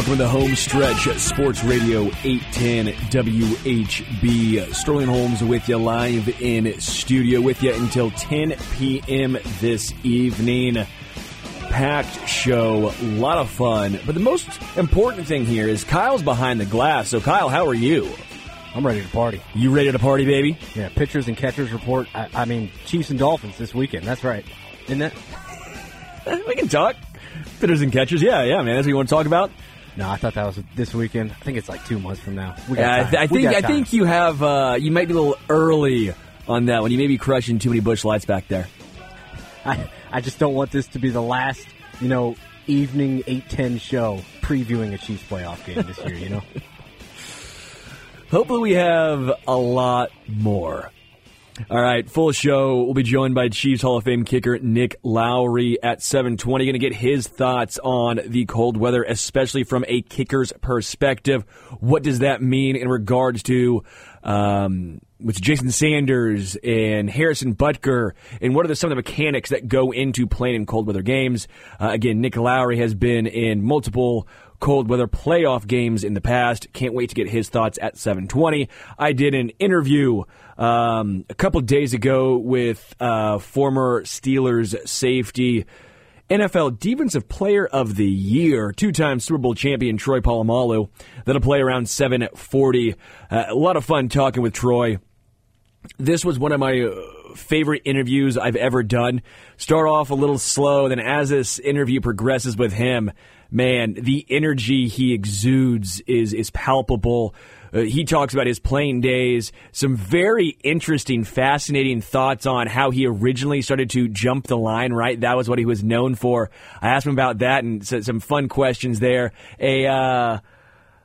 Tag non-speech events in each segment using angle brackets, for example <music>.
Welcome to the home stretch, Sports Radio 810 WHB. Sterling Holmes with you live in studio with you until 10 p.m. this evening. Packed show, a lot of fun. But the most important thing here is Kyle's behind the glass. So, Kyle, how are you? I'm ready to party. You ready to party, baby? Yeah, pitchers and catchers report. I, I mean, Chiefs and Dolphins this weekend. That's right. Isn't that? <laughs> we can talk. Pitchers and catchers. Yeah, yeah, man. That's what you want to talk about? No, I thought that was this weekend. I think it's like two months from now. Yeah, I, th- I think I think you have uh, you might be a little early on that one. You may be crushing too many Busch Lights back there. I I just don't want this to be the last you know evening eight ten show previewing a Chiefs playoff game this year. You know. <laughs> Hopefully, we have a lot more. All right, full show. We'll be joined by Chiefs Hall of Fame kicker Nick Lowery at 720. Going to get his thoughts on the cold weather, especially from a kicker's perspective. What does that mean in regards to um, with Jason Sanders and Harrison Butker, and what are the, some of the mechanics that go into playing in cold weather games? Uh, again, Nick Lowery has been in multiple cold weather playoff games in the past. Can't wait to get his thoughts at 720. I did an interview um, a couple days ago with uh, former Steelers safety. NFL Defensive Player of the Year, two-time Super Bowl champion Troy Polamalu. That'll play around 7:40. Uh, a lot of fun talking with Troy. This was one of my uh, favorite interviews I've ever done. Start off a little slow, then as this interview progresses with him, man, the energy he exudes is is palpable. Uh, he talks about his playing days, some very interesting, fascinating thoughts on how he originally started to jump the line, right? That was what he was known for. I asked him about that and some fun questions there. A, uh,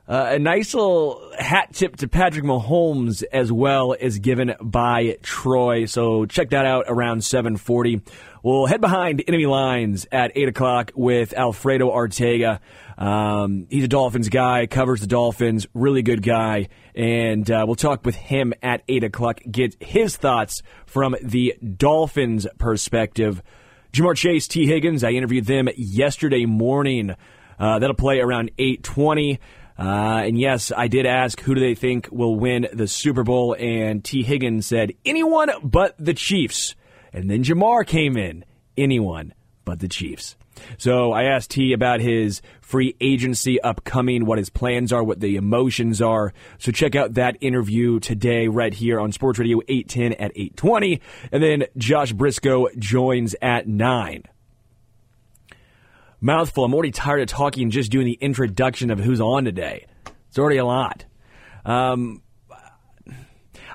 uh, a nice little hat tip to Patrick Mahomes as well is given by Troy. So check that out around 740. We'll head behind enemy lines at 8 o'clock with Alfredo Arteaga. Um, he's a Dolphins guy, covers the Dolphins, really good guy. And uh, we'll talk with him at 8 o'clock, get his thoughts from the Dolphins' perspective. Ja'Marr Chase, Tee Higgins, I interviewed them yesterday morning. Uh, that'll play around 820. Uh, and yes, I did ask who do they think will win the Super Bowl, and Tee Higgins said anyone but the Chiefs. And then Ja'Marr came in. Anyone but the Chiefs. So I asked T about his free agency upcoming, what his plans are, what the emotions are. So check out that interview today right here on Sports Radio 810 at 820. And then Josh Brisco joins at 9. Mouthful. I'm already tired of talking and just doing the introduction of who's on today. It's already a lot. Um,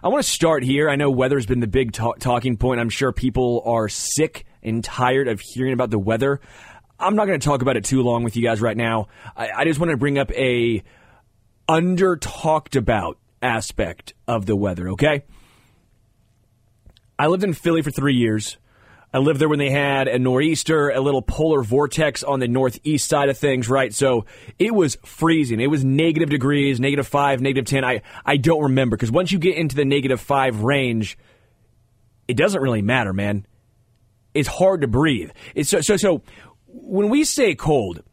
I want to start here. I know weather's been the big talk- talking point. I'm sure people are sick and tired of hearing about the weather. I'm not going to talk about it too long with you guys right now. I, I just want to bring up a under talked about aspect of the weather, okay? I lived in Philly for three years. I lived there when they had a nor'easter, a little polar vortex on the northeast side of things, right? So it was freezing. It was negative degrees, negative five, negative 10. I, I don't remember because once you get into the negative five range, it doesn't really matter, man. It's hard to breathe. It's so, so, so when we say cold,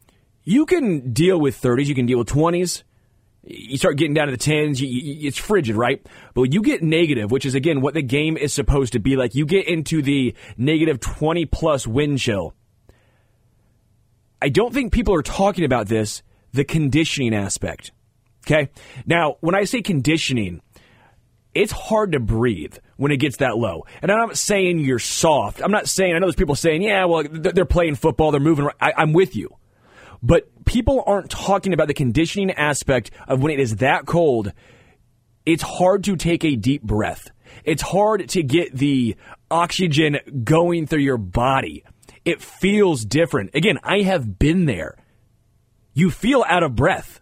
you can deal with 30s, you can deal with 20s, you start getting down to the tens, you, you, it's frigid, right? But you get negative, which is again what the game is supposed to be like. You get into the negative 20 plus wind chill. I don't think people are talking about this, the conditioning aspect. Okay? Now, when I say conditioning, it's hard to breathe when it gets that low. And I'm not saying you're soft. I'm not saying, I know there's people saying, yeah, well, they're playing football, they're moving. I, I'm with you. But people aren't talking about the conditioning aspect of when it is that cold. It's hard to take a deep breath. It's hard to get the oxygen going through your body. It feels different. Again, I have been there. You feel out of breath.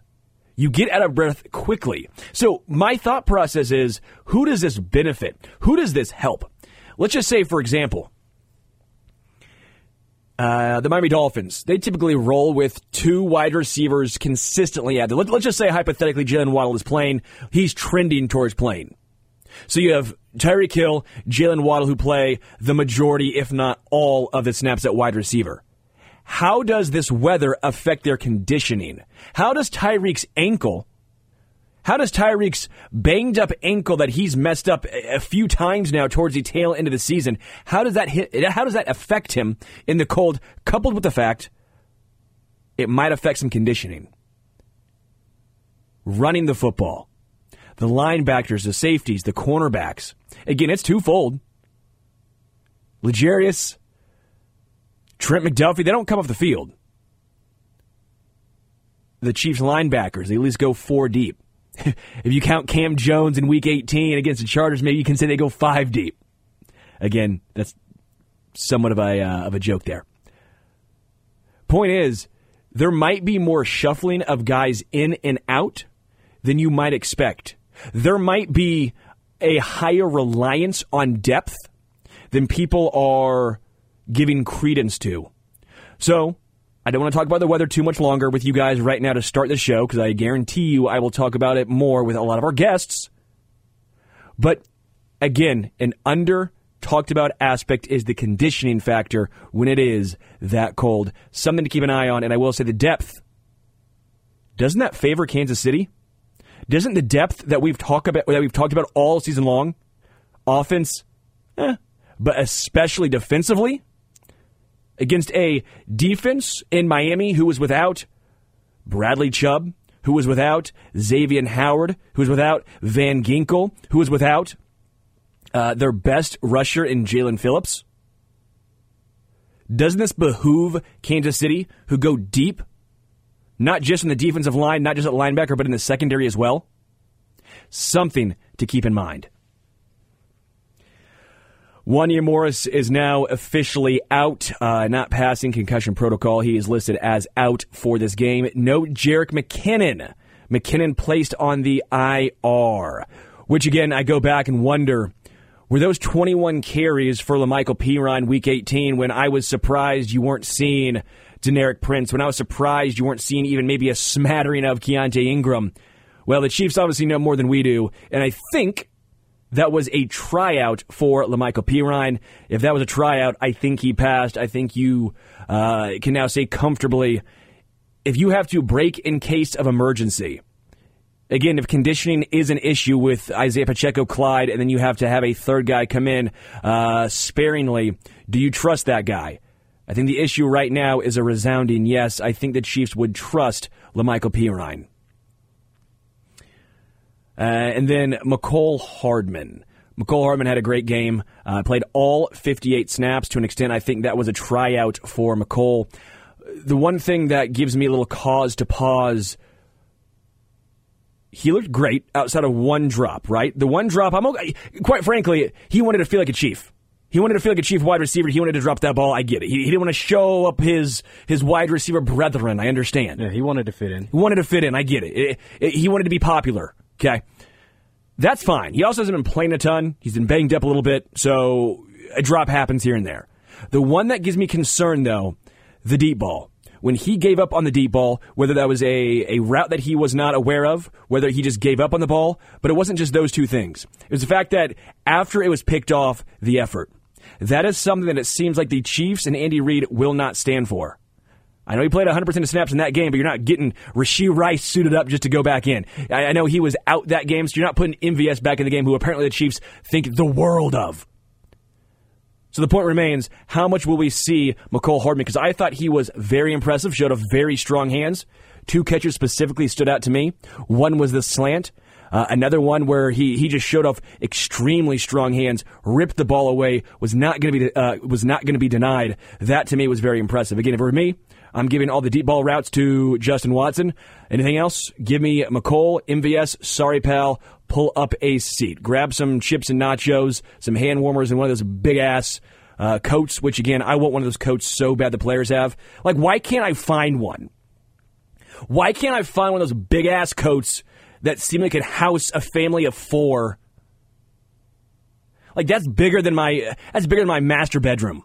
You get out of breath quickly. So my thought process is, who does this benefit? Who does this help? Let's just say, for example, uh, the Miami Dolphins, they typically roll with two wide receivers consistently at the Let, us just say, hypothetically, Jaylen Waddle is playing. He's trending towards playing. So you have Tyreek Hill, Jaylen Waddle, who play the majority, if not all, of the snaps at wide receiver. how does this weather affect their conditioning? How does Tyreek's ankle, how does Tyreek's banged up ankle that he's messed up a few times now towards the tail end of the season, how does that hit, how does that affect him in the cold, coupled with the fact it might affect some conditioning? Running the football, the linebackers, the safeties, the cornerbacks. Again, it's twofold. L'Jarius, Trent McDuffie, they don't come off the field. The Chiefs linebackers, they at least go four deep. <laughs> if you count Cam Jones in week 18 against the Chargers, maybe you can say they go five deep. Again, that's somewhat of a, uh, of a joke there. Point is, there might be more shuffling of guys in and out than you might expect. There might be a higher reliance on depth than people are giving credence to. So, I don't want to talk about the weather too much longer with you guys right now to start the show because I guarantee you I will talk about it more with a lot of our guests. But again, an under talked about aspect is the conditioning factor when it is that cold. Something to keep an eye on, and I will say the depth. Doesn't that favor Kansas City? Doesn't the depth that we've talked about that we've talked about all season long, offense, eh, but especially defensively, against a defense in Miami who was without Bradley Chubb, who was without Xavier Howard, who was without Van Ginkel, who was without uh, their best rusher in Jaelan Phillips. Doesn't this behoove Kansas City, who go deep, not just in the defensive line, not just at linebacker, but in the secondary as well? Something to keep in mind. Wanya Morris is now officially out, uh, not passing concussion protocol. He is listed as out for this game. No Jerick McKinnon. McKinnon placed on the IR, which again, I go back and wonder were those 21 carries for La'Mical Perine week 18 when I was surprised you weren't seeing Deneric Prince, when I was surprised you weren't seeing even maybe a smattering of Keaontay Ingram? Well, the Chiefs obviously know more than we do, and I think that was a tryout for La'Mical Perine. If that was a tryout, I think he passed. I think you uh, can now say comfortably if you have to break in case of emergency. Again, if conditioning is an issue with Isaiah Pacheco, Clyde, and then you have to have a third guy come in uh, sparingly, do you trust that guy? I think the issue right now is a resounding yes. I think the Chiefs would trust La'Mical Perine. Uh, and then Mecole Hardman. Mecole Hardman had a great game. Uh, played all 58 snaps to an extent. I think that was a tryout for Mecole. The one thing that gives me a little cause to pause. He looked great outside of one drop, right? The one drop, I'm okay. Quite frankly, he wanted to feel like a chief. He wanted to feel like a chief wide receiver. He wanted to drop that ball. I get it. He, he didn't want to show up his his wide receiver brethren. I understand. Yeah, he wanted to fit in. He wanted to fit in. I get it. it, it he wanted to be popular. Okay. That's fine. He also hasn't been playing a ton. He's been banged up a little bit, so a drop happens here and there. The one that gives me concern, though, the deep ball. When he gave up on the deep ball, whether that was a, a route that he was not aware of, whether he just gave up on the ball, but it wasn't just those two things. It was the fact that after it was picked off, the effort. That is something that it seems like the Chiefs and Andy Reid will not stand for. I know he played 100% of snaps in that game, but you're not getting Rashee Rice suited up just to go back in. I, I know he was out that game, so you're not putting MVS back in the game, who apparently the Chiefs think the world of. So the point remains, how much will we see Mecole Hardman? Because I thought he was very impressive, showed a very strong hands. Two catches specifically stood out to me. One was the slant. Uh, another one where he, he just showed off extremely strong hands, ripped the ball away, was not going to be uh, was not going to be denied. That to me was very impressive. Again, if it were me, I'm giving all the deep ball routes to Justin Watson. Anything else? Give me Mecole, MVS, sorry pal, pull up a seat. Grab some chips and nachos, some hand warmers, and one of those big ass uh, coats, which again, I want one of those coats so bad the players have. Like, why can't I find one? Why can't I find one of those big ass coats that seem like it house a family of four? Like that's bigger than my that's bigger than my master bedroom.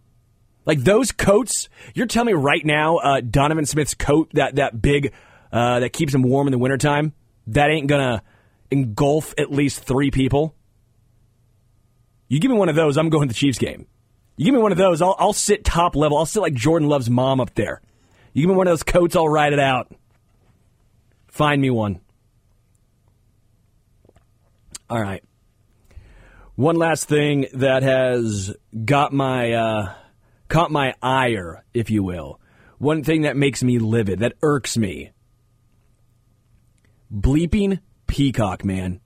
Like those coats, you're telling me right now, uh, Donovan Smith's coat, that that big, uh, that keeps him warm in the wintertime, that ain't gonna engulf at least three people. You give me one of those, I'm going to the Chiefs game. You give me one of those, I'll, I'll sit top level. I'll sit like Jordan Love's mom up there. You give me one of those coats, I'll ride it out. Find me one. All right. One last thing that has got my uh, caught my ire, if you will. One thing that makes me livid, that irks me. Bleeping Peacock, man.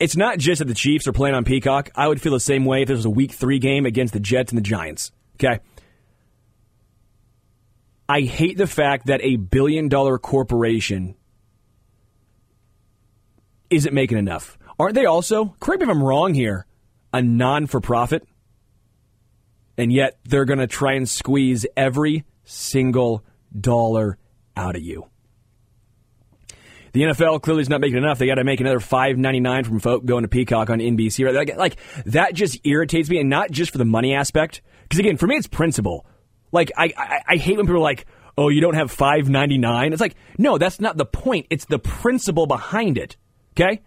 It's not just that the Chiefs are playing on Peacock. I would feel the same way if this was a week three game against the Jets and the Giants. Okay. I hate the fact that a billion dollar corporation isn't making enough. Aren't they also, correct me if I'm wrong here, a non for profit? And yet they're going to try and squeeze every single dollar out of you. The NFL clearly is not making enough. They got to make another five ninety nine from folk going to Peacock on NBC. Right? Like, like that just irritates me, and not just for the money aspect. Because again, for me, it's principle. Like I, I, I hate when people are like, "Oh, you don't have five ninety nine. It's like, no, that's not the point. It's the principle behind it. Okay,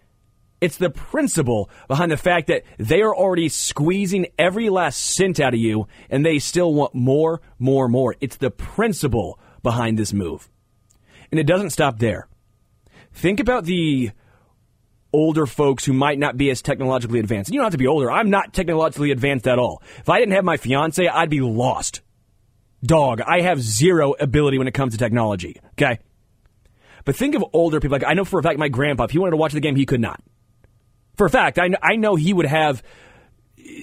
it's the principle behind the fact that they are already squeezing every last cent out of you, and they still want more, more, more. It's the principle behind this move, and it doesn't stop there. Think about the older folks who might not be as technologically advanced. You don't have to be older. I'm not technologically advanced at all. If I didn't have my fiance, I'd be lost. Dog, I have zero ability when it comes to technology. Okay? But think of older people. Like I know for a fact my grandpa, if he wanted to watch the game, he could not. For a fact, I, I know he would have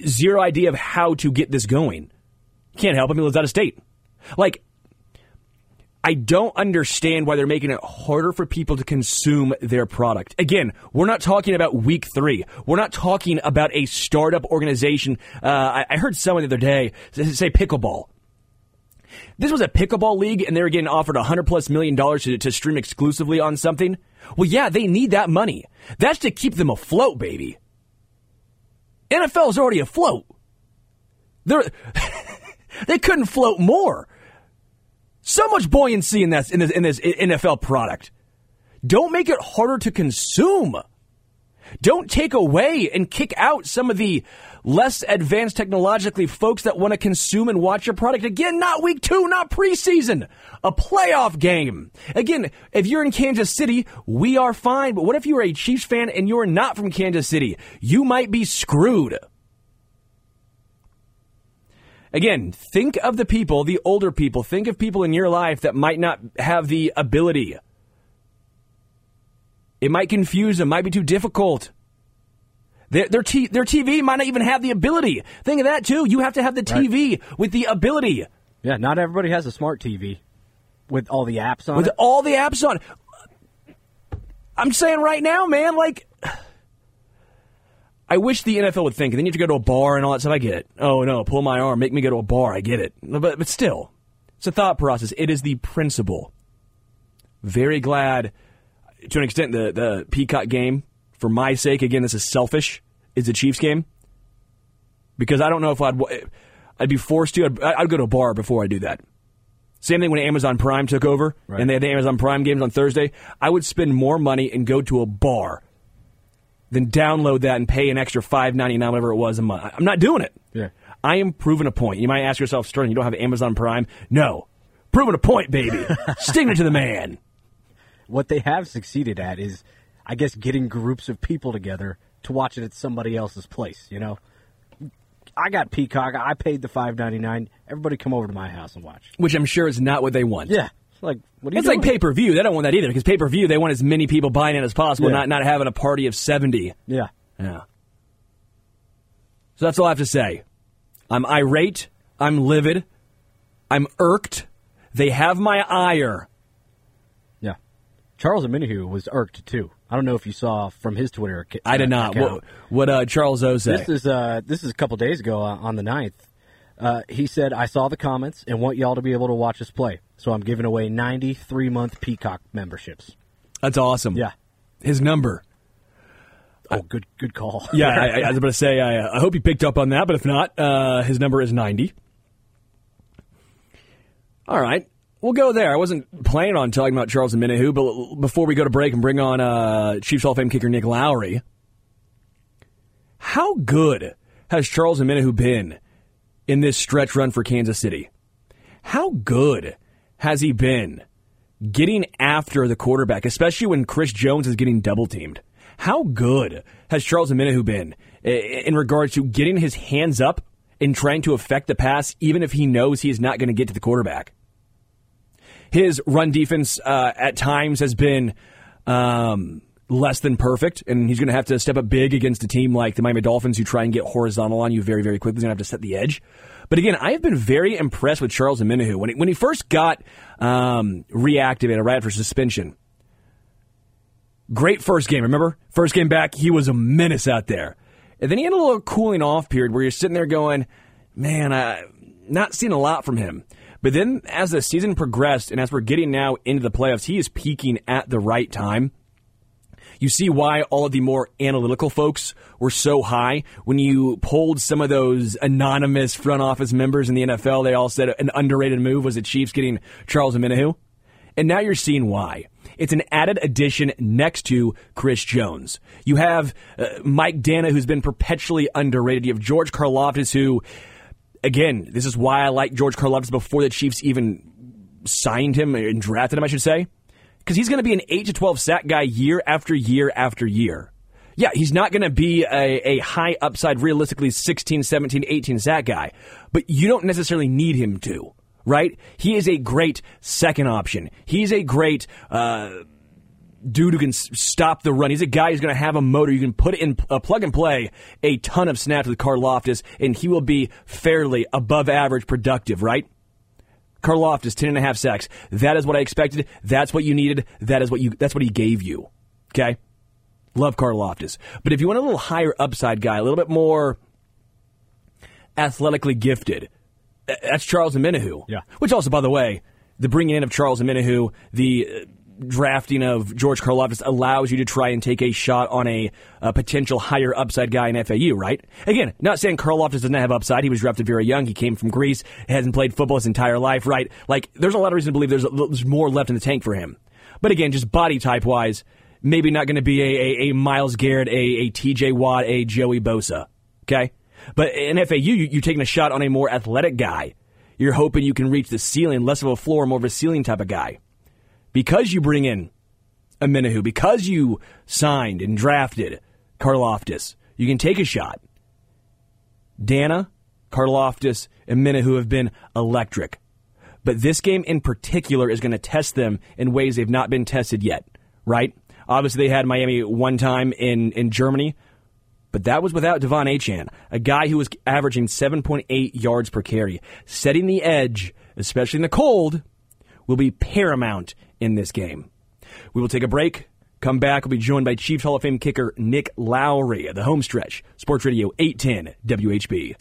zero idea of how to get this going. Can't help him. He lives out of state. Like, I don't understand why they're making it harder for people to consume their product. Again, we're not talking about week three. We're not talking about a startup organization. Uh, I, I, heard someone the other day say pickleball. This was a pickleball league, and they were getting offered a hundred plus million dollars to, to stream exclusively on something. Well, yeah, they need that money. That's to keep them afloat, baby. NFL is already afloat. They're <laughs> they couldn't float more. So much buoyancy in this, in this in this NFL product. Don't make it harder to consume. Don't take away and kick out some of the less advanced technologically folks that want to consume and watch your product. Again, not week two, not preseason, a playoff game. Again, if you're in Kansas City, we are fine. But what if you're a Chiefs fan and you're not from Kansas City? You might be screwed. Again, think of the people, the older people. Think of people in your life that might not have the ability. It might confuse them, might be too difficult. Their, their, t- their TV might not even have the ability. Think of that too. You have to have the TV right. with the ability. Yeah, not everybody has a smart TV with all the apps on with it. all the apps on. I'm saying right now, man, like I wish the NFL would think, and then you have to go to a bar and all that stuff. I get it. Oh no, pull my arm, make me go to a bar. I get it. But but still, it's a thought process. It is the principle. Very glad, to an extent, the the Peacock game for my sake. Again, this is selfish. Is the Chiefs game because I don't know if I'd I'd be forced to. I'd, I'd go to a bar before I do that. Same thing when Amazon Prime took over right. and they had the Amazon Prime games on Thursday. I would spend more money and go to a bar than download that and pay an extra five ninety nine, whatever it was a month. I'm not doing it. Yeah. I am proving a point. You might ask yourself, Sterling, you don't have Amazon Prime? No. Proving a point, baby. <laughs> Sticking it to the man. What they have succeeded at is, I guess, getting groups of people together to watch it at somebody else's place, you know? I got Peacock. I paid the five ninety nine. Everybody come over to my house and watch. Which I'm sure is not what they want. Yeah. Like what It's doing? like pay per view. They don't want that either because pay per view they want as many people buying it as possible, yeah. not not having a party of seventy. Yeah. Yeah. So that's all I have to say. I'm irate. I'm livid. I'm irked. They have my ire. Yeah. Charles Omenihu was irked too. I don't know if you saw from his Twitter. I did not. Account. What, what uh, Charles O say? This is uh, this is a couple days ago uh, on the 9th. Uh, he said, "I saw the comments and want y'all to be able to watch us play. So I'm giving away 93 month Peacock memberships. That's awesome. Yeah. His number. Oh, good, good call. yeah, I, I, was <laughs> about to say. I, I, hope he picked up on that, but if not, uh, his number is 90. All right, we'll go there. I wasn't planning on talking about Charles Omenihu, but before we go to break and bring on uh, Chiefs Hall of Fame kicker Nick Lowery, how good has Charles Omenihu been in this stretch run for Kansas City? How good has he been getting after the quarterback, especially when Chris Jones is getting double teamed? How good has Charles and Omenihu been in regards to getting his hands up and trying to affect the pass, even if he knows he is not going to get to the quarterback? His run defense uh, at times has been um, less than perfect, and he's going to have to step up big against a team like the Miami Dolphins who try and get horizontal on you very, very quickly. He's going to have to set the edge. But again, I have been very impressed with Charles Omenihu. When he, when he first got um, reactivated right after suspension, great first game, remember? First game back, he was a menace out there. And then he had a little cooling off period where you're sitting there going, man, I'm not seeing a lot from him. But then as the season progressed and as we're getting now into the playoffs, he is peaking at the right time. You see why all of the more analytical folks were so high. When you pulled some of those anonymous front office members in the NFL, they all said an underrated move was the Chiefs getting Charles Omenihu. And now you're seeing why. It's an added addition next to Chris Jones. You have uh, Mike Danna, who's been perpetually underrated. You have George Karlaftis, who again, this is why I like George Karlaftis before the Chiefs even signed him and drafted him, I should say. Because he's going to be an 8 to 12 sack guy year after year after year. Yeah, he's not going to be a, a high upside, realistically 16, 17, 18 sack guy, but you don't necessarily need him to, right? He is a great second option. He's a great, uh, dude who can stop the run. He's a guy who's going to have a motor. You can put in a plug and play a ton of snaps with Karlaftis, and he will be fairly above average productive, right? Karlaftis, 10 and a half sacks. That is what I expected. That's what you needed. That is what you, that's what he gave you. Okay? Love Karlaftis. But if you want a little higher upside guy, a little bit more athletically gifted, that's Charles Omenihu. Yeah. Which also, by the way, the bringing in of Charles Omenihu, the drafting of George Karlaftis allows you to try and take a shot on a, a, potential higher upside guy in FAU, right? Again, not saying Karlaftis doesn't have upside. He was drafted very young. He came from Greece, hasn't played football his entire life, right? Like, there's a lot of reason to believe there's, there's more left in the tank for him. But again, just body type wise, maybe not going to be a, a, a, Myles Garrett, a, a TJ Watt, a Joey Bosa. Okay? But in FAU, you, you're taking a shot on a more athletic guy. You're hoping you can reach the ceiling, less of a floor, more of a ceiling type of guy because you bring in Omenihu, because you signed and drafted Karlaftis, you can take a shot. Danna, Karlaftis, and Omenihu have been electric. But this game in particular is going to test them in ways they've not been tested yet, right? Obviously, they had Miami one time in, in Germany, but that was without De'Von Achane, a guy who was averaging 7.8 yards per carry. Setting the edge, especially in the cold, will be paramount in this game. We will take a break. Come back. We'll be joined by Chiefs Hall of Fame kicker Nick Lowery at the home stretch. Sports Radio 810 WHB.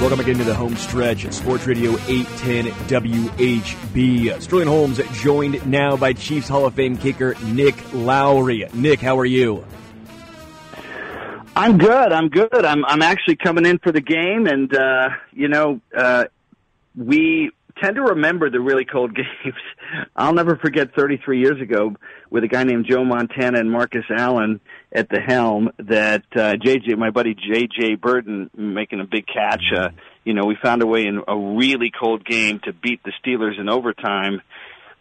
Welcome again to the home stretch at Sports Radio 810 WHB. Sterling Holmes joined now by Chiefs Hall of Fame kicker Nick Lowery. Nick, how are you? I'm good. I'm good. I'm I'm actually coming in for the game, and uh, you know, uh, we tend to remember the really cold <laughs> games. I'll never forget 33 years ago with a guy named Joe Montana and Marcus Allen at the helm. That uh, JJ, my buddy JJ Birden, making a big catch. Uh, you know, we found a way in a really cold game to beat the Steelers in overtime.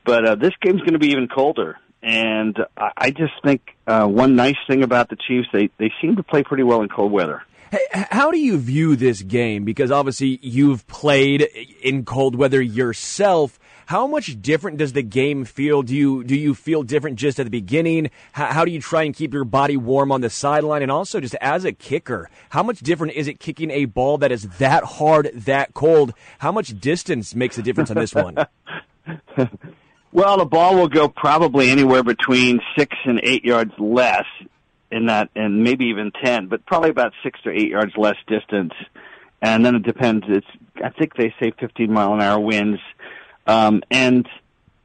But uh, this game's going to be even colder, and I just think uh, one nice thing about the Chiefs, they, they seem to play pretty well in cold weather. Hey, how do you view this game? Because obviously you've played in cold weather yourself. How much different does the game feel? Do you do you feel different just at the beginning? How, how do you try and keep your body warm on the sideline? And also, just as a kicker, how much different is it kicking a ball that is that hard, that cold? How much distance makes a difference on this one? <laughs> Well, the ball will go probably anywhere between six and eight yards less in that, and maybe even ten, but probably about six to eight yards less distance. And then it depends. It's I think they say 15 mile an hour winds, um, and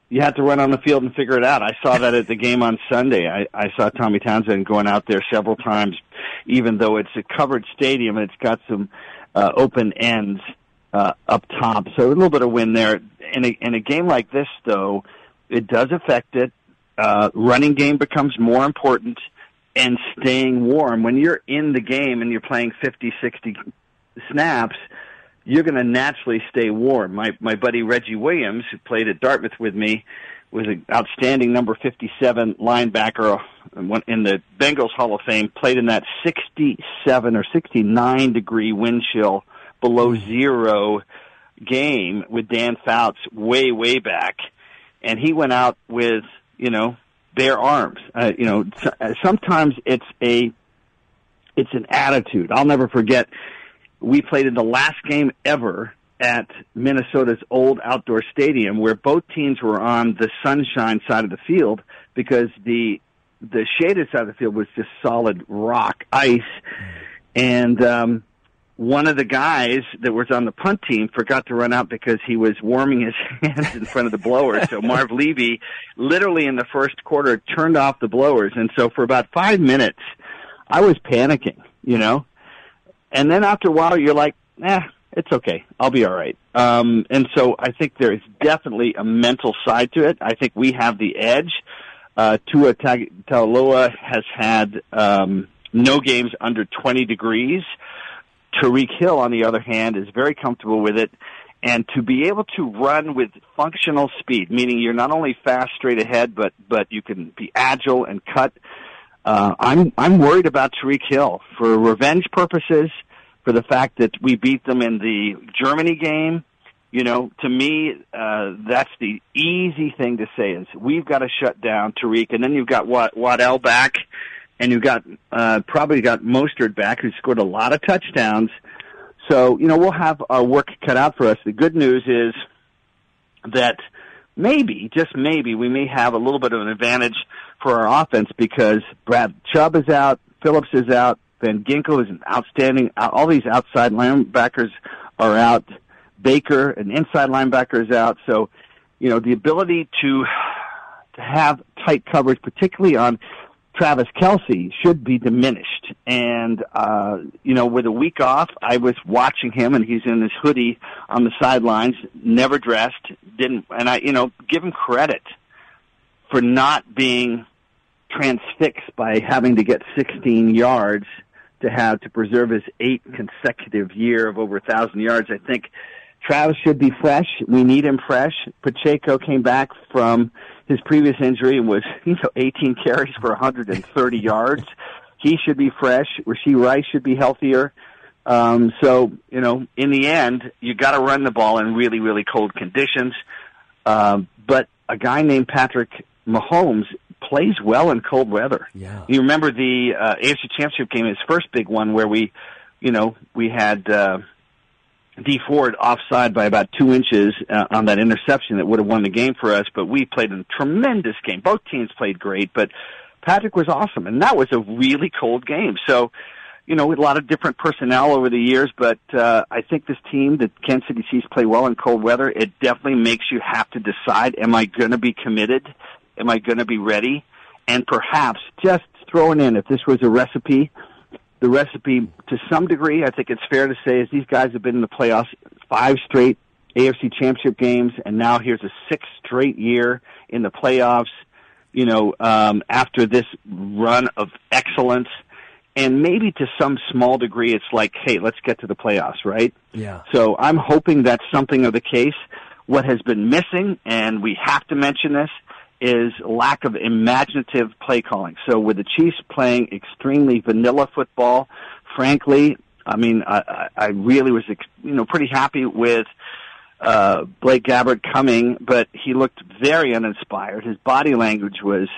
you have to run on the field and figure it out. I saw that at the game on Sunday. I, I saw Tommy Townsend going out there several times, even though it's a covered stadium and it's got some uh, open ends uh, up top. So a little bit of wind there. In a, in a game like this, though, it does affect it. Uh, running game becomes more important, and staying warm. When you're in the game and you're playing 50, 60 snaps, you're going to naturally stay warm. My my buddy Reggie Williams, who played at Dartmouth with me, was an outstanding number 57 linebacker in the Bengals Hall of Fame. Played in that 67 or 69 degree wind chill below zero game with Dan Fouts way way back, and he went out with you know bare arms. Uh, you know, sometimes it's a it's an attitude. I'll never forget. We played in the last game ever at Minnesota's old outdoor stadium, where both teams were on the sunshine side of the field because the the shaded side of the field was just solid rock ice, and um, one of the guys that was on the punt team forgot to run out because he was warming his <laughs> hands in front of the blowers. So Marv <laughs> Levy, literally in the first quarter, turned off the blowers, and so for about five minutes, I was panicking, you know. And then after a while, you're like, "Eh, it's okay. I'll be all right." Um, and so I think there is definitely a mental side to it. I think we have the edge. Uh, Tua Tagovailoa has had um, no games under 20 degrees. Tyreek Hill, on the other hand, is very comfortable with it. And to be able to run with functional speed, meaning you're not only fast straight ahead, but but you can be agile and cut. Uh, I'm I'm worried about Tyreek Hill for revenge purposes, for the fact that we beat them in the Germany game. You know, to me, uh, that's the easy thing to say is we've got to shut down Tyreek, and then you've got Watt, Waddle back and you got uh, probably got Mostert back, who scored a lot of touchdowns. So you know we'll have our work cut out for us. The good news is that maybe, just maybe, we may have a little bit of an advantage for our offense because Brad Chubb is out, Phillips is out, Van Ginkel is an outstanding. All these outside linebackers are out. Baker, an inside linebacker, is out. So, you know, the ability to to have tight coverage, particularly on Travis Kelce should be diminished. And, uh, you know, with a week off, I was watching him and he's in his hoodie on the sidelines, never dressed, didn't, and I, you know, give him credit for not being transfixed by having to get 16 yards to have to preserve his eight consecutive year of over a thousand yards. I think Travis should be fresh. We need him fresh. Pacheco came back from his previous injury and was, <laughs> you know, 18 carries for 130 yards. He should be fresh. Rashee Rice should be healthier. Um, so, you know, in the end, you got to run the ball in really, really cold conditions. Um, but a guy named Patrick Mahomes plays well in cold weather. Yeah. You remember the uh, AFC Championship game, his first big one, where we, you know, we had. Uh, Dee Ford offside by about two inches uh, on that interception that would have won the game for us. But we played a tremendous game. Both teams played great, but Patrick was awesome, and that was a really cold game. So, you know, with a lot of different personnel over the years, but uh, I think this team, the Kansas City Chiefs, play well in cold weather. It definitely makes you have to decide: Am I going to be committed? Am I going to be ready? And perhaps just throwing in, if this was a recipe the recipe to some degree. I think it's fair to say is these guys have been in the playoffs five straight AFC championship games, and now here's a sixth straight year in the playoffs. You know, um, after this run of excellence, and maybe to some small degree, it's like, hey, let's get to the playoffs, right? Yeah. So I'm hoping that's something of the case. What has been missing, and we have to mention this, is lack of imaginative play calling. So with the Chiefs playing extremely vanilla football, frankly, I mean, I, I really was, you know, pretty happy with uh, Blaine Gabbert coming, but he looked very uninspired. His body language was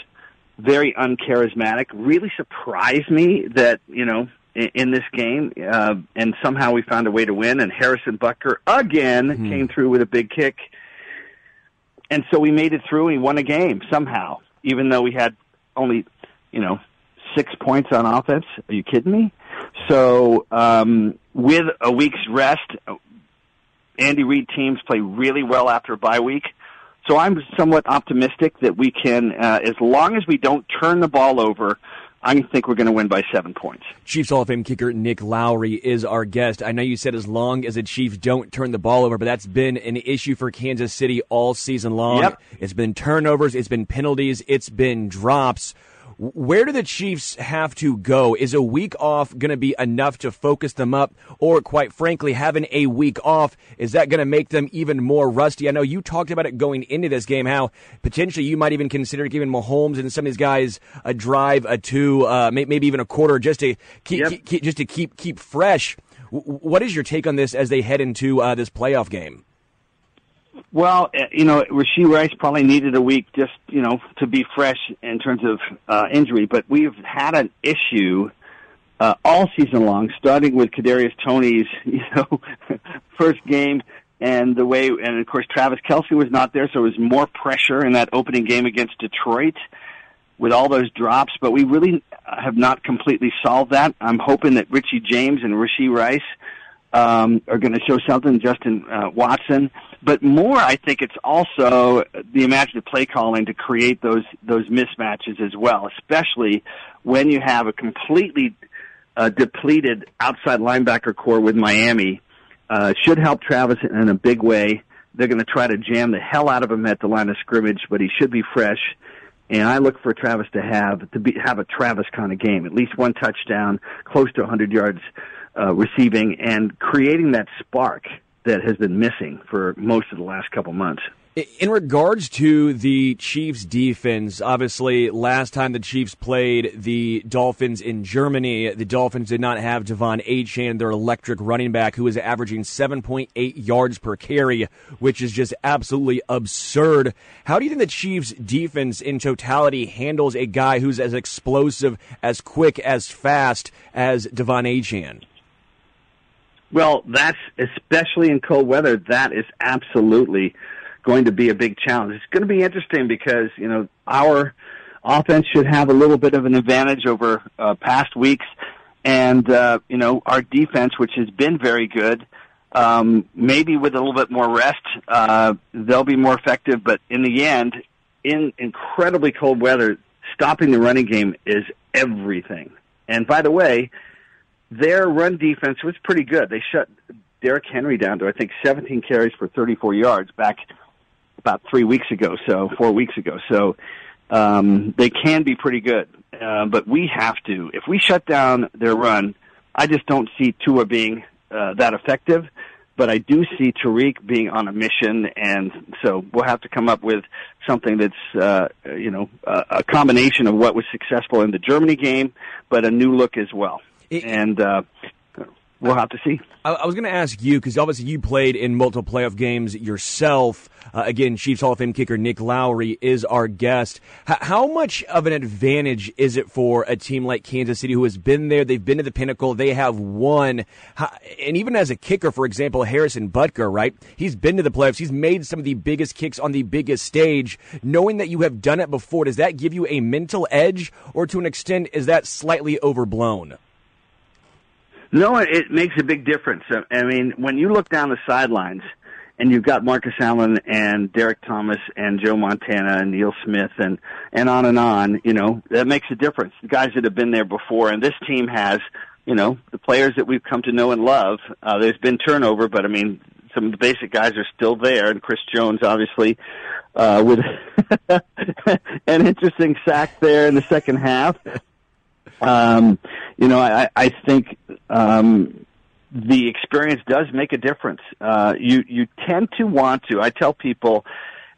very uncharismatic. Really surprised me that you know in, in this game, uh, and somehow we found a way to win. And Harrison Butker again mm-hmm. came through with a big kick and so we made it through. and We won a game somehow, even though we had only, you know, six points on offense. Are you kidding me? So um, with a week's rest, Andy Reid teams play really well after a bye week. So I'm somewhat optimistic that we can, uh, as long as we don't turn the ball over, I think we're going to win by seven points. Chiefs Hall of Fame kicker Nick Lowery is our guest. I know you said as long as the Chiefs don't turn the ball over, but that's been an issue for Kansas City all season long. Yep. It's been turnovers, it's been penalties, it's been drops. Where do the Chiefs have to go? Is a week off going to be enough to focus them up? Or, quite frankly, having a week off, is that going to make them even more rusty? I know you talked about it going into this game, how potentially you might even consider giving Mahomes and some of these guys a drive, a two, uh, maybe even a quarter, just to keep, yep. keep just to keep keep fresh. What is your take on this as they head into uh, this playoff game? Well, uh, you know, Rashee Rice probably needed a week just, you know, to be fresh in terms of uh, injury. But we've had an issue uh, all season long, starting with Kadarius Toney's, <laughs> you know, first game, and the way, and of course Travis Kelce was not there, so it was more pressure in that opening game against Detroit with all those drops. But we really have not completely solved that. I'm hoping that Richie James and Rashee Rice um, are going to show something. Justin uh, Watson, but more, I think it's also the imaginative play calling to create those those mismatches as well, especially when you have a completely uh, depleted outside linebacker core with Miami. Uh, should help Travis in a big way. They're going to try to jam the hell out of him at the line of scrimmage, but he should be fresh. And I look for Travis to have to be have a Travis kind of game, at least one touchdown, close to 100 yards uh, receiving and creating that spark that has been missing for most of the last couple months. In regards to the Chiefs defense, obviously last time the Chiefs played the Dolphins in Germany, the Dolphins did not have De'Von Achane, their electric running back, who is averaging 7.8 yards per carry, which is just absolutely absurd. How do you think the Chiefs defense in totality handles a guy who's as explosive, as quick, as fast as De'Von Achane? Well, that's especially in cold weather. That is absolutely going to be a big challenge. It's going to be interesting because you know our offense should have a little bit of an advantage over uh, past weeks, and uh, you know our defense, which has been very good. Um, maybe with a little bit more rest, uh, they'll be more effective. But in the end, in incredibly cold weather, stopping the running game is everything. And by the way, their run defense was pretty good. They shut Derrick Henry down to I think 17 carries for 34 yards back about three weeks ago, so four weeks ago. So um, they can be pretty good, uh, but we have to. If we shut down their run, I just don't see Tua being uh, that effective. But I do see Tyreek being on a mission, and so we'll have to come up with something that's, uh, you know, a, a combination of what was successful in the Germany game, but a new look as well. It, and uh, we'll have to see. I, was going to ask you because obviously you played in multiple playoff games yourself. Uh, again, Chiefs Hall of Fame kicker Nick Lowery is our guest. H- how much of an advantage is it for a team like Kansas City who has been there? They've been to the pinnacle. They have won. How, and even as a kicker, for example, Harrison Butker, right? He's been to the playoffs. He's made some of the biggest kicks on the biggest stage. Knowing that you have done it before, does that give you a mental edge, or to an extent, is that slightly overblown? No, it makes a big difference. I mean, when you look down the sidelines and you've got Marcus Allen and Derrick Thomas and Joe Montana and Neil Smith and and on and on, you know, that makes a difference. The guys that have been there before, and this team has, you know, the players that we've come to know and love. Uh, there's been turnover, but I mean, some of the basic guys are still there, and Chris Jones, obviously, uh, with <laughs> an interesting sack there in the second half. Um, you know, I, I think um, the experience does make a difference. Uh, you you tend to want to. I tell people,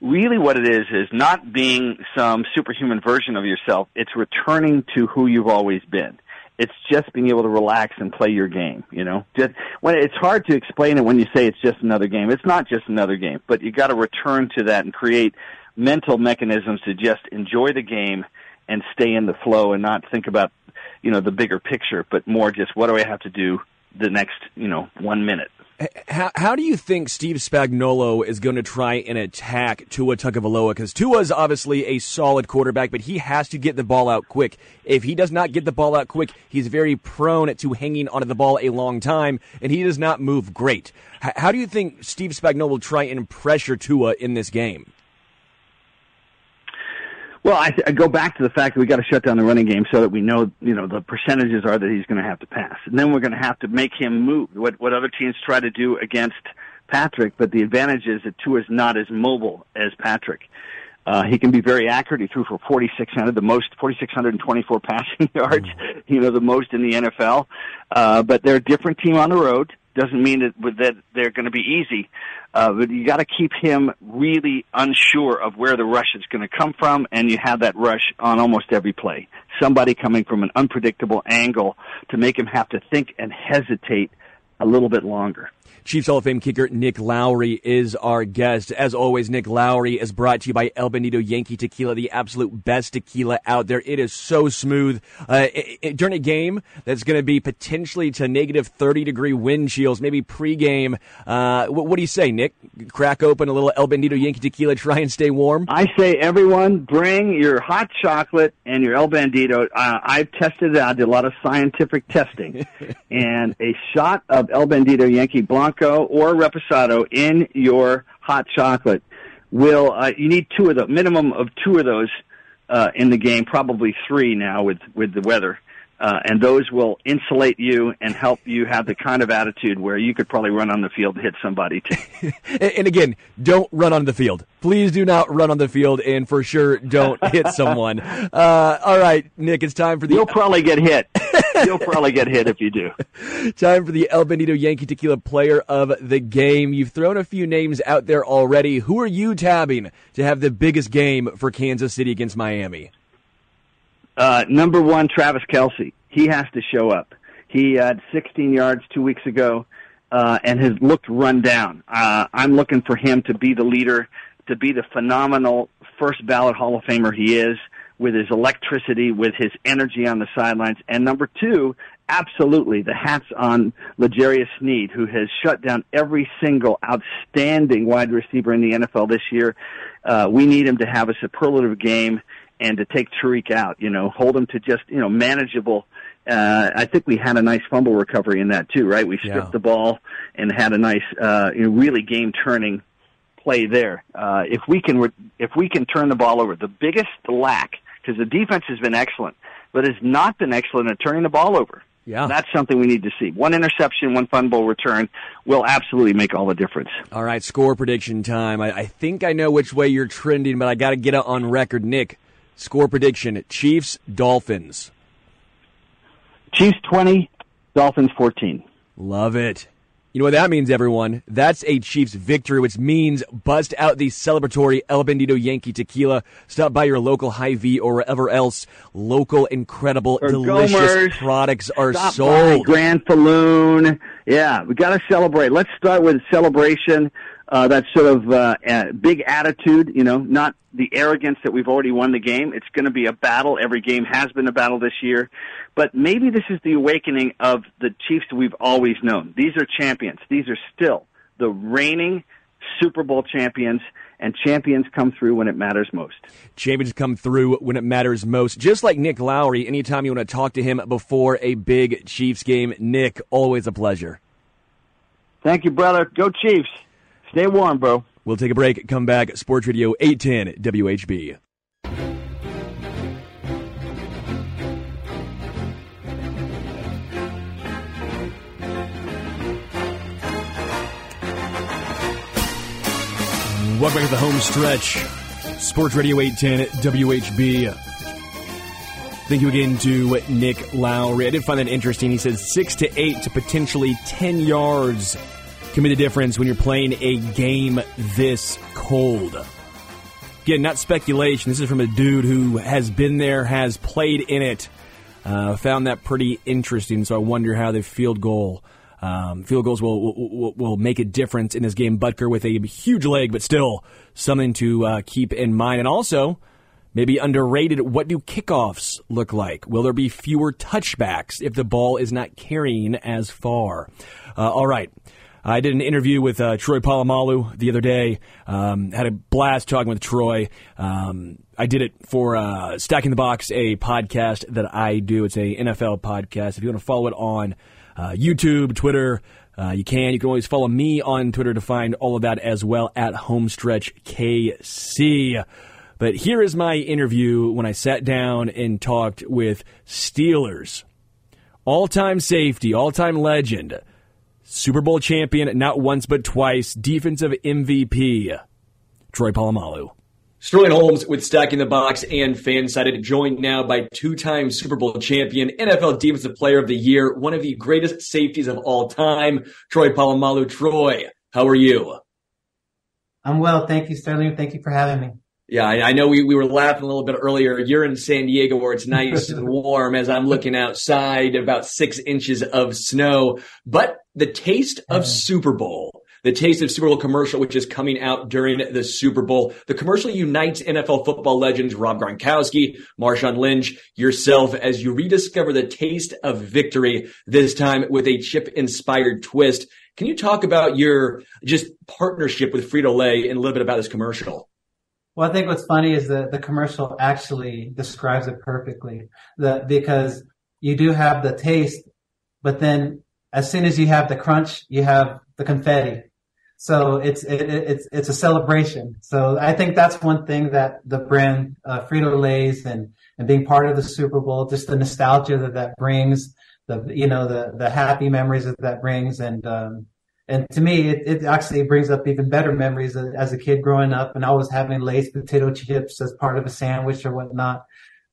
really, what it is is not being some superhuman version of yourself. It's returning to who you've always been. It's just being able to relax and play your game. You know, just when it's hard to explain it when you say it's just another game. It's not just another game, but you got to return to that and create mental mechanisms to just enjoy the game and stay in the flow and not think about you know the bigger picture, but more just what do I have to do the next you know one minute. How, how do you think Steve Spagnuolo is going to try and attack Tua Tagovailoa? Because Tua is obviously a solid quarterback, but he has to get the ball out quick. If he does not get the ball out quick, he's very prone to hanging onto the ball a long time, and he does not move great. how do you think Steve Spagnuolo will try and pressure Tua in this game? Well, I, I go back to the fact that we got to shut down the running game so that we know, you know, the percentages are that he's going to have to pass, and then we're going to have to make him move. What what other teams try to do against Patrick, but the advantage is that Tua is not as mobile as Patrick. Uh, he can be very accurate. He threw for 4,600, the most, 4,624 <laughs> passing yards, you know, the most in the NFL. Uh, but they're a different team on the road. Doesn't mean that, that they're going to be easy. Uh, but you got to keep him really unsure of where the rush is going to come from, and you have that rush on almost every play. Somebody coming from an unpredictable angle to make him have to think and hesitate a little bit longer. Chiefs Hall of Fame kicker Nick Lowery is our guest. As always, Nick Lowery is brought to you by El Bandido Yankee Tequila, the absolute best tequila out there. It is so smooth. Uh, it, it, during a game that's going to be potentially to negative 30 degree wind chills, maybe pregame, uh, what, what do you say, Nick? Crack open a little El Bandido Yankee Tequila, try and stay warm? I say, everyone, bring your hot chocolate and your El Bandido. Uh, I've tested it I did a lot of scientific testing. <laughs> and a shot of El Bandido Yankee Blanc Blanco or Reposado in your hot chocolate will uh, you need two of the minimum of two of those uh, in the game, probably three now with with the weather. Uh, and those will insulate you and help you have the kind of attitude where you could probably run on the field and hit somebody too. <laughs> and again, don't run on the field. Please do not run on the field, and for sure, don't <laughs> hit someone. Uh, all right, Nick, it's time for the. You'll probably get hit. <laughs> You'll probably get hit if you do. Time for the El Bandido Yankee Tequila Player of the Game. You've thrown a few names out there already. Who are you tabbing to have the biggest game for Kansas City against Miami? Uh, number one, Travis Kelce. He has to show up. He had 16 yards two weeks ago uh, and has looked run down. Uh, I'm looking for him to be the leader, to be the phenomenal first ballot Hall of Famer he is with his electricity, with his energy on the sidelines. And number two, absolutely, the hats on L'Jarius Sneed, who has shut down every single outstanding wide receiver in the NFL this year. Uh, we need him to have a superlative game and to take Tyreek out, you know, hold him to just, you know, manageable. Uh, I think we had a nice fumble recovery in that too, right? We stripped yeah. the ball and had a nice, uh, you know, really game turning play there. Uh, if we can, re- if we can turn the ball over, the biggest lack because the defense has been excellent, but has not been excellent at turning the ball over. Yeah. That's something we need to see. One interception, one fumble return will absolutely make all the difference. All right, score prediction time. I, I think I know which way you're trending, but I got to get it on record. Nick, score prediction Chiefs, Dolphins. Chiefs 20, Dolphins 14. Love it. You know what that means, everyone? That's a Chiefs victory, which means bust out the celebratory El Bandido Yankee tequila. Stop by your local Hy-Vee or wherever else local, incredible, or delicious Gomers. products are Stop sold. By Grand Falloon. Yeah, we got to celebrate. Let's start with celebration uh, that sort of uh, big attitude, you know, not the arrogance that we've already won the game. It's going to be a battle. Every game has been a battle this year. But maybe this is the awakening of the Chiefs we've always known. These are champions. These are still the reigning Super Bowl champions, and champions come through when it matters most. Champions come through when it matters most. Just like Nick Lowery, anytime you want to talk to him before a big Chiefs game, Nick, always a pleasure. Thank you, brother. Go Chiefs. Stay warm, bro. We'll take a break. Come back. Sports Radio 810 WHB. Welcome back to the home stretch. Sports Radio 810 WHB. Thank you again to Nick Lowery. I did find that interesting. He says six to eight to potentially 10 yards can be the difference when you're playing a game this cold. Again, not speculation. This is from a dude who has been there, has played in it. Uh, found that pretty interesting. So I wonder how the field goal, um, field goals will, will, will make a difference in this game. Butker with a huge leg, but still something to uh, keep in mind. And also, maybe underrated. What do kickoffs look like? Will there be fewer touchbacks if the ball is not carrying as far? Uh, all right. I did an interview with uh, Troy Polamalu the other day. Um, had a blast talking with Troy. Um, I did it for uh, Stacking the Box, a podcast that I do. It's a NFL podcast. If you want to follow it on uh, YouTube, Twitter, uh, you can. You can always follow me on Twitter to find all of that as well at Homestretch KC. But here is my interview when I sat down and talked with Steelers all-time safety, all-time legend. Super Bowl champion, not once but twice, defensive MVP, Troy Polamalu. Sterling Holmes with Stacking the Box and Fansided, joined now by two-time Super Bowl champion, NFL Defensive Player of the Year, one of the greatest safeties of all time, Troy Polamalu. Troy, how are you? I'm well, thank you, Sterling. Thank you for having me. Yeah, I, I know we, we were laughing a little bit earlier. You're in San Diego where it's nice and <laughs> warm as I'm looking outside, about six inches of snow. But the taste of Super Bowl the Taste of Super Bowl commercial, which is coming out during the Super Bowl. The commercial unites NFL football legends Rob Gronkowski, Marshawn Lynch, yourself as you rediscover the taste of victory, this time with a chip inspired twist. Can you talk about your just partnership with Frito Lay and a little bit about this commercial? Well, I think what's funny is that the commercial actually describes it perfectly. The, because you do have the taste, but then as soon as you have the crunch, you have the confetti. So it's it, it's it's a celebration. So I think that's one thing that the brand uh, Frito Lay's and and being part of the Super Bowl, just the nostalgia that that brings, the you know the the happy memories that that brings, and um, and to me, it, it actually brings up even better memories as a kid growing up and always having Lay's potato chips as part of a sandwich or whatnot.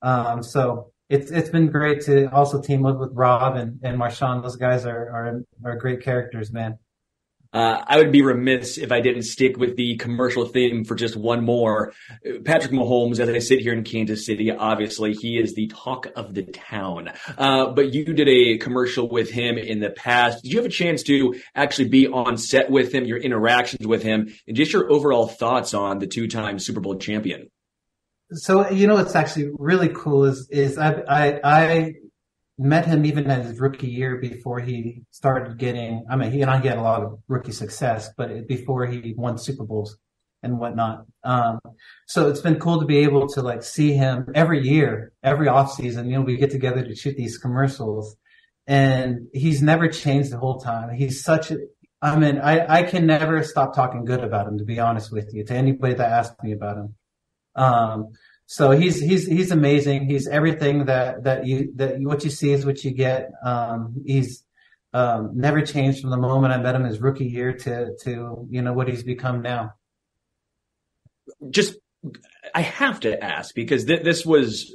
Um, so it's it's been great to also team up with Rob and and Marshawn. Those guys are are are great characters, man. Uh, I would be remiss if I didn't stick with the commercial theme for just one more. Patrick Mahomes, as I sit here in Kansas City, obviously he is the talk of the town. Uh, but you did a commercial with him in the past. Did you have a chance to actually be on set with him, your interactions with him, and just your overall thoughts on the two-time Super Bowl champion? So you know what's actually really cool is is I I, I met him even in his rookie year before he started getting. I mean, he and I had a lot of rookie success, but before he won Super Bowls and whatnot. Um, so it's been cool to be able to like see him every year, every off season. You know, we get together to shoot these commercials, and he's never changed the whole time. He's such a I mean, I, I can never stop talking good about him, to be honest with you, to anybody that asks me about him. Um, so he's he's he's amazing. He's everything that that you that what you see is what you get. Um, he's um, never changed from the moment I met him his rookie year to to you know what he's become now. Just I have to ask because th- this was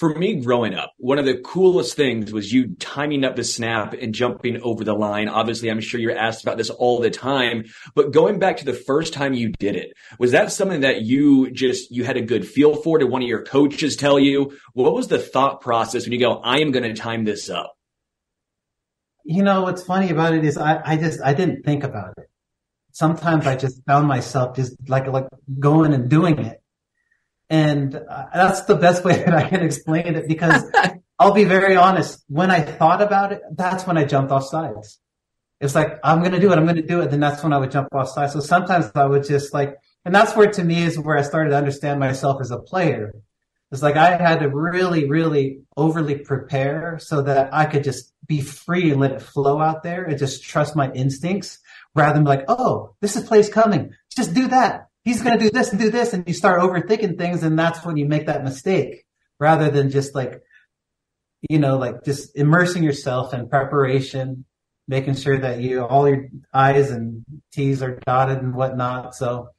for me growing up, one of the coolest things was you timing up the snap and jumping over the line. Obviously, I'm sure you're asked about this all the time, but going back to the first time you did it, was that something that you just, you had a good feel for? Did one of your coaches tell you? What was the thought process when you go, I am going to time this up? You know, what's funny about it is I, I just, I didn't think about it. Sometimes I just found myself just like, like going and doing it and uh, that's the best way <laughs> that I can explain it because <laughs> I'll be very honest. When I thought about it, that's when I jumped off sides. It's like, I'm going to do it. I'm going to do it. Then that's when I would jump off sides. So sometimes I would just like, and that's where to me is where I started to understand myself as a player. It's like I had to really, really overly prepare so that I could just be free and let it flow out there and just trust my instincts rather than be like, oh, this is place coming. Just do that he's going to do this and do this. And you start overthinking things. And that's when you make that mistake rather than just like, you know, like just immersing yourself in preparation, making sure that you, all your I's and T's are dotted and whatnot. So,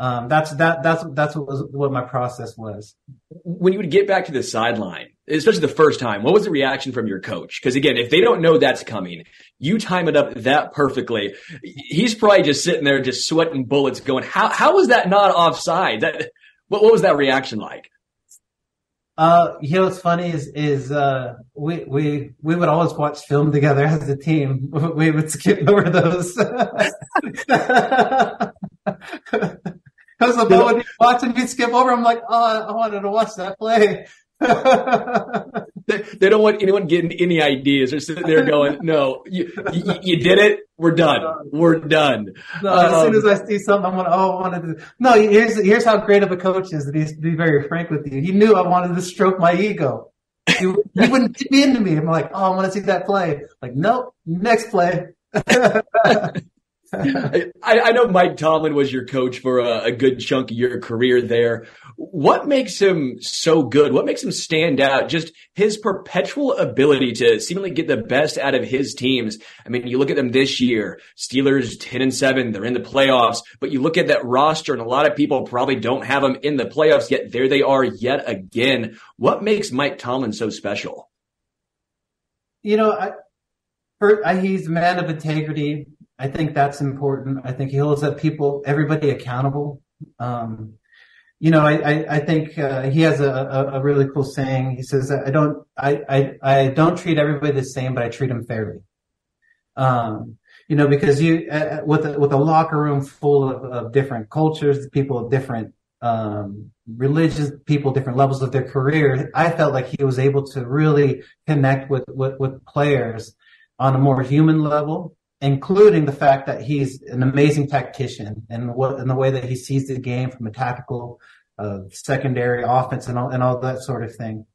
um, that's that that's that's what was what my process was. When you would get back to the sideline, especially the first time, what was the reaction from your coach? Because again, if they don't know that's coming, you time it up that perfectly. He's probably just sitting there, just sweating bullets, going, "How how was that not offside? That what what was that reaction like?" Uh, you know what's funny is is uh, we we we would always watch film together as a team. <laughs> We would skip over those. Because the moment you watch and you skip over, I'm like, oh, I wanted to watch that play. They, they, don't want anyone getting any ideas. They're sitting there going, "No, you, you, you did it. We're done. We're done." No, um, as soon as I see something, I'm going, "Oh, I wanted to." No, here's here's how great of a coach is. That he's to be very frank with you. He knew I wanted to stroke my ego. He, he wouldn't get me into me. I'm like, "Oh, I want to see that play." Like, nope, next play. <laughs> I, I, know Mike Tomlin was your coach for a, a, good chunk of your career there. What makes him so good? What makes him stand out? Just his perpetual ability to seemingly get the best out of his teams. I mean, you look at them this year, Steelers 10 and 7, they're in the playoffs, but you look at that roster and a lot of people probably don't have them in the playoffs yet. There they are yet again. What makes Mike Tomlin so special? You know, I, he's a man of integrity I think that's important. I think he holds up people, everybody accountable. Um, you know, I, I, I think uh, he has a, a, really cool saying. He says, "I don't, I, I, I don't treat everybody the same, but I treat them fairly." Um, you know, because you uh, uh, with a, with a locker room full of, of different cultures, people of different um, religious people, different levels of their career. I felt like he was able to really connect with with, with players on a more human level including the fact that he's an amazing tactician and what in the way that he sees the game from a tactical, uh, secondary offense and all, and all that sort of thing.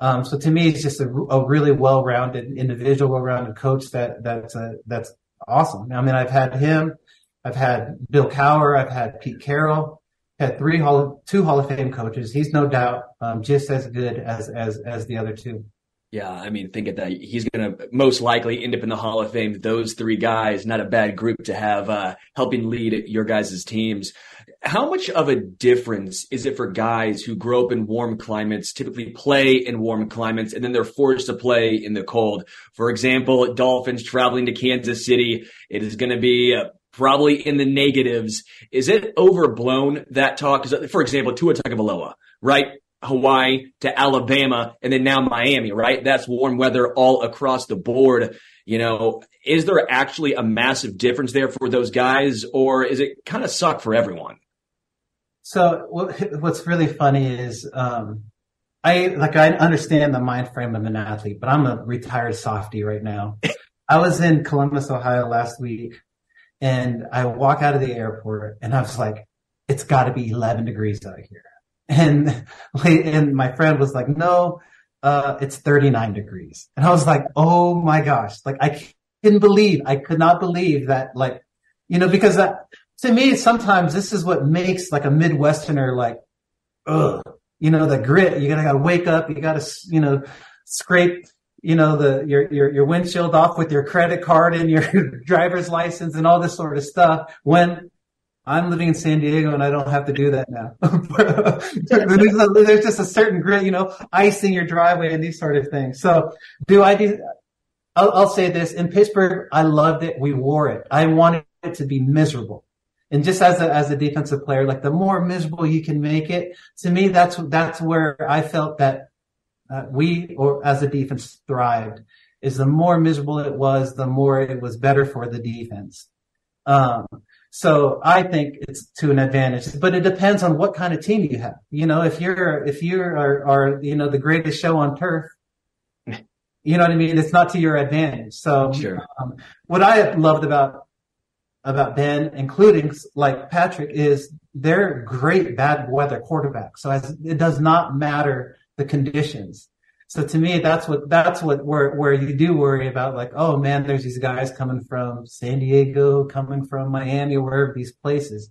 Um, so to me, he's just a, a really well-rounded individual, well-rounded coach that that's a, that's awesome. I mean, I've had him, I've had Bill Cowher, I've had Pete Carroll, had three hall of, two Hall of Fame coaches. He's no doubt um, just as good as as as the other two. Yeah, I mean, think of that. He's going to most likely end up in the Hall of Fame. Those three guys, not a bad group to have uh, helping lead your guys' teams. How much of a difference is it for guys who grow up in warm climates, typically play in warm climates, and then they're forced to play in the cold? For example, Dolphins traveling to Kansas City, it is going to be uh, probably in the negatives. Is it overblown that talk? For example, Tua Tagovailoa, right? Hawaii to Alabama and then now Miami, right? That's warm weather all across the board. You know, is there actually a massive difference there for those guys or is it kind of suck for everyone? So <laughs> what's really funny is, um, I like I understand the mind frame of an athlete, but I'm a retired softy right now. <laughs> I was in Columbus, Ohio last week, and I walk out of the airport, and I was like, "It's got to be 11 degrees out here." And, and my friend was like, no, uh, it's 39 degrees. And I was like, oh my gosh, like I couldn't believe, I could not believe that, like, you know, because that, to me, sometimes this is what makes like a Midwesterner like, ugh, you know, the grit. You gotta, gotta wake up. You gotta, you know, scrape, you know, the, your, your, your windshield off with your credit card and your <laughs> driver's license and all this sort of stuff when I'm living in San Diego and I don't have to do that now. <laughs> <laughs> there's, a, there's, just a certain grit, you know, icing your driveway and these sort of things. So do I do, I'll, I'll, say this in Pittsburgh, I loved it. We wore it. I wanted it to be miserable. And just as a, as a defensive player, like the more miserable you can make it, to me, that's, that's where I felt that uh, we or as a defense thrived is the more miserable it was, the more it was better for the defense. Um, so I think it's to an advantage, but it depends on what kind of team you have. You know, if you're, if you are, are, you know, the greatest show on turf, <laughs> you know what I mean? It's not to your advantage. So sure. um, what I have loved about, about Ben, including like Patrick is they're great bad weather quarterbacks. So as, it does not matter the conditions. So to me, that's what, that's what where, where you do worry about like, oh man, there's these guys coming from San Diego, coming from Miami, wherever these places.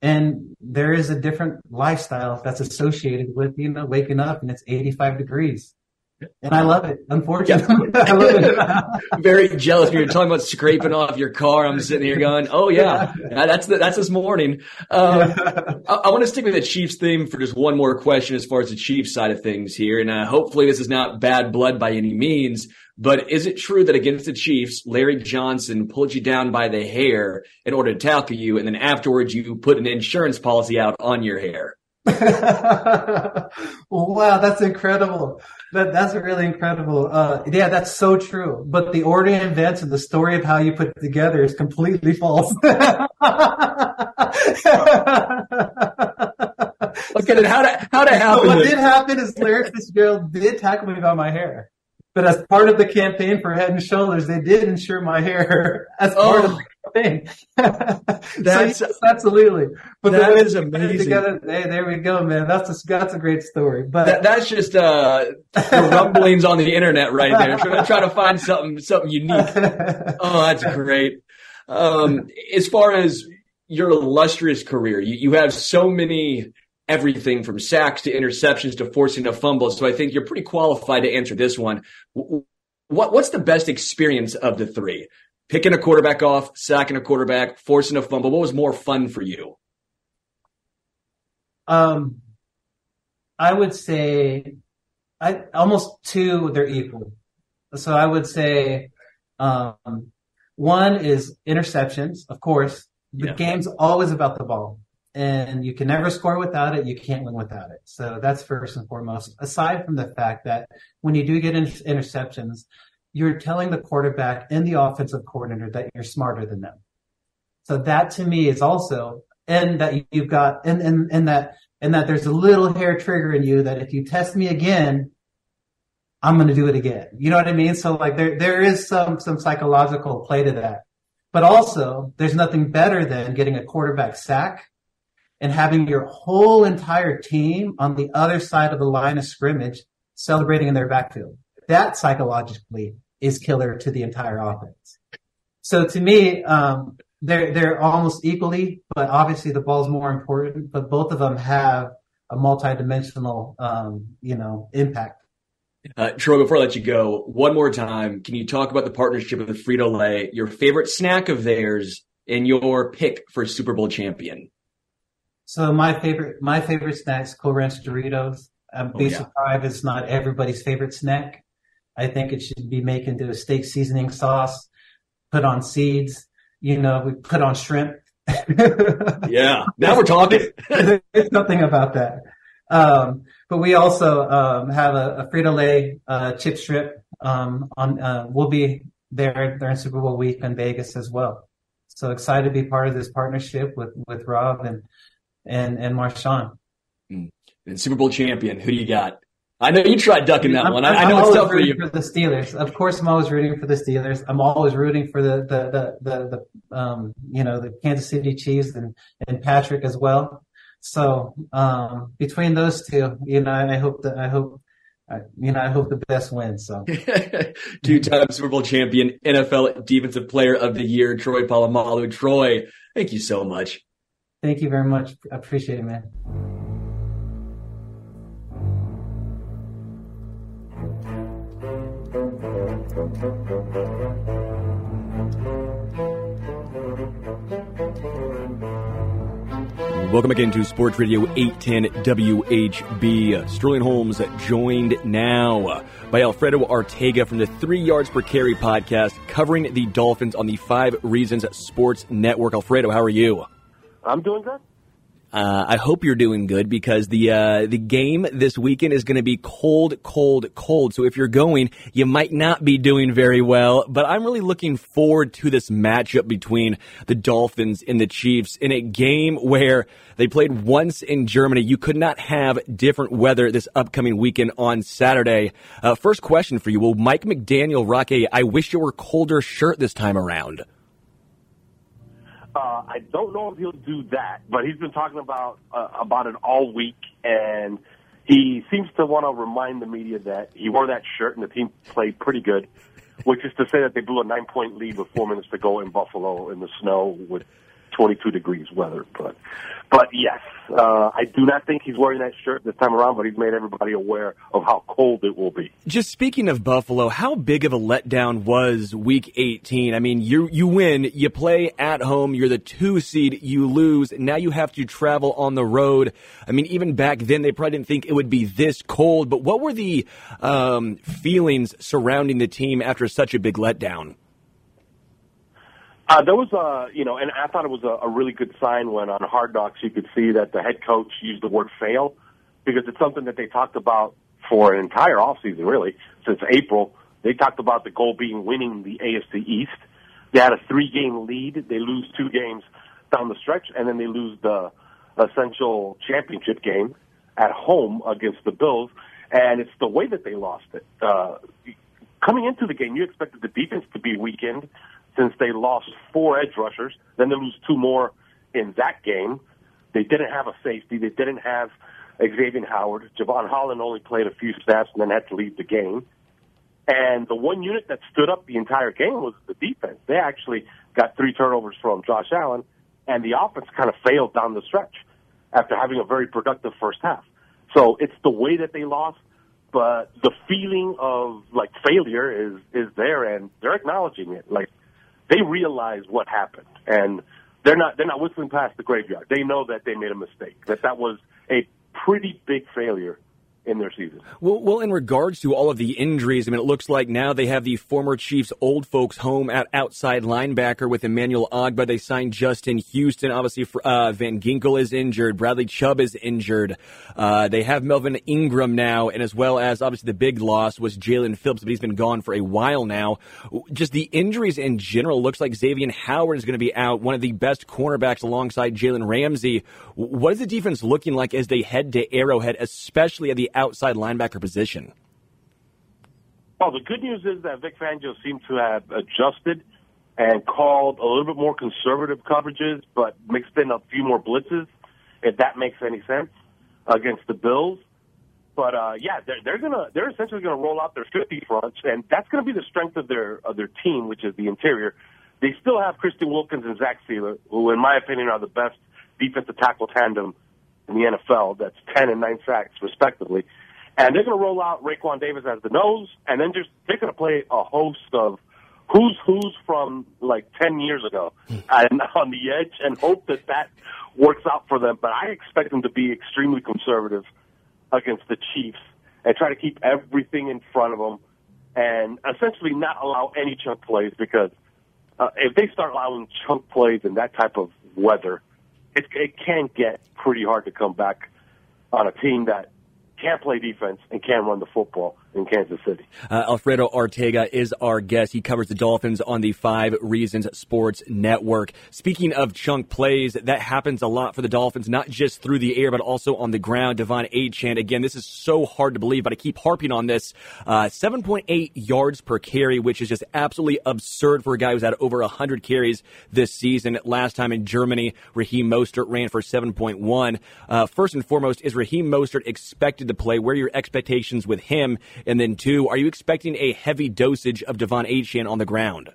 And there is a different lifestyle that's associated with, you know, waking up and it's 85 degrees. And I love it. Unfortunately, yeah. <laughs> I love it. <laughs> Very jealous. When you're talking about scraping off your car, I'm sitting here going, "Oh yeah, that's the, that's this morning." Um. I, I, want to stick with the Chiefs theme for just one more question, as far as the Chiefs side of things here, and uh, hopefully this is not bad blood by any means. But is it true that against the Chiefs, Larry Johnson pulled you down by the hair in order to tackle you, and then afterwards you put an insurance policy out on your hair? <laughs> wow, that's incredible. That that's really incredible. Uh, yeah, that's so true. But the order of events and the story of how you put it together is completely <laughs> false. <laughs> okay, then how did how did happen? what did happen is Larry Fitzgerald did tackle me about my hair. But as part of the campaign for Head and Shoulders, they did insure my hair as part oh. of the thing. <laughs> That's so, yes, absolutely. But that is amazing. Together, hey, there we go, man. That's a that's a great story. But that, that's just uh, the <laughs> rumblings on the internet right there. Trying to try to find something something unique. <laughs> Oh, that's great. Um, as far as your illustrious career, you, you have so many everything from sacks to interceptions to forcing a fumble. So I think you're pretty qualified to answer this one. What, what's the best experience of the three? Picking a quarterback off, sacking a quarterback, forcing a fumble. What was more fun for you? Um, I would say, I almost two. They're equal. So I would say, um, one is interceptions. Of course, the yeah. game's always about the ball and you can never score without it. You can't win without it. So that's first and foremost. Aside from the fact that when you do get interceptions, you're telling the quarterback and the offensive coordinator that you're smarter than them. So that to me is also, and that you've got, and, and, and that, and that there's a little hair trigger in you that if you test me again, I'm going to do it again. You know what I mean? So like there, there is some, some psychological play to that. But also there's nothing better than getting a quarterback sack and having your whole entire team on the other side of the line of scrimmage celebrating in their backfield. That psychologically is killer to the entire offense. So to me, um, they're they're almost equally, but obviously the ball's more important. But both of them have a multi-dimensional, um, you know, impact. Uh, Troy, before I let you go, one more time, can you talk about the partnership with Frito Lay, your favorite snack of theirs, and your pick for Super Bowl champion? So my favorite, my favorite snacks, Cool Ranch Doritos. Be oh, yeah. surprised it's not everybody's favorite snack. I think it should be made into a steak seasoning sauce, put on seeds. You know, we put on shrimp. <laughs> yeah, now we're talking. <laughs> It's nothing about that. Um, but we also um, have a, a Frito Lay uh, chip strip. Um, on uh, we'll be there during Super Bowl week in Vegas as well. So excited to be part of this partnership with with Rob and and and Marshawn. Mm. And Super Bowl champion, who do you got? I know you tried ducking that I'm, one. I, I know I'm it's tough for you. For the Steelers, of course, I'm always rooting for the Steelers. I'm always rooting for the the the the, the um you know the Kansas City Chiefs and and Patrick as well. So um between those two, you know, I hope that I hope you know, I hope the best wins. So, <laughs> two-time Super Bowl champion, NFL Defensive Player of the Year, Troy Polamalu. Troy, thank you so much. Thank you very much. I appreciate it, man. Welcome again to Sports Radio 810 WHB. Sterling Holmes joined now by Alfredo Arteaga from the Three Yards Per Carry podcast, covering the Dolphins on the Five Reasons Sports Network. Alfredo, how are you? I'm doing good. Uh, I hope you're doing good because the uh, the game this weekend is going to be cold, cold, cold. So if you're going, you might not be doing very well. But I'm really looking forward to this matchup between the Dolphins and the Chiefs in a game where they played once in Germany. You could not have different weather this upcoming weekend on Saturday. Uh, first question for you: Will Mike McDaniel rock a "I wish you were colder" shirt this time around? Uh, I don't know if he'll do that, but he's been talking about uh, about it all week, and he seems to want to remind the media that he wore that shirt and the team played pretty good, which is to say that they blew a nine point lead with four minutes to go in Buffalo in the snow with 22 degrees weather. But, but yes, uh, I do not think he's wearing that shirt this time around, but he's made everybody aware of how cold it will be. Just speaking of Buffalo, how big of a letdown was Week 18? I mean, you you win, you play at home, you're the two seed, you lose. Now you have to travel on the road. I mean, even back then, they probably didn't think it would be this cold. But what were the um, feelings surrounding the team after such a big letdown? Uh, there was a, you know, and I thought it was a, a really good sign when on Hard Knocks you could see that the head coach used the word fail because it's something that they talked about for an entire offseason, really, since April. They talked about the goal being winning the AFC East. They had a three game lead. They lose two games down the stretch, and then they lose the essential championship game at home against the Bills. And it's the way that they lost it. Uh, coming into the game, you expected the defense to be weakened since they lost four edge rushers. Then they lose two more in that game. They didn't have a safety. They didn't have Xavier Howard. Jevon Holland only played a few snaps and then had to leave the game. And the one unit that stood up the entire game was the defense. They actually got three turnovers from Josh Allen, and the offense kind of failed down the stretch after having a very productive first half. So it's the way that they lost, but the feeling of like failure is is there, and they're acknowledging it. Like they realize what happened, and they're not they're not whistling past the graveyard. They know that they made a mistake. That that was a pretty big failure in their season. Well, well, in regards to all of the injuries, I mean, it looks like now they have the former Chiefs old folks home at outside linebacker with Emmanuel Ogbah. They signed Justin Houston. Obviously, uh, Van Ginkel is injured. Bradley Chubb is injured. Uh, they have Melvin Ingram now, and as well as obviously the big loss was Jaelan Phillips, but he's been gone for a while now. Just the injuries in general looks like Xavier Howard is going to be out, one of the best cornerbacks alongside Jalen Ramsey. What is the defense looking like as they head to Arrowhead, especially at the outside linebacker position? Well, the good news is that Vic Fangio seemed to have adjusted and called a little bit more conservative coverages, but mixed in a few more blitzes, if that makes any sense, against the Bills. But uh, yeah, they're, they're gonna they're essentially gonna roll out their 50 fronts, and that's gonna be the strength of their of their team, which is the interior. They still have Christian Wilkins and Zach Sieler, who, in my opinion, are the best defensive tackle tandem in the NFL. That's 10 and 9 sacks, respectively. And they're going to roll out Raekwon Davis as the nose, and then just they're going to play a host of who's who's from like 10 years ago and <laughs> on the edge and hope that that works out for them. But I expect them to be extremely conservative against the Chiefs and try to keep everything in front of them and essentially not allow any chunk plays because uh, if they start allowing chunk plays in that type of weather, it, it can get pretty hard to come back on a team that can't play defense and can't run the football in Kansas City. Uh, Alfredo Arteaga is our guest. He covers the Dolphins on the Five Reasons Sports Network. Speaking of chunk plays, that happens a lot for the Dolphins, not just through the air, but also on the ground. De'Von Achane, again, this is so hard to believe, but I keep harping on this. Uh, 7.8 yards per carry, which is just absolutely absurd for a guy who's had over 100 carries this season. Last time in Germany, Raheem Mostert ran for 7.1. Uh, first and foremost, is Raheem Mostert expected to play? Where are your expectations with him? And then two, are you expecting a heavy dosage of De'Von Achane on the ground?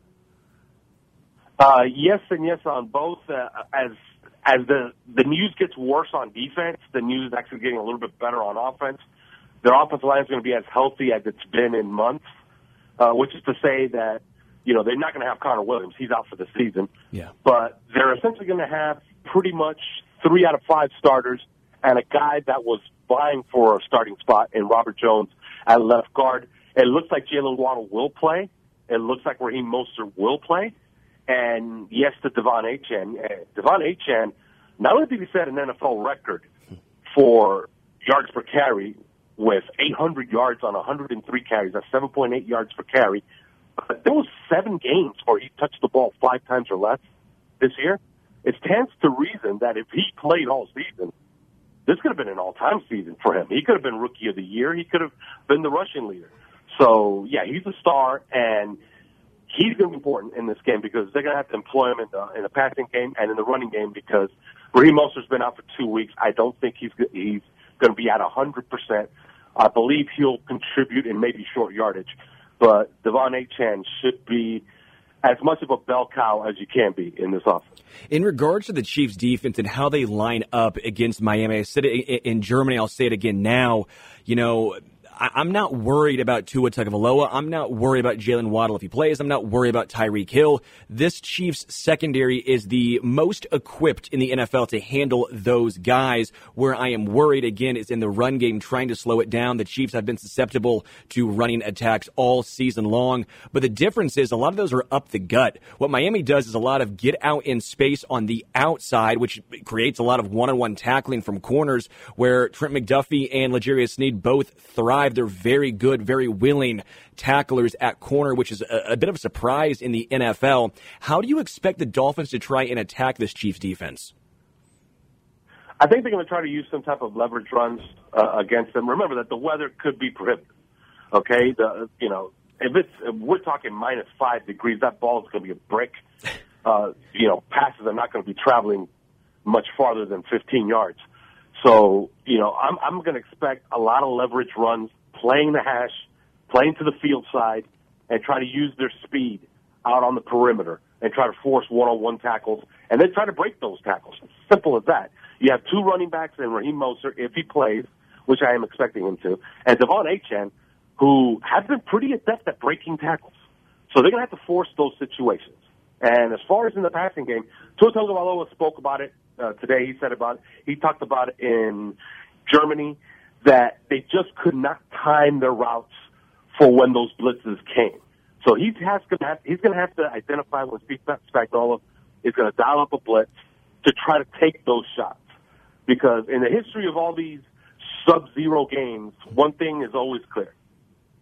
Uh, yes and yes on both. Uh, as as the the news gets worse on defense, the news is actually getting a little bit better on offense. Their offensive line is going to be as healthy as it's been in months, uh, which is to say that you know they're not going to have Connor Williams; he's out for the season. Yeah. But they're essentially going to have pretty much three out of five starters and a guy that was vying for a starting spot in Robert Jones at left guard. It looks like Jaylen Waddle will play. It looks like Raheem Mostert will play. And yes, to De'Von Achane. Uh, De'Von Achane, not only did he set an NFL record for yards per carry with 800 yards on 103 carries, that's 7.8 yards per carry, but there was seven games where he touched the ball five times or less this year. It stands to reason that if he played all season, this could have been an all-time season for him. He could have been rookie of the year. He could have been the rushing leader. So yeah, he's a star, and he's going to be important in this game because they're going to have to employ him in the in the passing game and in the running game because Raheem Mostert's been out for two weeks. I don't think he's he's going to be at a hundred percent. I believe he'll contribute in maybe short yardage, but De'Von Achane should be as much of a bell cow as you can be in this offense. In regards to the Chiefs' defense and how they line up against Miami, I said it in Germany. I'll say it again now. You know I, am not worried about Tua Tagovailoa. I'm not worried about Jaylen Waddle if he plays. I'm not worried about Tyreek Hill. This Chiefs secondary is the most equipped in the NFL to handle those guys. Where I am worried again is in the run game, trying to slow it down. The Chiefs have been susceptible to running attacks all season long, but the difference is a lot of those are up the gut. What Miami does is a lot of get out in space on the outside, which creates a lot of one-on-one tackling from corners, where Trent McDuffie and L'Jarius Sneed both thrive they're very good, very willing tacklers at corner, which is a, a bit of a surprise in the NFL. How do you expect the Dolphins to try and attack this Chiefs defense? I think they're going to try to use some type of leverage runs uh, against them. Remember that the weather could be prohibitive. Okay, the you know if it's if we're talking minus five degrees, that ball is going to be a brick. Uh, you know, passes are not going to be traveling much farther than 15 yards. So you know, I'm I'm going to expect a lot of leverage runs playing the hash, playing to the field side, and try to use their speed out on the perimeter and try to force one-on-one tackles, and then try to break those tackles. Simple as that. You have two running backs and Raheem Mostert, if he plays, which I am expecting him to, and De'Von Achane, who have been pretty adept at breaking tackles. So they're going to have to force those situations. And as far as in the passing game, Tua Tagovailoa spoke about it uh, today. He said about it. He talked about it in Germany that they just could not time their routes for when those blitzes came. So he has to have, he's going to have to identify when Steve Spagnuolo is going to dial up a blitz to try to take those shots. Because in the history of all these sub-zero games, one thing is always clear.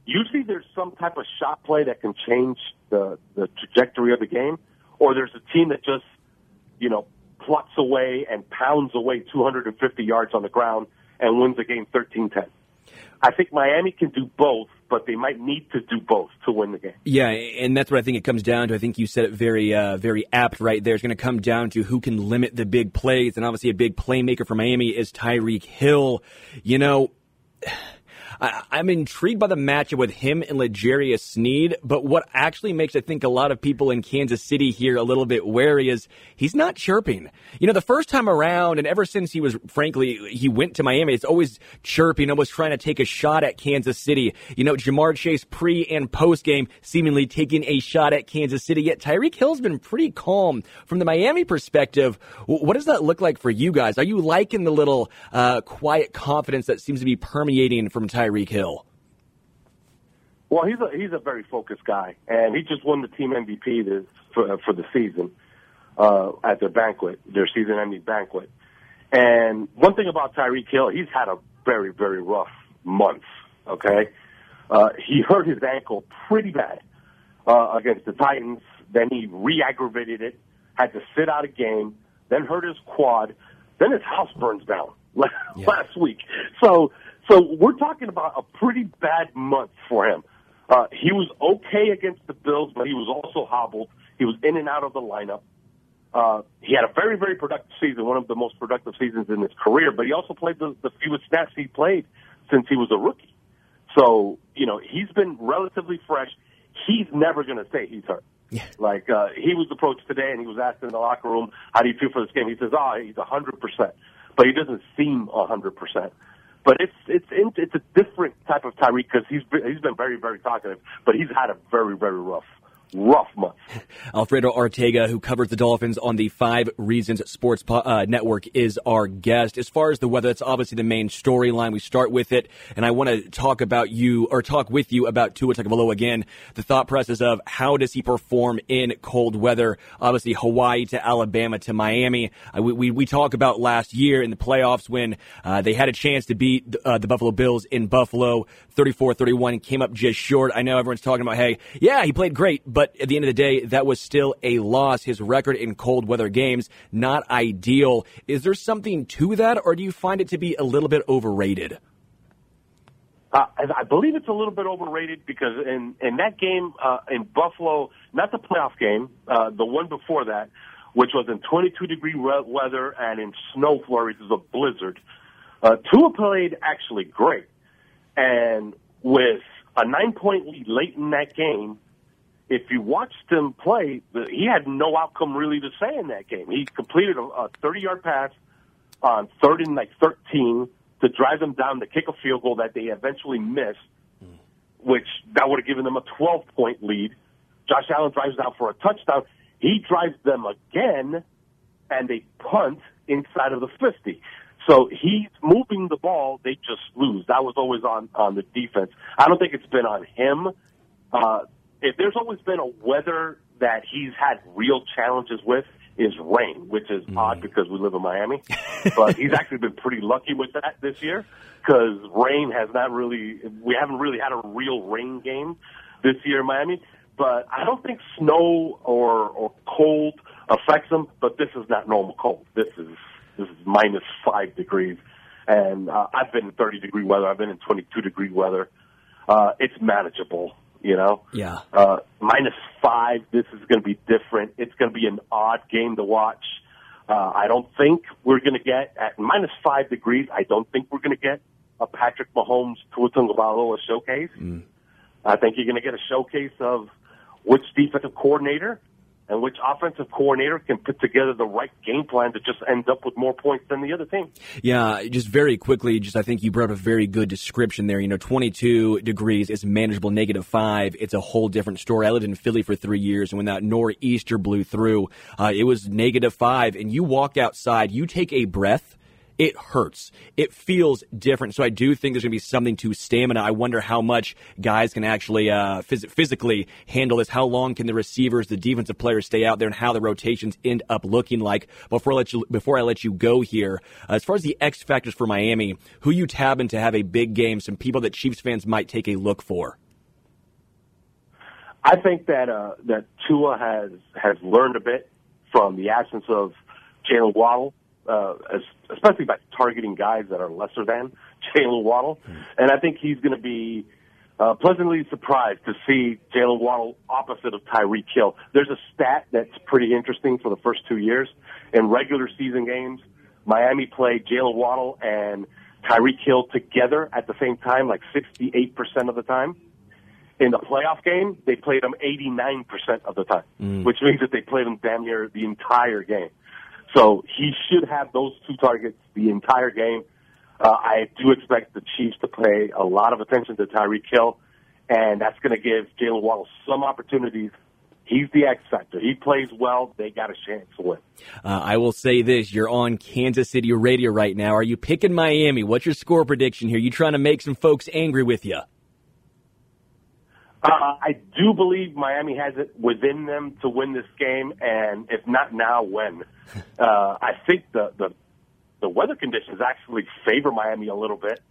Usually there's some type of shot play that can change the, the trajectory of the game, or there's a team that just, you know, plots away and pounds away 250 yards on the ground and wins the game 13-10. I think Miami can do both, but they might need to do both to win the game. Yeah, and that's what I think it comes down to. I think you said it very, uh, very apt right there. It's going to come down to who can limit the big plays, and obviously a big playmaker for Miami is Tyreek Hill. You know. I, am intrigued by the matchup with him and L'Jarius Sneed, but what actually makes I think a lot of people in Kansas City here a little bit wary is he's not chirping. You know, the first time around, and ever since he was, frankly, he went to Miami, it's always chirping, almost trying to take a shot at Kansas City. You know, Ja'Marr Chase pre and post game seemingly taking a shot at Kansas City. Yet Tyreek Hill's been pretty calm from the Miami perspective. What does that look like for you guys? Are you liking the little uh, quiet confidence that seems to be permeating from Tyreek? Tyreek Hill? Well, he's a he's a very focused guy, and he just won the team MVP this, for for the season uh, at their banquet, their season-ending banquet. And one thing about Tyreek Hill, he's had a very very rough month. Okay, uh, he hurt his ankle pretty bad uh, against the Titans. Then he re-aggravated it, had to sit out a game, then hurt his quad, then his house burns down <laughs> yeah. last week. So so we're talking about a pretty bad month for him. Uh, he was okay against the Bills, but he was also hobbled. He was in and out of the lineup. Uh, he had a very, very productive season, one of the most productive seasons in his career, but he also played the, the fewest snaps he played since he was a rookie. So, you know, he's been relatively fresh. He's never going to say he's hurt. Yeah. Like, uh, he was approached today and he was asked in the locker room, how do you feel for this game? He says, oh, he's a 100%. But he doesn't seem a 100%. But it's it's it's a different type of Tyreek because he's he's been very very talkative, but he's had a very very rough rough month. <laughs> Alfredo Arteaga, who covers the Dolphins on the Five Reasons Sports uh, Network, is our guest. As far as the weather, that's obviously the main storyline. We start with it, and I want to talk about you or talk with you about Tua Tagovailoa again. The thought process of how does he perform in cold weather? Obviously, Hawaii to Alabama to Miami. Uh, we, we, we talk about last year in the playoffs when uh, they had a chance to beat uh, the Buffalo Bills in Buffalo, 34-31, came up just short. I know everyone's talking about, hey, yeah, he played great, but but at the end of the day, that was still a loss. His record in cold weather games, not ideal. Is there something to that, or do you find it to be a little bit overrated? Uh, I believe it's a little bit overrated because in in that game uh, in Buffalo, not the playoff game, uh, the one before that, which was in 22 degree weather and in snow flurries, is a blizzard. Uh, Tua played actually great, and with a nine point lead late in that game, if you watched him play, he had no outcome really to say in that game. He completed a 30 yard pass on third and like 13 to drive them down to kick a field goal that they eventually missed, which that would have given them a 12 point lead. Josh Allen drives down for a touchdown. He drives them again, and they punt inside of the 50. So he's moving the ball. They just lose. That was always on on the defense. I don't think it's been on him. Uh, if there's always been a weather that he's had real challenges with is rain, which is mm. odd because we live in Miami. but he's <laughs> actually been pretty lucky with that this year because rain has not really, we haven't really had a real rain game this year in Miami. But I don't think snow or, or cold affects him, but this is not normal cold. This is, this is minus five degrees. And uh, I've been in 30 degree weather. I've been in 22 degree weather. Uh, it's manageable you know? Yeah. Uh, minus five, this is going to be different. It's going to be an odd game to watch. Uh, I don't think we're going to get, at minus five degrees, I don't think we're going to get a Patrick Mahomes Tua Tagovailoa showcase. Mm. I think you're going to get a showcase of which defensive coordinator and which offensive coordinator can put together the right game plan to just end up with more points than the other team. Yeah, just very quickly, just I think you brought up a very good description there. You know, 22 degrees is manageable, negative five, it's a whole different story. I lived in Philly for three years, and when that nor'easter blew through, uh, it was negative five, and you walk outside, you take a breath it hurts. It feels different. So I do think there's going to be something to stamina. I wonder how much guys can actually uh, phys- physically handle this. How long can the receivers, the defensive players stay out there, and how the rotations end up looking like. Before I let you, before I let you go here, uh, as far as the X factors for Miami, who you tabbing to have a big game? Some people that Chiefs fans might take a look for. I think that uh, that Tua has has learned a bit from the absence of Jaylen Waddle uh, especially by targeting guys that are lesser than Jaylen Waddle. Mm. And I think he's going to be uh, pleasantly surprised to see Jaylen Waddle opposite of Tyreek Hill. There's a stat that's pretty interesting for the first two years. In regular season games, Miami played Jaylen Waddle and Tyreek Hill together at the same time, like 68% of the time. In the playoff game, they played them 89% of the time, mm. which means that they played them damn near the entire game. So he should have those two targets the entire game. Uh, I do expect the Chiefs to pay a lot of attention to Tyreek Hill, and that's going to give Jaylen Waddle some opportunities. He's the X factor. He plays well. They got a chance to win. Uh, I will say this: you're on Kansas City radio right now. Are you picking Miami? What's your score prediction here? You trying to make some folks angry with you? Uh, I do believe Miami has it within them to win this game, and if not now, when? <laughs> Uh, I think the, the the weather conditions actually favor Miami a little bit.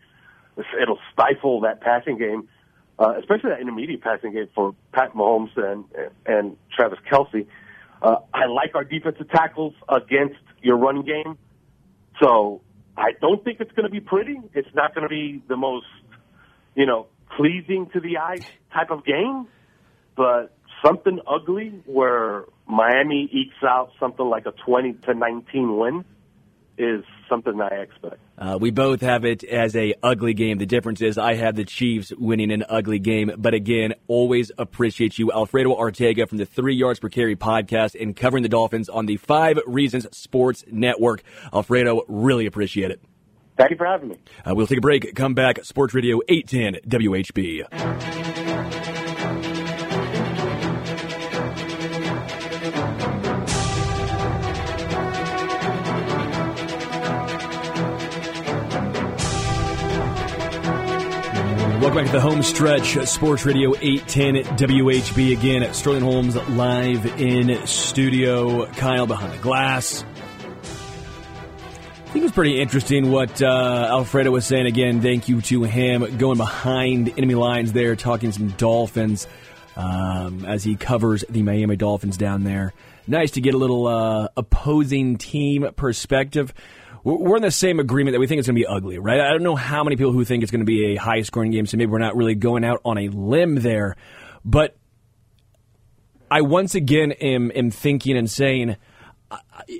It'll stifle that passing game, uh, especially that intermediate passing game for Pat Mahomes and and Travis Kelce. Uh, I like our defensive tackles against your run game, so I don't think it's going to be pretty. It's not going to be the most, you know, pleasing to the eye type of game, but something ugly where Miami ekes out something like a 20 to 19 win is something I expect. Uh, we both have it as a ugly game. The difference is I have the Chiefs winning an ugly game. But again, always appreciate you, Alfredo Arteaga from the Three Yards Per Carry podcast and covering the Dolphins on the Five Reasons Sports Network. Alfredo, really appreciate it. Thank you for having me. Uh, we'll take a break. Come back. Sports Radio 810 WHB. Welcome back to the home stretch, Sports Radio 810 WHB. Again, Sterling Holmes live in studio. Kyle behind the glass think it was pretty interesting what uh, Alfredo was saying. Again, thank you to him going behind enemy lines there, talking some Dolphins um, as he covers the Miami Dolphins down there. Nice to get a little uh, opposing team perspective. We're in the same agreement that we think it's going to be ugly, right? I don't know how many people who think it's going to be a high scoring game, so maybe we're not really going out on a limb there. But I once again am, am thinking and saying –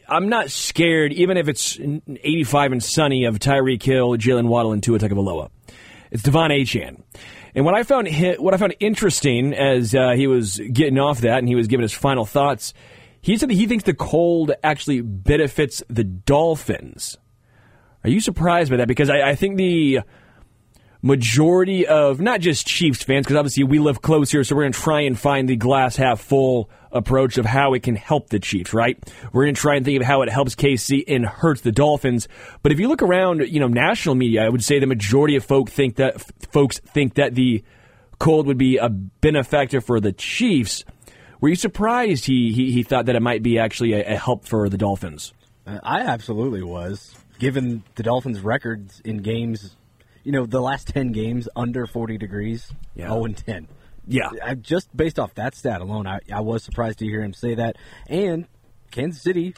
I'm not scared, even if it's 85 and sunny, of Tyreek Hill, Jaylen Waddle, and Tua Tagovailoa. It's De'Von Achane. And what I found what I found interesting as uh, he was getting off that and he was giving his final thoughts, he said that he thinks the cold actually benefits the Dolphins. Are you surprised by that? Because I, I think the majority of not just Chiefs fans, because obviously we live close here, so we're going to try and find the glass half full approach of how it can help the Chiefs, right? We're going to try and think of how it helps KC and hurts the Dolphins. But if you look around, you know, national media, I would say the majority of folk think that folks think that the cold would be a benefactor for the Chiefs. Were you surprised he he, he thought that it might be actually a, a help for the Dolphins? I absolutely was, given the Dolphins' records in games you know, the last 10 games under 40 degrees, yeah. 0 and 10. Yeah. I, just based off that stat alone, I, I was surprised to hear him say that. And Kansas City,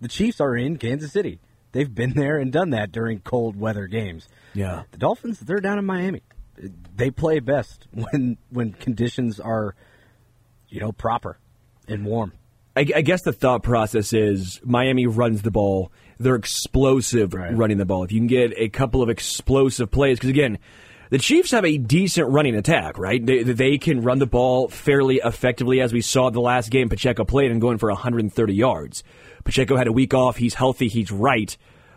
the Chiefs are in Kansas City. They've been there and done that during cold weather games. Yeah. The Dolphins, they're down in Miami. They play best <laughs> when when conditions are, you know, proper and warm. I, I guess the thought process is Miami runs the ball they're explosive right. running the ball. If you can get a couple of explosive plays, because again, the Chiefs have a decent running attack, right? They, they can run the ball fairly effectively, as we saw the last game Pacheco played and going for 130 yards. Pacheco had a week off. He's healthy. He's right.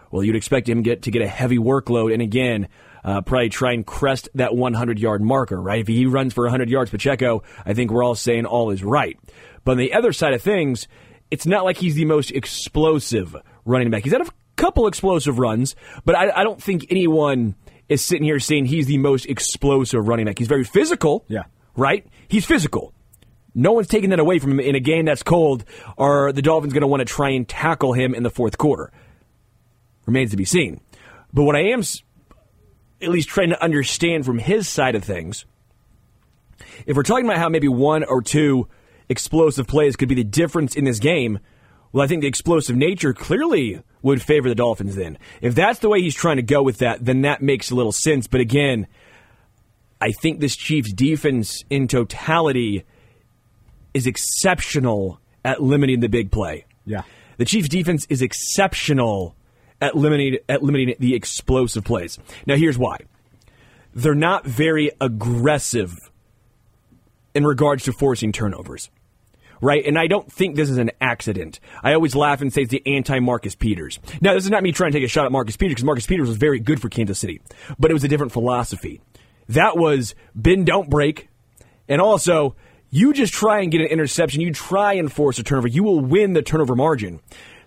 Well, you'd expect him get to get a heavy workload, and again, uh, probably try and crest that 100 yard marker, right? If he runs for 100 yards, Pacheco, I think we're all saying all is right. But on the other side of things, it's not like he's the most explosive running back. He's had a couple explosive runs, but I, I don't think anyone is sitting here saying he's the most explosive running back. He's very physical. Yeah. Right? He's physical. No one's taking that away from him in a game that's cold. Are the Dolphins going to want to try and tackle him in the fourth quarter? Remains to be seen. But what I am at least trying to understand from his side of things, if we're talking about how maybe one or two explosive plays could be the difference in this game, well, I think the explosive nature clearly would favor the Dolphins then. If that's the way he's trying to go with that, then that makes a little sense. But again, I think this Chiefs defense in totality is exceptional at limiting the big play. Yeah. The Chiefs defense is exceptional at limiting at limiting the explosive plays. Now here's why. They're not very aggressive in regards to forcing turnovers. Right? And I don't think this is an accident. I always laugh and say it's the anti Marcus Peters. Now, this is not me trying to take a shot at Marcus Peters because Marcus Peters was very good for Kansas City, but it was a different philosophy. That was bend, don't break. And also, you just try and get an interception. You try and force a turnover. You will win the turnover margin.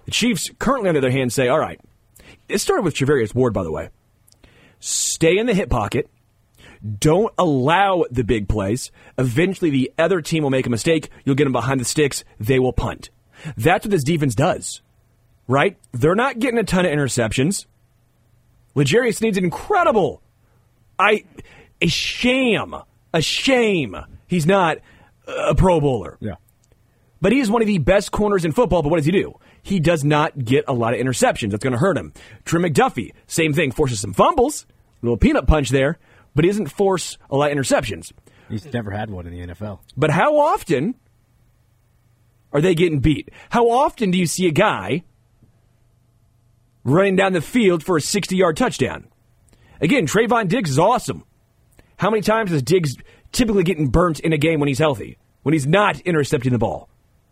The Chiefs currently, on the other hand, say, all right, it started with Charvarius Ward, by the way. Stay in the hip pocket. Don't allow the big plays. Eventually, the other team will make a mistake. You'll get them behind the sticks. They will punt. That's what this defense does, right? They're not getting a ton of interceptions. L'Jarius needs an incredible. I a shame, a shame. He's not a Pro Bowler. Yeah. But he is one of the best corners in football. But what does he do? He does not get a lot of interceptions. That's going to hurt him. Trent McDuffie, same thing, forces some fumbles, a little peanut punch there, but he doesn't force a lot of interceptions. He's never had one in the NFL. But how often are they getting beat? How often do you see a guy running down the field for a 60 yard touchdown? Again, Trevon Diggs is awesome. How many times is Diggs typically getting burnt in a game when he's healthy, when he's not intercepting the ball?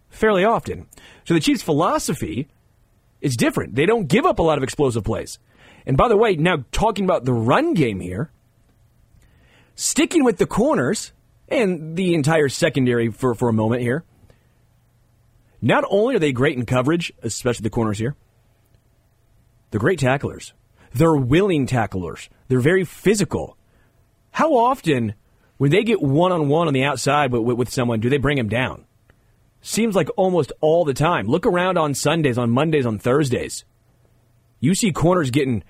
Fairly often. So the Chiefs' philosophy is different. They don't give up a lot of explosive plays. And by the way, now talking about the run game here, sticking with the corners and the entire secondary for, for a moment here. Not only are they great in coverage, especially the corners here, they're great tacklers. They're willing tacklers. They're very physical. How often, when they get one on one on the outside with, with, with someone, do they bring him down? Seems like almost all the time. Look around on Sundays, on Mondays, on Thursdays. You see corners getting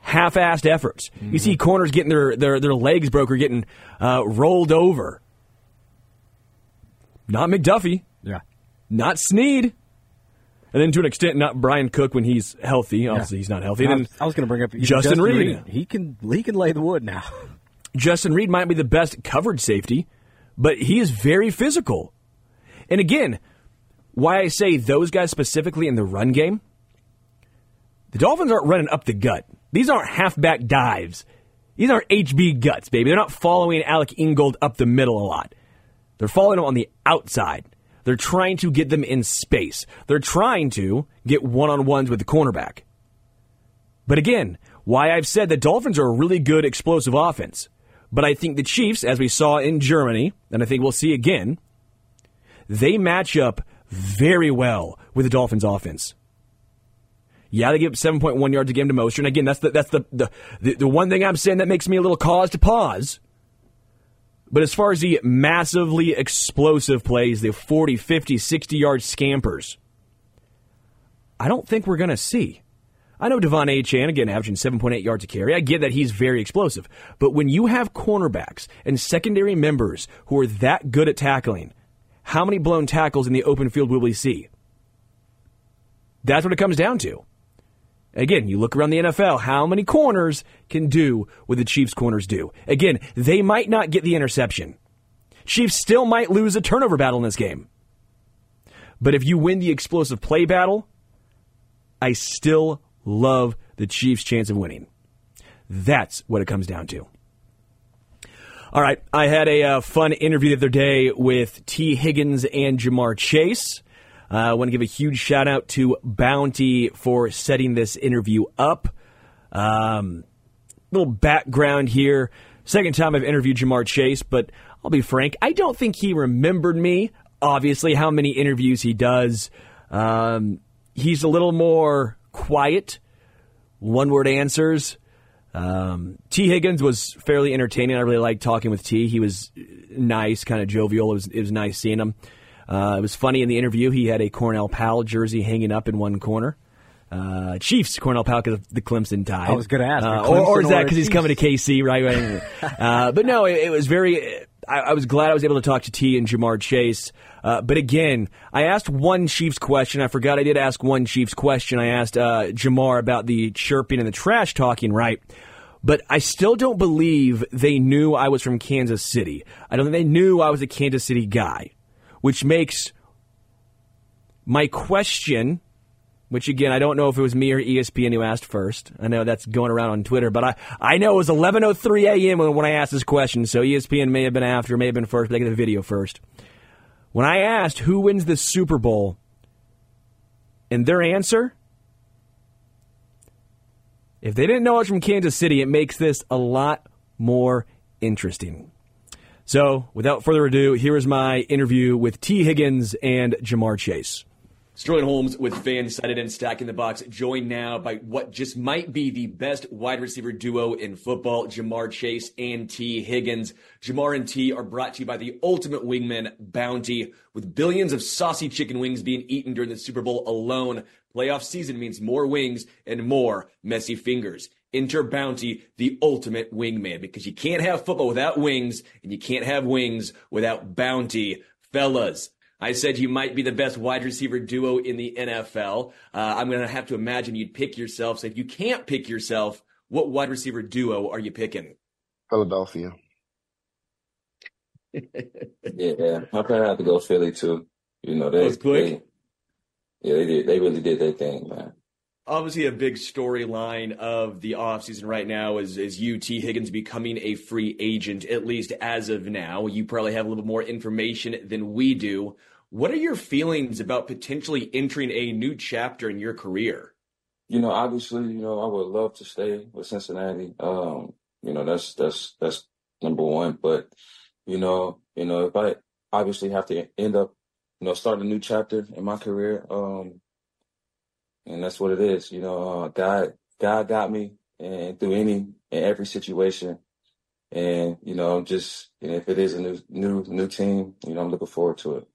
half-assed efforts. Mm-hmm. You see corners getting their their, their legs broke or getting uh, rolled over. Not McDuffie. Yeah. Not Sneed. And then to an extent, not Bryan Cook when he's healthy. Obviously, yeah. he's not healthy. I was, going to bring up Justin, Justin Reid. Reid. He can he can lay the wood now. <laughs> Justin Reid might be the best coverage safety, but he is very physical. And again, why I say those guys specifically in the run game, the Dolphins aren't running up the gut. These aren't halfback dives. These aren't HB guts, baby. They're not following Alec Ingold up the middle a lot. They're following him on the outside. They're trying to get them in space. They're trying to get one on ones with the cornerback. But again, why I've said the Dolphins are a really good explosive offense. But I think the Chiefs, as we saw in Germany, and I think we'll see again, they match up very well with the Dolphins offense. Yeah, they give up 7.1 yards a game to Mostert. And again, that's the, that's the, the, the, the one thing I'm saying that makes me a little cause to pause. But as far as the massively explosive plays, the 40, 50, 60 yard scampers, I don't think we're going to see. I know De'Von Achane, again, averaging 7.8 yards a carry. I get that he's very explosive. But when you have cornerbacks and secondary members who are that good at tackling, how many blown tackles in the open field will we see? That's what it comes down to. Again, you look around the NFL, how many corners can do what the Chiefs corners do? Again, they might not get the interception. Chiefs still might lose a turnover battle in this game. But if you win the explosive play battle, I still love the Chiefs' chance of winning. That's what it comes down to. All right. I had a uh, fun interview the other day with Tee Higgins and Ja'Marr Chase. Uh, I want to give a huge shout out to Bounty for setting this interview up. Um, little background here. Second time I've interviewed Ja'Marr Chase, but I'll be frank, I don't think he remembered me. Obviously, how many interviews he does. Um, he's a little more quiet, one word answers. Um, Tee Higgins was fairly entertaining. I really liked talking with Tee. He was nice, kind of jovial. It was, it was nice seeing him. Uh, it was funny in the interview. He had a Cornell Powell jersey hanging up in one corner. Uh, Chiefs Cornell Powell because of the Clemson tie. I was going to ask, uh, or, or, is that because he's coming to KC, right? uh, but no, it, it was very. I, I, was glad I was able to talk to Tee and Ja'Marr Chase. Uh, but again, I asked one Chiefs question. I forgot I did ask one Chiefs question. I asked uh, Ja'Marr about the chirping and the trash talking, right? But I still don't believe they knew I was from Kansas City. I don't think they knew I was a Kansas City guy, which makes my question which again, I don't know if it was me or ESPN who asked first. I know that's going around on Twitter, but I, I know it was 11.03 a.m. When, I asked this question, so ESPN may have been after, may have been first, but they get the video first. When I asked who wins the Super Bowl, and their answer, if they didn't know it from Kansas City, it makes this a lot more interesting. So, without further ado, here is my interview with Tee Higgins and Ja'Marr Chase. Sterling Holmes with fans FanSided and Stacking the Box, joined now by what just might be the best wide receiver duo in football, Ja'Marr Chase and Tee Higgins. Ja'Marr and Tee are brought to you by the ultimate wingman, Bounty. With billions of saucy chicken wings being eaten during the Super Bowl alone, playoff season means more wings and more messy fingers. Enter Bounty, the ultimate wingman, because you can't have football without wings, and you can't have wings without Bounty. Fellas, I said you might be the best wide receiver duo in the NFL. Uh, I'm going to have to imagine you'd pick yourself. So if you can't pick yourself, what wide receiver duo are you picking? Philadelphia. <laughs> yeah, I probably have to go Philly too. You know, they, quick. They, yeah, they did. They really did their thing, man obviously a big storyline of the offseason right now is, is Tee Higgins, becoming a free agent, at least as of now. You probably have a little more information than we do. What are your feelings about potentially entering a new chapter in your career? You know, obviously, you know, I would love to stay with Cincinnati. Um, you know, that's that's that's number one. But, you know, you know, if I obviously have to end up, you know, start a new chapter in my career, um, and that's what it is. You know, uh, God, God got me, and through any and every situation, and you know, just you know, if it is a new, new, new team, you know, I'm looking forward to it.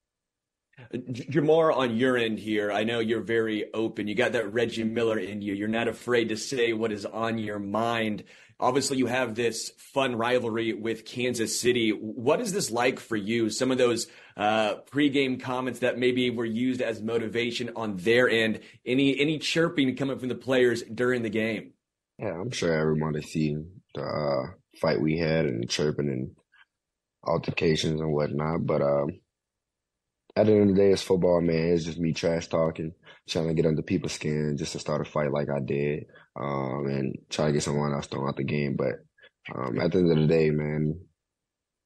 Ja'Marr, on your end here, I know you're very open. You got that Reggie Miller in you. You're not afraid to say what is on your mind. Obviously, you have this fun rivalry with Kansas City. What is this like for you? Some of those uh, pregame comments that maybe were used as motivation on their end. Any any chirping coming from the players during the game? Yeah, I'm sure everyone everybody seen the uh, fight we had and chirping and altercations and whatnot. But um, at the end of the day, it's football, man. It's just me trash talking, trying to get under people's skin just to start a fight like I did, um, and try to get someone else thrown out the game. But um, at the end of the day, man,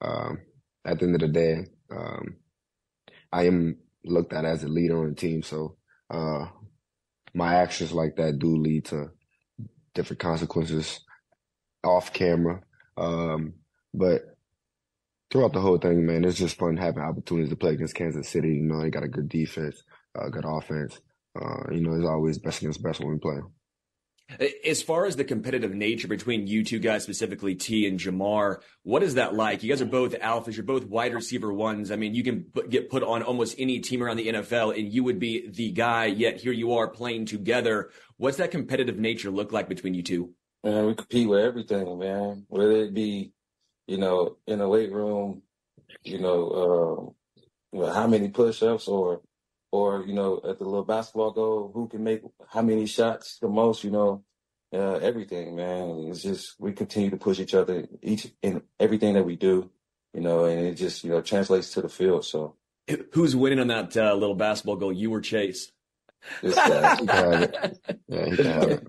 um, at the end of the day, um, I am looked at as a leader on the team. So uh, my actions like that do lead to different consequences off camera. Um, but throughout the whole thing, man, it's just fun having opportunities to play against Kansas City. You know, they got a good defense, uh, good offense. Uh, you know, it's always best against best when we play. As far as the competitive nature between you two guys, specifically Tee and Ja'Marr, what is that like? You guys are both alphas. You're both wide receiver ones. I mean, you can get put on almost any team around the NFL and you would be the guy, yet here you are playing together. What's that competitive nature look like between you two? Man, we compete with everything, man. Whether it be you know, in a weight room, you know, uh, how many push-ups or, or, you know, at the little basketball goal, who can make how many shots the most, you know, uh, everything, man. It's just, we continue to push each other each in everything that we do, you know, and it just, you know, translates to the field. So who's winning on that uh, little basketball goal? You or Chase? This guy. yeah, he can it.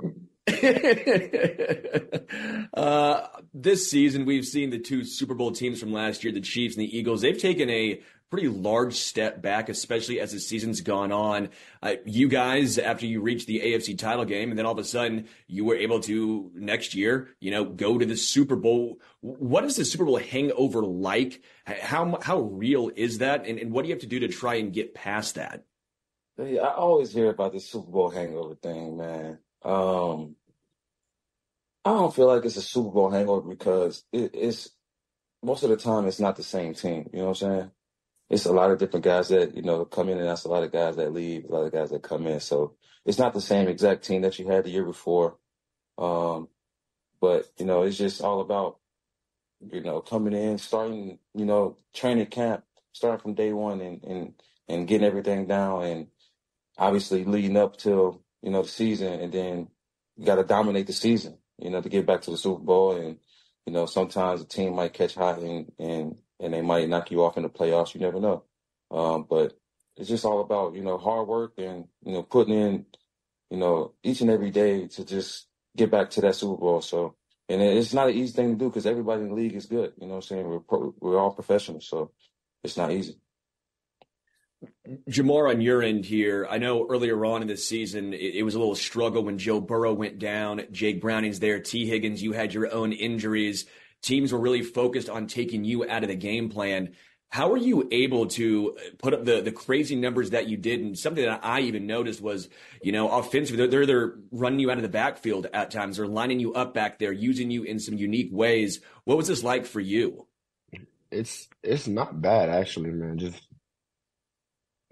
<laughs> uh, this season, we've seen the two Super Bowl teams from last year, the Chiefs and the Eagles. They've taken a pretty large step back, especially as the season's gone on. Uh, you guys, after you reached the AFC title game, and then all of a sudden you were able to next year, you know, go to the Super Bowl. What is the Super Bowl hangover like? How how real is that, and, and what do you have to do to try and get past that? I always hear about the Super Bowl hangover thing, man. Um, I don't feel like it's a Super Bowl hangover because it, it's most of the time it's not the same team. You know what I'm saying? It's a lot of different guys that you know come in, and that's a lot of guys that leave, a lot of guys that come in. So it's not the same exact team that you had the year before. Um, but you know, it's just all about you know coming in, starting you know training camp, starting from day one, and and and getting everything down, and obviously leading up till you know the season, and then you got to dominate the season, you know, to get back to the Super Bowl, and you know sometimes a team might catch hot and and and they might knock you off in the playoffs. You never know. Um, but it's just all about you know hard work and you know putting in you know each and every day to just get back to that Super Bowl. So and it's not an easy thing to do because everybody in the league is good. You know what I'm saying? We're pro- we're all professionals, so it's not easy. Ja'Marr, on your end here, I know earlier on in the season it, it, was a little struggle when Joe Burrow went down. Jake Browning's there. Tee Higgins, you had your own injuries teams were really focused on taking you out of the game plan. How were you able to put up the, the crazy numbers that you did? And something that I even noticed was, you know, offensively, they're, they're running you out of the backfield at times. They're lining you up back there, using you in some unique ways. What was this like for you? It's it's not bad actually, man. Just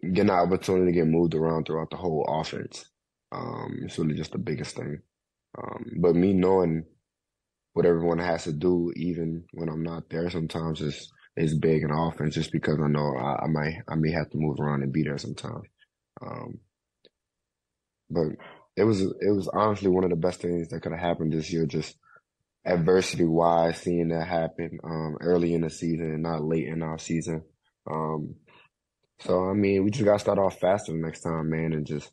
getting the opportunity to get moved around throughout the whole offense. Um, it's really just the biggest thing. Um, but me knowing what everyone has to do, even when I'm not there. Sometimes is is big in offense, just because I know I, I, might I may have to move around and be there sometimes. Um, but it was it was honestly one of the best things that could have happened this year. Just adversity wise, seeing that happen um, early in the season and not late in our season. Um, so I mean, we just got to start off faster next time, man, and just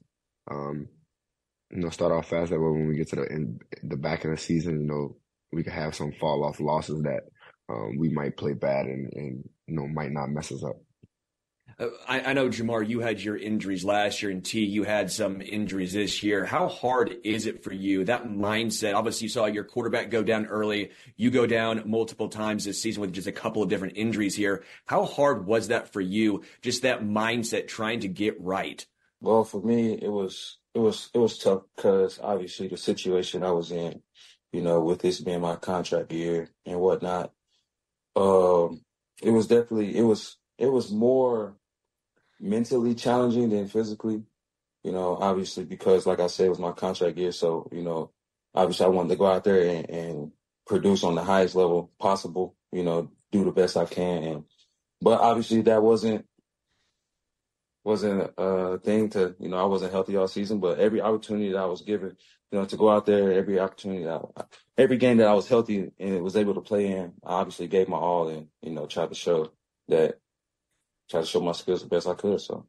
um, you know start off faster. When we get to the the back of the season, you know, we could have some fall off losses that um, we might play bad and, and you know might not mess us up. Uh, I, I, know Ja'Marr, you had your injuries last year, and Tee, you had some injuries this year. How hard is it for you that mindset? Obviously, you saw your quarterback go down early. You go down multiple times this season with just a couple of different injuries here. How hard was that for you? Just that mindset, trying to get right. Well, for me, it was it was it was tough because obviously the situation I was in you know, with this being my contract year and whatnot. Um, it was definitely it was it was more mentally challenging than physically. You know, obviously because like I said, it was my contract year, so you know, obviously I wanted to go out there and, and produce on the highest level possible. You know, do the best I can, and but obviously that wasn't wasn't a thing to you know I wasn't healthy all season, but every opportunity that I was given, you know, to go out there, every opportunity, that, every game that I was healthy and was able to play in, I obviously gave my all and you know tried to show that, tried to show my skills the best I could. So.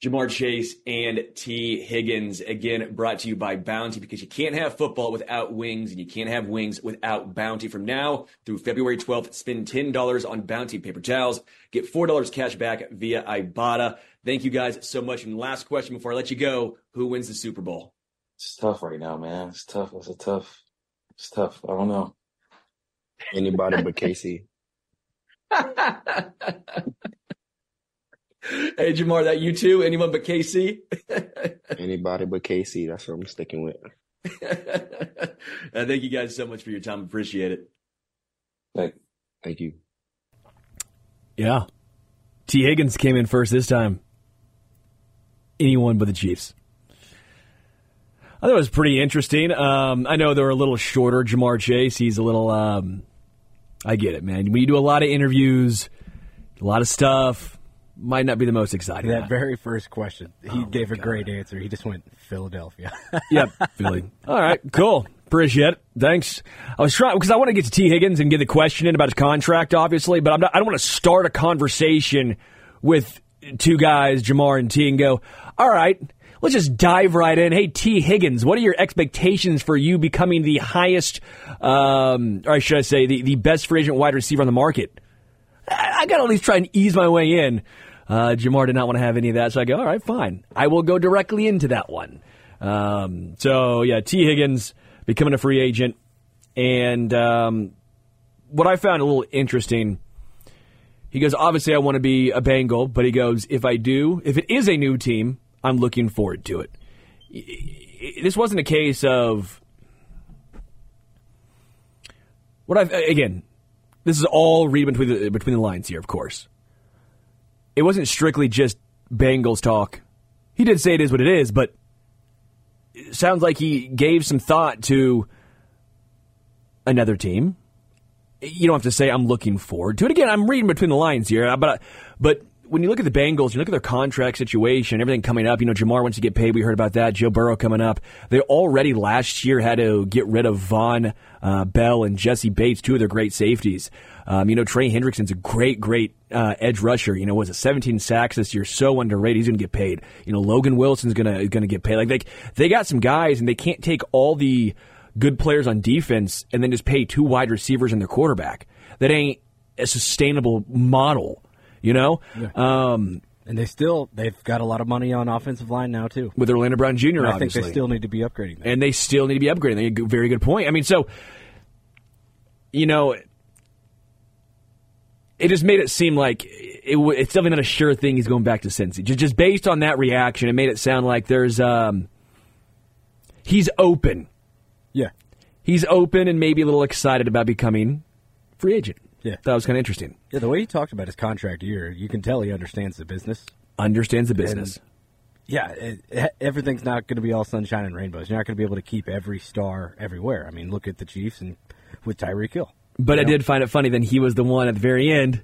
Ja'Marr Chase and Tee Higgins, again brought to you by Bounty because you can't have football without wings and you can't have wings without Bounty. From now through February 12th, spend $10 on Bounty paper towels. Get $4 cash back via Ibotta. Thank you guys so much. And last question before I let you go who wins the Super Bowl? It's tough right now, man. It's tough. It's a tough, it's tough. I don't know. Anybody but Casey. <laughs> hey, Ja'Marr, that you too? Anyone but Casey? Anybody but Casey. That's what I'm sticking with. <laughs> uh, thank you guys so much for your time. Appreciate it. Thank, thank you. Yeah. Tee Higgins came in first this time. Anyone but the Chiefs. I thought it was pretty interesting. Um, I know they're a little shorter. Ja'Marr Chase, he's a little. Um, I get it, man. When you do a lot of interviews, a lot of stuff, might not be the most exciting. That very first question, he oh gave a God. great answer. He just went Philadelphia. <laughs> yep, Philly. All right, cool. Appreciate it. Thanks. I was trying because I want to get to Tee Higgins and get the question in about his contract, obviously, but not, i don't want to start a conversation with two guys, Ja'Marr and Tee, and go, all right, let's just dive right in. Hey, Tee Higgins, what are your expectations for you becoming the highest, um, or should I say, the, the best free agent wide receiver on the market? I, I got to at least try and ease my way in. Uh, Ja'Marr did not want to have any of that, so I go, all right, fine. I will go directly into that one. Um, so, yeah, Tee Higgins becoming a free agent. And um, what I found a little interesting, he goes, obviously, I want to be a Bengal, but he goes, if I do, if it is a new team, I'm looking forward to it. This wasn't a case of what I've again. This is all reading between the between the lines here, of course. It wasn't strictly just Bengals talk. He did say it is what it is, but it sounds like he gave some thought to another team. You don't have to say I'm looking forward to it. Again, I'm reading between the lines here, but but when you look at the Bengals, you look at their contract situation, everything coming up. You know, Ja'Marr wants to get paid. We heard about that. Joe Burrow coming up. They already last year had to get rid of Vonn uh, Bell and Jessie Bates, two of their great safeties. Um, you know, Trey Hendrickson's a great, great uh, edge rusher. You know, was a 17 sacks this year, so underrated. He's going to get paid. You know, Logan Wilson's going to going to get paid. Like they they got some guys, and they can't take all the good players on defense and then just pay two wide receivers and their quarterback. That ain't a sustainable model. You know, Yeah. um, And they still they've got a lot of money on offensive line now too. with Orlando Brown Jr. And I think they still need to be upgrading. And they still need to be upgrading. They a very good point. I mean, so you know, it just made it seem like it, w- it's definitely not a sure thing. He's going back to Cincy. Just, just based on that reaction, it made it sound like there's um, he's open. Yeah, He's open and maybe a little excited about becoming free agent. Yeah. that was kind of interesting. yeah. The way he talked about his contract year, you can tell he understands the business. Understands the business. Yeah, it, it- everything's not going to be all sunshine and rainbows. You're not going to be able to keep every star everywhere. I mean, look at the Chiefs and with Tyreek Hill. But I You know? did find it funny that he was the one at the very end.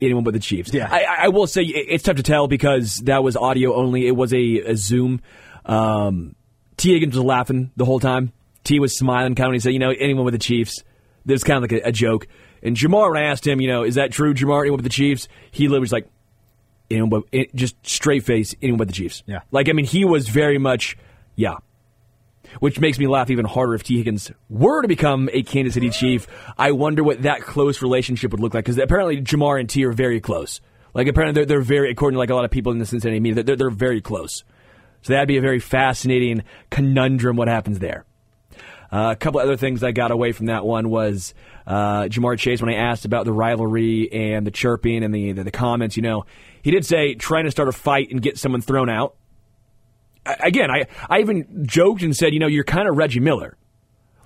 Anyone but the Chiefs. Yeah. I, I- I will say it's tough to tell because that was audio only. It was a, a Zoom. Um, Tee Higgins was laughing the whole time. Tee was smiling, kind of. He said, "You know, anyone with the Chiefs." There's kind of like a, a joke. And Ja'Marr, when I asked him, you know, is that true, Ja'Marr? Anyone with the Chiefs? He literally was like, anyone but it, just straight face, anyone but the Chiefs. Yeah. Like I mean, he was very much, yeah, which makes me laugh even harder if Tee Higgins were to become a Kansas City Chief. I wonder what that close relationship would look like because apparently Ja'Marr and Tee are very close. Like apparently they're, they're very, according to like a lot of people in the Cincinnati media, they're, they're very close. So that'd be a very fascinating conundrum. What happens there? Uh, a couple other things I got away from that one was uh, Ja'Marr Chase when I asked about the rivalry and the chirping and the, the the comments. You know, he did say trying to start a fight and get someone thrown out. I, again, I I even joked and said, you know, you're kind of Reggie Miller.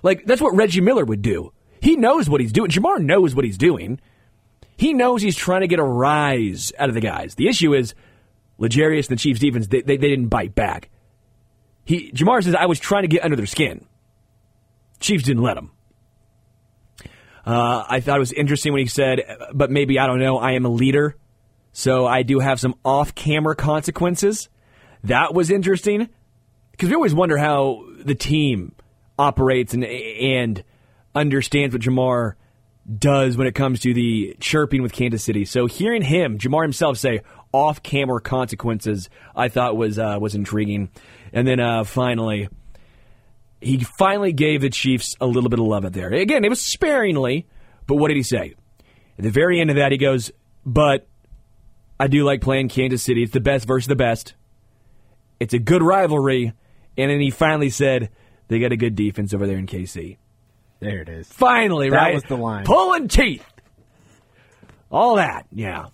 Like that's what Reggie Miller would do. He knows what he's doing. Ja'Marr knows what he's doing. He knows he's trying to get a rise out of the guys. The issue is L'Jarius and the Chiefs defense. They, they, they didn't bite back. He Ja'Marr says I was trying to get under their skin. Chiefs didn't let him. Uh, I thought it was interesting when he said, but maybe, I don't know, I am a leader, so I do have some off camera consequences. That was interesting because we always wonder how the team operates and, and understands what Ja'Marr does when it comes to the chirping with Kansas City. So hearing him, Ja'Marr himself, say off camera consequences, I thought was uh, was intriguing. And then uh, finally, he finally gave the Chiefs a little bit of love out there. Again, it was sparingly, but what did he say? At the very end of that, he goes, But I do like playing Kansas City. It's the best versus the best. It's a good rivalry. And then he finally said, They got a good defense over there in KC. There it is. Finally, That right? was the line. Pulling teeth. All that, yeah.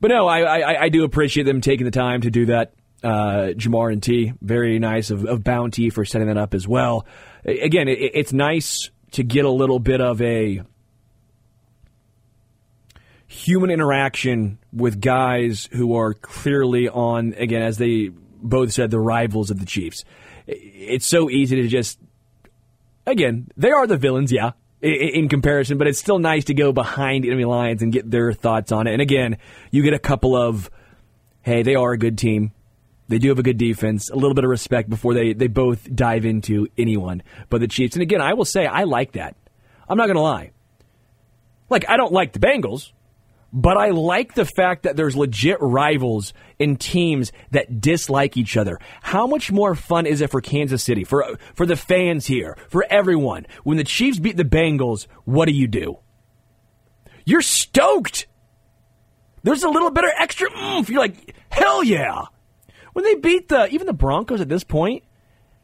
But no, I, I, I do appreciate them taking the time to do that. Uh, Ja'Marr and Tee, very nice of, of Bounty for setting that up as well. Again, it, it's nice to get a little bit of a human interaction with guys who are clearly on, again, as they both said, the rivals of the Chiefs. It's so easy to just again, they are the villains, yeah, in comparison, but it's still nice to go behind enemy lines and get their thoughts on it. And again, you get a couple of, hey, they are a good team. They do have a good defense, a little bit of respect before they, they both dive into anyone but the Chiefs. And again, I will say, I like that. I'm not going to lie. Like, I don't like the Bengals, But I like the fact that there's legit rivals in teams that dislike each other. How much more fun is it for Kansas City, for for the fans here, for everyone? When the Chiefs beat the Bengals, what do you do? You're stoked. There's a little bit of extra oomph. You're like, hell yeah. When they beat the even the Broncos at this point,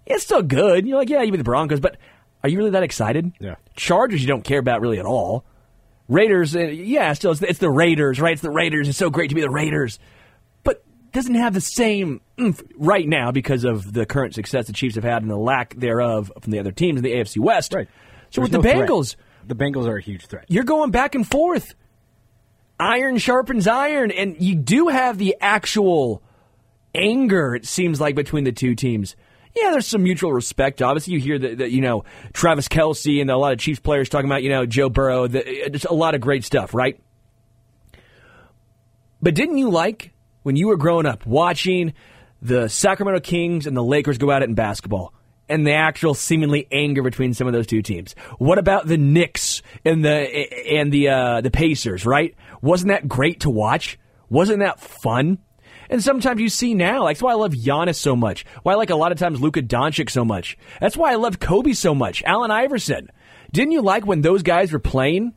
it's still good. You're like, yeah, you beat the Broncos, but are you really that excited? Yeah. Chargers, you don't care about really at all. Raiders, uh, yeah, still it's the, it's the Raiders, right? It's the Raiders. It's so great to be the Raiders, but doesn't have the same right now because of the current success the Chiefs have had and the lack thereof from the other teams in the AFC West. Right. So There's with the no threat. Bengals, the Bengals are a huge threat. you're going back and forth. Iron sharpens iron, and you do have the actual anger. It seems like between the two teams. Yeah, there's some mutual respect. Obviously, you hear that, that you know Travis Kelce and a lot of Chiefs players talking about you know Joe Burrow. The, just a lot of great stuff, right? But didn't you like when you were growing up watching the Sacramento Kings and the Lakers go at it in basketball? And the actual seemingly anger between some of those two teams. What about the Knicks and the and the uh, the Pacers? Right? Wasn't that great to watch? Wasn't that fun? And sometimes you see now, like, that's why I love Giannis so much. Why I like a lot of times Luka Doncic so much. That's why I love Kobe so much. Allen Iverson. Didn't you like when those guys were playing?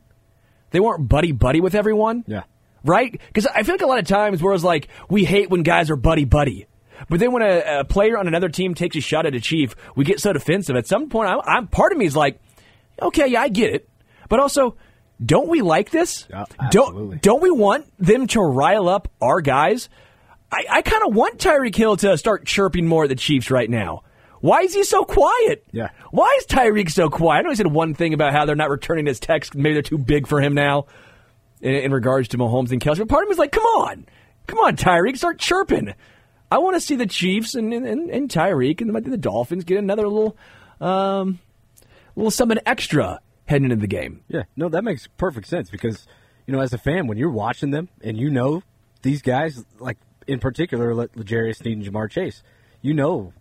They weren't buddy buddy with everyone. Yeah. Right? Because I feel like a lot of times where it's like we hate when guys are buddy buddy. But then when a, a player on another team takes a shot at a chief, we get so defensive. At some point, I'm, I'm part of me is like, okay, yeah, I get it. But also, don't we like this? Yeah, don't don't we want them to rile up our guys? I, I kind of want Tyreek Hill to start chirping more at the Chiefs right now. Why is he so quiet? Yeah. Why is Tyreek so quiet? I know he said one thing about how they're not returning his texts. Maybe they're too big for him now in, in regards to Mahomes and Kelce. But part of me is like, come on. Come on, Tyreek, start chirping. I want to see the Chiefs and, and, and Tyreek and maybe the Dolphins get another little, um, little something extra heading into the game. Yeah, no, that makes perfect sense because, you know, as a fan, when you're watching them and you know these guys, like in particular, Le- L'Jarius Sneed and Ja'Marr Chase, you know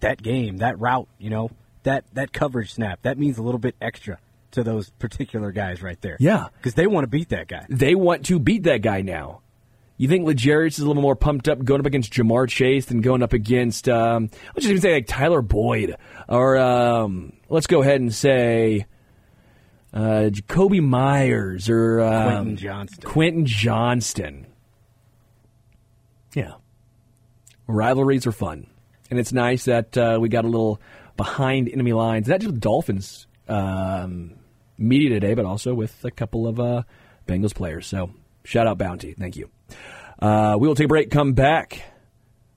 that game, that route, you know, that, that coverage snap, that means a little bit extra to those particular guys right there. Yeah. Because they want to beat that guy. They want to beat that guy now. You think L'Jarius is a little more pumped up going up against Ja'Marr Chase than going up against, um, let's just even say like Tyler Boyd or um, let's go ahead and say uh, Jakobi Meyers or um, Quentin Johnston. Quentin Johnston. Yeah, rivalries are fun, and it's nice that uh, we got a little behind enemy lines. Not just with Dolphins um, media today, but also with a couple of uh, Bengals players. So shout out Bounty, thank you. Uh, we will take a break. Come back.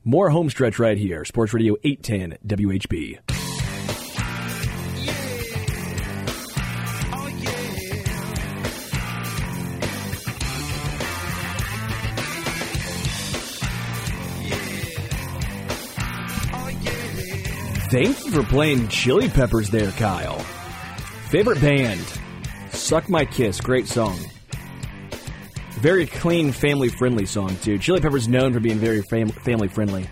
More home stretch right here. Sports Radio 810 WHB. Thank you for playing Chili Peppers there, Kyle. Favorite band? Suck My Kiss. Great song. Very clean, family friendly song, too. Chili Peppers known for being very fam- family friendly.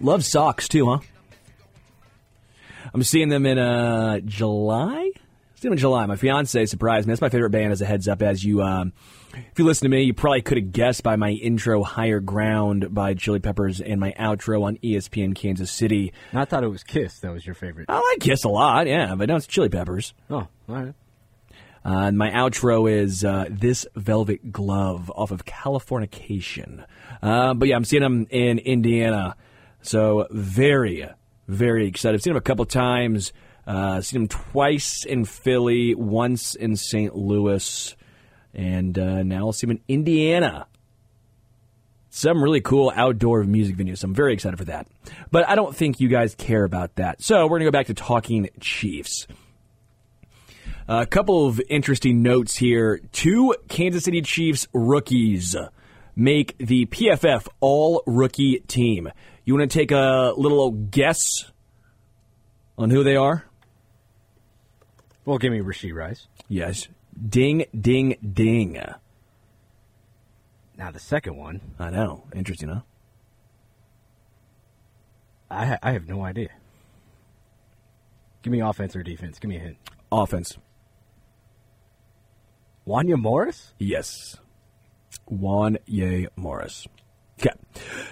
Love socks, too, huh? I'm seeing them in uh, July. See them in July. My fiance surprised me. That's my favorite band. As a heads up, as you, um, if you listen to me, you probably could have guessed by my intro, "Higher Ground" by Chili Peppers, and my outro on ESPN Kansas City. I thought it was Kiss that was your favorite. I like Kiss a lot, yeah, but no, it's Chili Peppers. Oh, all right. Uh, my outro is uh, "This Velvet Glove" off of Californication. Uh, but yeah, I'm seeing them in Indiana, so very, very excited. I've seen them a couple times. Uh, seen them twice in Philly, once in St. Louis, and uh, now I'll see them in Indiana. Some really cool outdoor music venues. So I'm very excited for that. But I don't think you guys care about that. So we're going to go back to talking Chiefs. A couple of interesting notes here. Two Kansas City Chiefs rookies make the PFF All Rookie Team. You want to take a little guess on who they are? Well, give me Rashee Rice. Yes. Ding, ding, ding. Now the second one, I know. Interesting, huh? I ha- I have no idea. Give me offense or defense. Give me a hint. Offense. Wanya Morris? Yes. Juan Wanya Morris. Okay.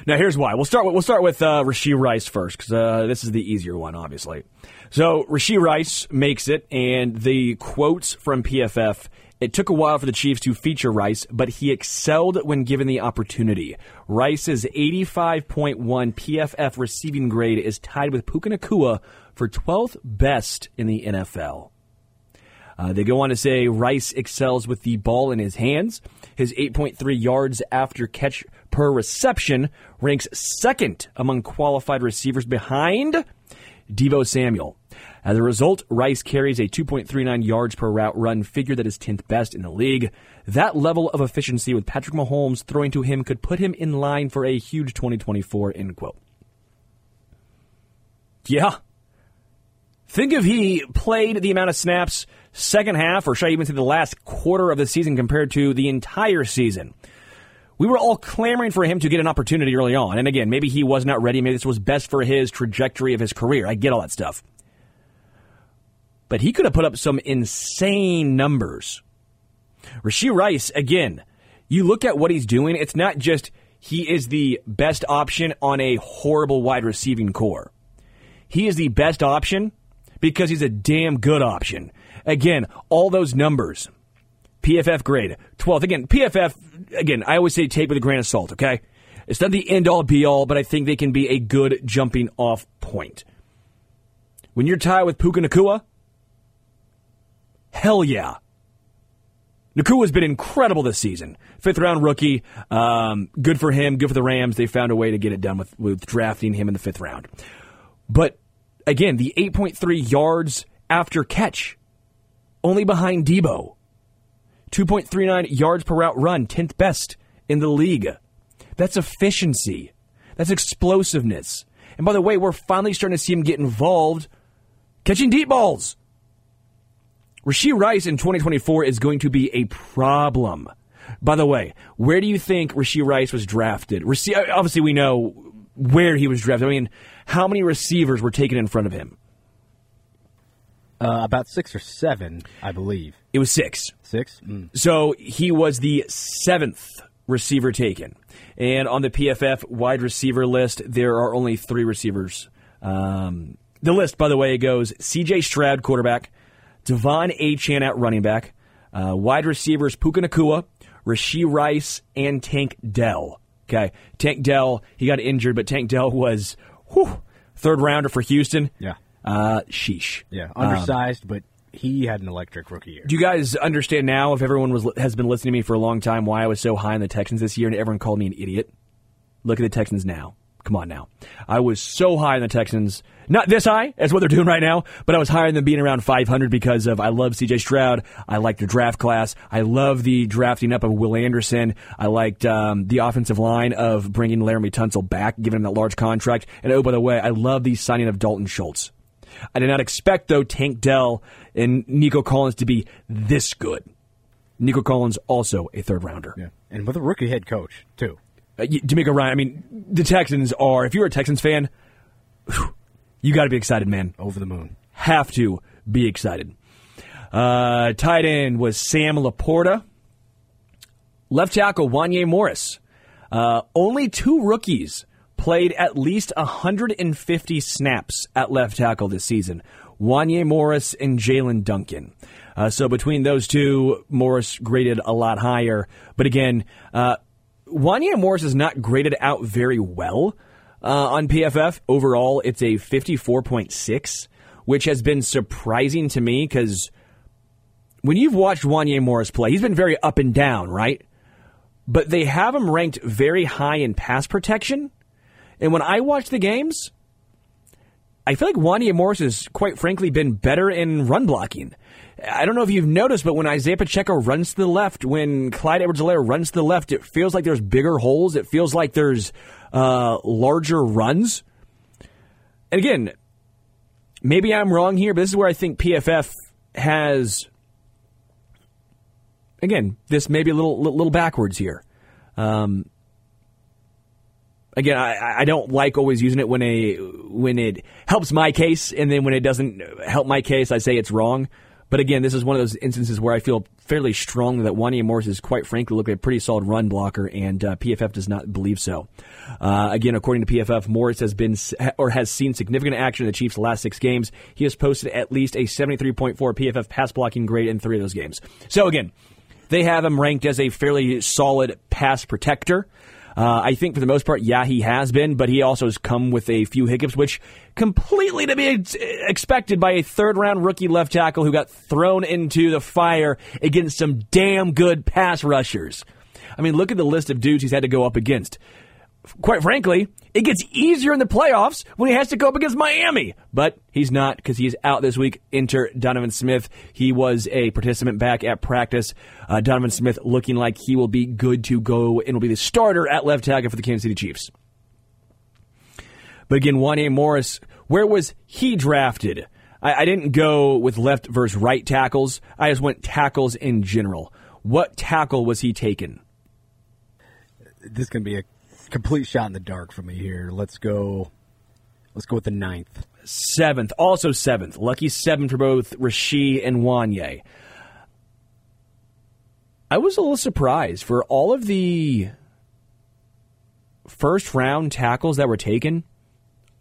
Now here's why. We'll start with we'll start with uh, Rashee Rice first because uh, this is the easier one, obviously. So Rashee Rice makes it, and the quotes from PFF. It took a while for the Chiefs to feature Rice, but he excelled when given the opportunity. Rice's 85.1 PFF receiving grade is tied with Puka Nacua for 12th best in the NFL. Uh, they go on to say Rice excels with the ball in his hands. His 8.3 yards after catch per reception ranks second among qualified receivers behind Deebo Samuel. As a result, Rice carries a 2.39 yards per route run figure that is 10th best in the league. That level of efficiency with Patrick Mahomes throwing to him could put him in line for a huge 2024, end quote. Yeah. Think if he played the amount of snaps second half, or should I even say the last quarter of the season compared to the entire season. We were all clamoring for him to get an opportunity early on. And again, maybe he was not ready. Maybe this was best for his trajectory of his career. I get all that stuff but he could have put up some insane numbers. Rashee Rice, again, you look at what he's doing, it's not just he is the best option on a horrible wide receiving core. He is the best option because he's a damn good option. Again, all those numbers. PFF grade, 12th. Again, PFF, again, I always say take with a grain of salt, okay? It's not the end all be all, but I think they can be a good jumping off point. When you're tied with Puka Nacua, Hell yeah. Nacua's been incredible this season. Fifth round rookie. Um, good for him. Good for the Rams. They found a way to get it done with, with drafting him in the fifth round. But again, the 8.3 yards after catch, only behind Deebo. 2.39 yards per route run, 10th best in the league. That's efficiency. That's explosiveness. And by the way, we're finally starting to see him get involved catching deep balls. Rashee Rice in 2024 is going to be a problem. By the way, where do you think Rashee Rice was drafted? Obviously, we know where he was drafted. I mean, how many receivers were taken in front of him? Uh, about six or seven, I believe. It was six. Six? Mm. So he was the seventh receiver taken. And on the PFF wide receiver list, there are only three receivers. Um, the list, by the way, goes CJ Stroud, quarterback, De'Von Achane at running back, uh, wide receivers Puka Nacua, Rashee Rice, and Tank Dell. Okay, Tank Dell, he got injured, but Tank Dell was whew, third rounder for Houston. Yeah. Uh, sheesh. Yeah, undersized, um, but he had an electric rookie year. Do you guys understand now, if everyone was has been listening to me for a long time, why I was so high on the Texans this year and everyone called me an idiot? Look at the Texans now. Come on now. I was so high on the Texans. Not this high as what they're doing right now, but I was higher than being around 500 because of I love CJ Stroud. I like the draft class. I love the drafting up of Will Anderson. I liked um, the offensive line of bringing Laremy Tunsil back, giving him that large contract. And oh, by the way, I love the signing of Dalton Schultz. I did not expect, though, Tank Dell and Nico Collins to be this good. Nico Collins also a third rounder. Yeah. And with a rookie head coach, too. Uh, DeMeco Ryan. I mean, the Texans are. If you're a Texans fan, whew, you got to be excited, man. Over the moon. Have to be excited. Uh, tight end was Sam Laporta. Left tackle Wanya Morris. Uh, only two rookies played at least 150 snaps at left tackle this season. Wanya Morris and Jalen Duncan. Uh, so between those two, Morris graded a lot higher. But again, uh, Wanya Morris is not graded out very well uh, on PFF. Overall, it's a 54.6, which has been surprising to me because when you've watched Wanya Morris play, he's been very up and down, right? But they have him ranked very high in pass protection. And when I watch the games, I feel like Wanya Morris has, quite frankly, been better in run blocking. I don't know if you've noticed, but when Isaiah Pacheco runs to the left, when Clyde Edwards-Helaire runs to the left, it feels like there's bigger holes. It feels like there's uh, larger runs. And again, maybe I'm wrong here, but this is where I think PFF has, again, this may be a little little backwards here. Um, again, I, I don't like always using it when a when it helps my case, and then when it doesn't help my case, I say it's wrong. But again, this is one of those instances where I feel fairly strongly that Wanya Morris is quite frankly looking like a pretty solid run blocker, and uh, PFF does not believe so. Uh, again, according to PFF, Morris has been or has seen significant action in the Chiefs' last six games. He has posted at least a 73.4 PFF pass blocking grade in three of those games. So again, they have him ranked as a fairly solid pass protector. Uh, I think for the most part, yeah, he has been, but he also has come with a few hiccups, which completely to be ex- expected by a third round rookie left tackle who got thrown into the fire against some damn good pass rushers. I mean, look at the list of dudes he's had to go up against quite frankly, it gets easier in the playoffs when he has to go up against Miami. But he's not because he's out this week. Enter Donovan Smith. He was a participant back at practice. Uh, Donovan Smith looking like he will be good to go and will be the starter at left tackle for the Kansas City Chiefs. But again, Wanya Morris, where was he drafted? I, I didn't go with left versus right tackles. I just went tackles in general. What tackle was he taken? This to be a complete shot in the dark for me here. Let's go. Let's go with the ninth. Seventh, also seventh. Lucky seven for both Rasheed and Wanya. I was a little surprised for all of the first round tackles that were taken.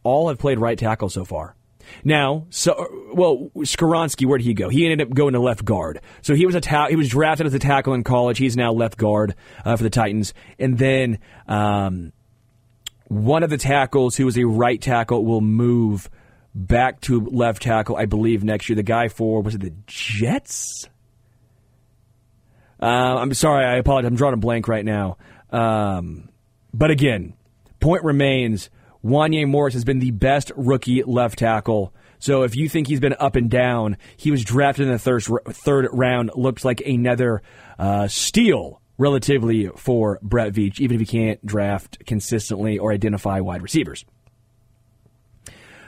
All have played right tackle so far. Now, so well, Skoronski, where did he go? He ended up going to left guard. So he was a ta- he was drafted as a tackle in college. He's now left guard uh, for the Titans. And then um, one of the tackles, who was a right tackle, will move back to left tackle, I believe, next year. The guy for was it the Jets? Uh, I'm sorry, I apologize. I'm drawing a blank right now. Um, but again, point remains Wanya Morris has been the best rookie left tackle. So if you think he's been up and down, he was drafted in the third, third round. Looks like another uh, steal relatively for Brett Veach, even if he can't draft consistently or identify wide receivers.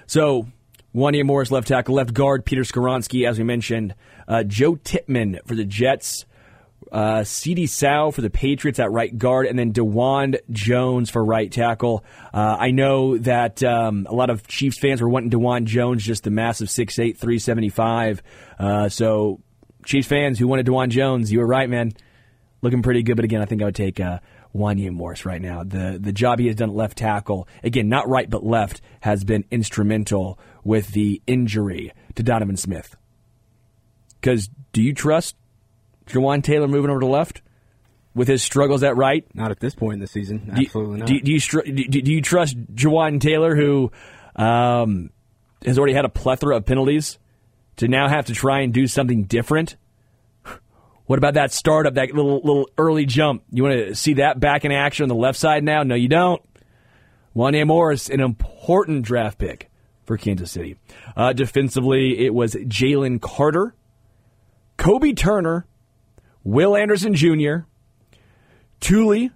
So Wanya Morris left tackle, left guard Peter Skoronski, as we mentioned. Uh, Joe Tippmann for the Jets uh, Sidy Sow for the Patriots at right guard, and then Dawand Jones for right tackle. Uh, I know that um, a lot of Chiefs fans were wanting Dawand Jones, just the massive 6'8", 375. Uh, so Chiefs fans who wanted Dawand Jones, you were right, man. Looking pretty good, but again, I think I would take uh, Wanya Morris right now. The the job he has done at left tackle, again, not right but left, has been instrumental with the injury to Donovan Smith. Because do you trust Jawaan Taylor moving over to left with his struggles at right? Not at this point in the season. Absolutely do, not. Do, do you str- do, do, you trust Jawaan Taylor, who um, has already had a plethora of penalties, to now have to try and do something different? What about that startup, that little little early jump? You want to see that back in action on the left side now? No, you don't. Wanya Morris, an important draft pick for Kansas City. Uh, defensively, it was Jalen Carter, Kobie Turner, Will Anderson Jr., Tuli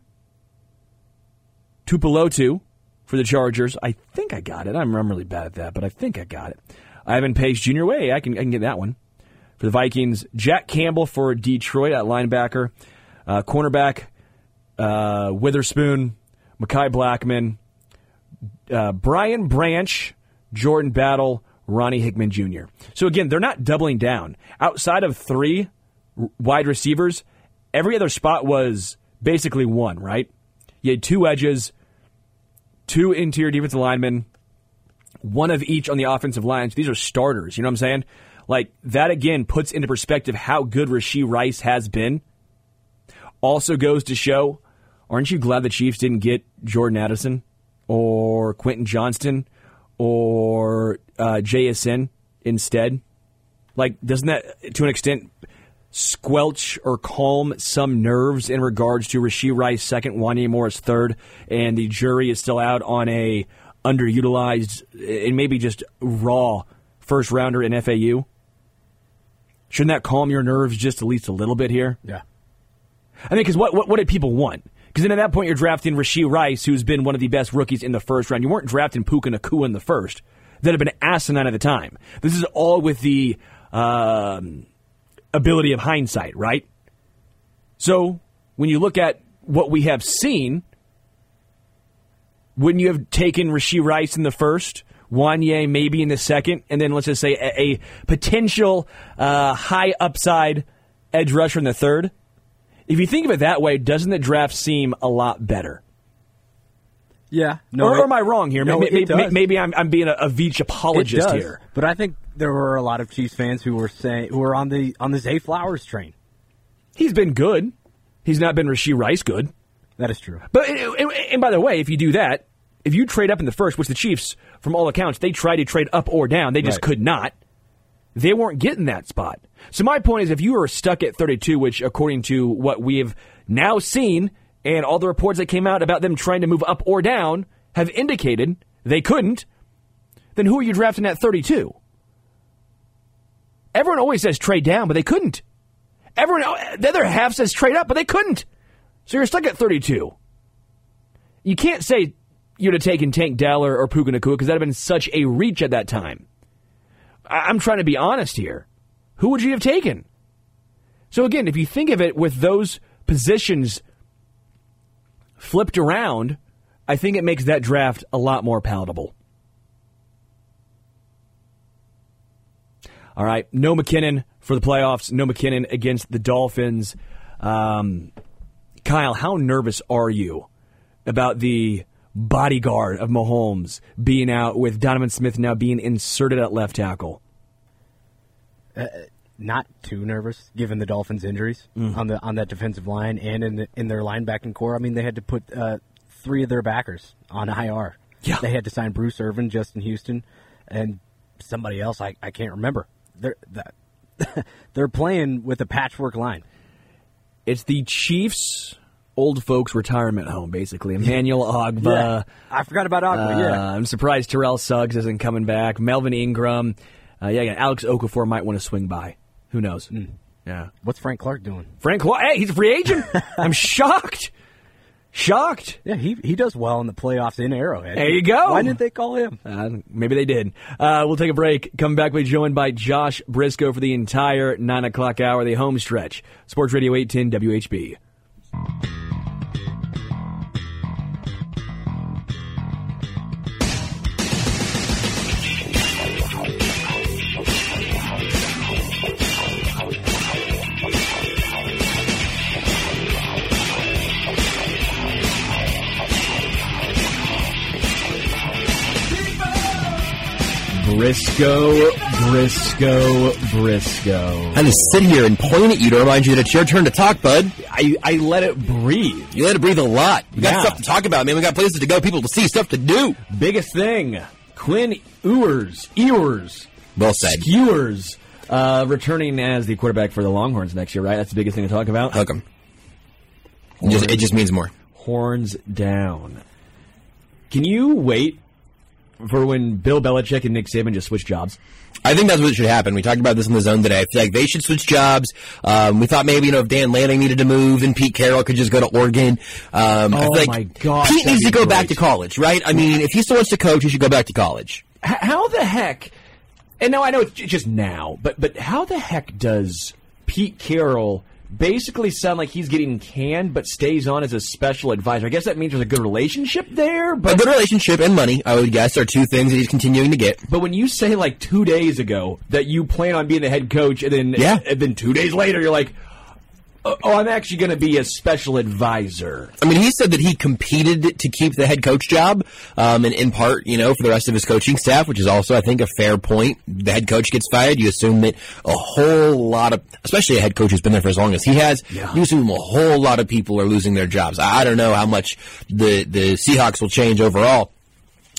Tuipulotu for the Chargers. I think I got it. I'm, I'm really bad at that, but I think I got it. Ivan Pace Jr. Way, I can, I can get that one. For the Vikings, Jack Campbell for Detroit at linebacker. Uh, cornerback, uh, Witherspoon, Mekhi Blackmon, uh, Brian Branch, Jordan Battle, Ronnie Hickman Jr. So again, they're not doubling down. Outside of three wide receivers, every other spot was basically one, right? You had two edges, two interior defensive linemen, one of each on the offensive lines. These are starters. You know what I'm saying? Like, that again puts into perspective how good Rashee Rice has been. Also goes to show, aren't you glad the Chiefs didn't get Jordan Addison or Quentin Johnston or uh, JSN instead? Like, doesn't that, to an extent, squelch or calm some nerves in regards to Rashee Rice second, Wanya Morris third, and the jury is still out on a underutilized and maybe just raw first rounder in FAU? Shouldn't that calm your nerves just at least a little bit here? Yeah. I mean, because what, what, what did people want? Because then at that point you're drafting Rashee Rice, who's been one of the best rookies in the first round. You weren't drafting Puka Nacua in the first. That had been asinine at the time. This is all with the um, ability of hindsight, right? So when you look at what we have seen, wouldn't you have taken Rashee Rice in the first Wanya maybe in the second, and then let's just say a, a potential uh, high upside edge rusher in the third. If you think of it that way, doesn't the draft seem a lot better? Yeah. No, or, it- or am I wrong here? no, maybe, maybe I'm, I'm being a, a Veach apologist here. But I think there were a lot of Chiefs fans who were saying who were on the on the Zay Flowers train. He's been good. He's not been Rasheed Rice good. That is true. But and, and by the way, if you do that, if you trade up in the first, which the Chiefs, from all accounts, they tried to trade up or down, they just Right. could not. They weren't getting that spot. So my point is, if you are stuck at 32, which according to what we have now seen and all the reports that came out about them trying to move up or down have indicated they couldn't, then who are you drafting at 32? Everyone always says trade down, but they couldn't. Everyone, uh, the other half says trade up, but they couldn't. So you're stuck at 32. You can't say you'd have taken Tank Dell or, or Puka Nacua because that would have been such a reach at that time. I, I'm trying to be honest here. Who would you have taken? So again, if you think of it with those positions flipped around, I think it makes that draft a lot more palatable. All right, no McKinnon for the playoffs. No McKinnon against the Dolphins. Um, Kyle, how nervous are you about the bodyguard of Mahomes being out with Donovan Smith now being inserted at left tackle? Not too nervous given the Dolphins' injuries Mm. on the on that defensive line and in the, in their linebacking core. I mean, they had to put uh, three of their backers on IR. Yeah. they had to sign Bruce Irvin, Justin Houston, and somebody else. I, I can't remember. They're that, <laughs> they're playing with a patchwork line. It's the Chiefs' old folks retirement home, basically. Emmanuel <laughs> Ogbah. I forgot about Aqua. Uh, yeah, I'm surprised Terrell Suggs isn't coming back. Melvin Ingram. Uh, yeah, again, Alex Okafor might want to swing by. Who knows? Hmm. Yeah. what's Frank Clark doing? Frank, Clark- hey, he's a free agent. <laughs> I'm shocked. Shocked. Yeah, he he does well in the playoffs in Arrowhead. There you go. Why didn't they call him? Uh, maybe they did. Uh, we'll take a break. Come back. We'll be joined by Josh Brisco for the entire 9 o'clock hour, the home stretch. Sports Radio 810 WHB. Brisco, Brisco, Brisco. I just sit here and point at you to remind you that it's your turn to talk, bud. I, I let it breathe. You let it breathe a lot. We got Yeah. stuff to talk about, man. We got places to go, people to see, stuff to do. Biggest thing, Quinn Ewers, Ewers, Well said. Skewers, uh, returning as the quarterback for the Longhorns next year, right? That's the biggest thing to talk about. Hook 'em. It just, it just means more. Horns down. Can you wait for when Bill Belichick and Nick Saban just switch jobs? I think that's what should happen. We talked about this in the zone today. I feel like they should switch jobs. Um, we thought maybe you know if Dan Lanning needed to move, and Pete Carroll could just go to Oregon. Um, Oh like my gosh, Pete needs to go back to college, right? I mean, if he still wants to coach, he should go back to college. How the heck? And now I know it's just now, but but how the heck does Pete Carroll basically sound like he's getting canned, but stays on as a special advisor? I guess that means there's a good relationship there. But A good relationship and money, I would guess, are two things that he's continuing to get. but when you say like two days ago that you plan on being the head coach, and then Yeah. and then two days later you're like, oh, oh, I'm actually going to be a special advisor. I mean, he said that he competed to keep the head coach job, um, and in part, you know, for the rest of his coaching staff, which is also, I think, a fair point. The head coach gets fired. You assume that a whole lot of, especially a head coach who's been there for as long as he has, Yeah. you assume a whole lot of people are losing their jobs. I I don't know how much the, the Seahawks will change overall.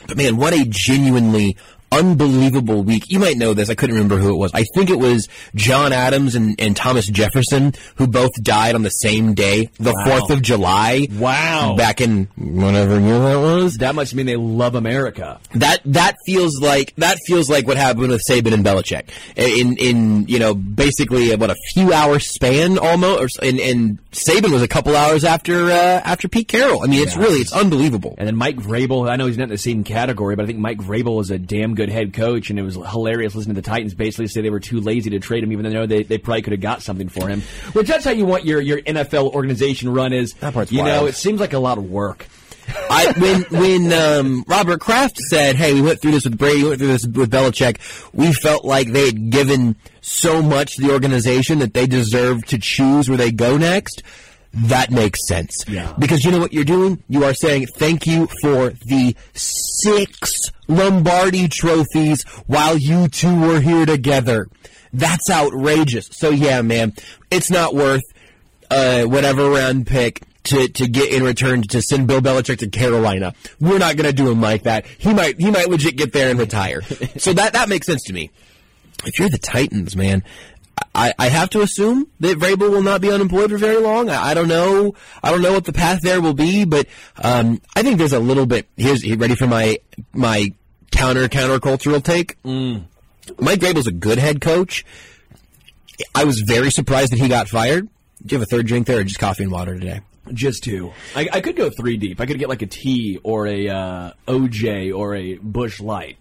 But man, what a genuinely unbelievable week. You might know this. I couldn't remember who it was. I think it was John Adams and, and Thomas Jefferson who both died on the same day, the Wow. 4th of July. Wow. Back in whatever year that was. That must mean they love America. That that feels like that feels like what happened with Saban and Belichick in in you know basically what a few hour span almost, and and Saban was a couple hours after uh, after Pete Carroll. I mean, it's really it's unbelievable. And then Mike Vrabel, I know he's not in the same category, but I think Mike Vrabel is a damn good head coach, and it was hilarious listening to the Titans basically say they were too lazy to trade him, even though they, they probably could have got something for him. Which that's how you want your, your NFL organization run is. That part's you know, it seems like a lot of work. <laughs> I when when um, Robert Kraft said, "Hey, we went through this with Brady, we went through this with Belichick. We felt like they had given so much to the organization that they deserved to choose where they go next." That makes sense. Yeah. Because you know what you're doing? You are saying thank you for the six Lombardi trophies while you two were here together. That's outrageous. So yeah, man, it's not worth uh, whatever round pick to, to get in return to send Bill Belichick to Carolina. We're not going to do him like that. He might he might legit get there and retire. so that that makes sense to me. If you're the Titans, man, I, I have to assume that Vrabel will not be unemployed for very long. I, I don't know. I don't know what the path there will be, but um, I think there's a little bit. Here's ready for my my counter countercultural take. Mike Vrabel's a good head coach. I was very surprised that he got fired. Do you have a third drink there, or just coffee and water today? Just two. I, I could go three deep. I could get like a T or a uh, OJ or a Busch Light.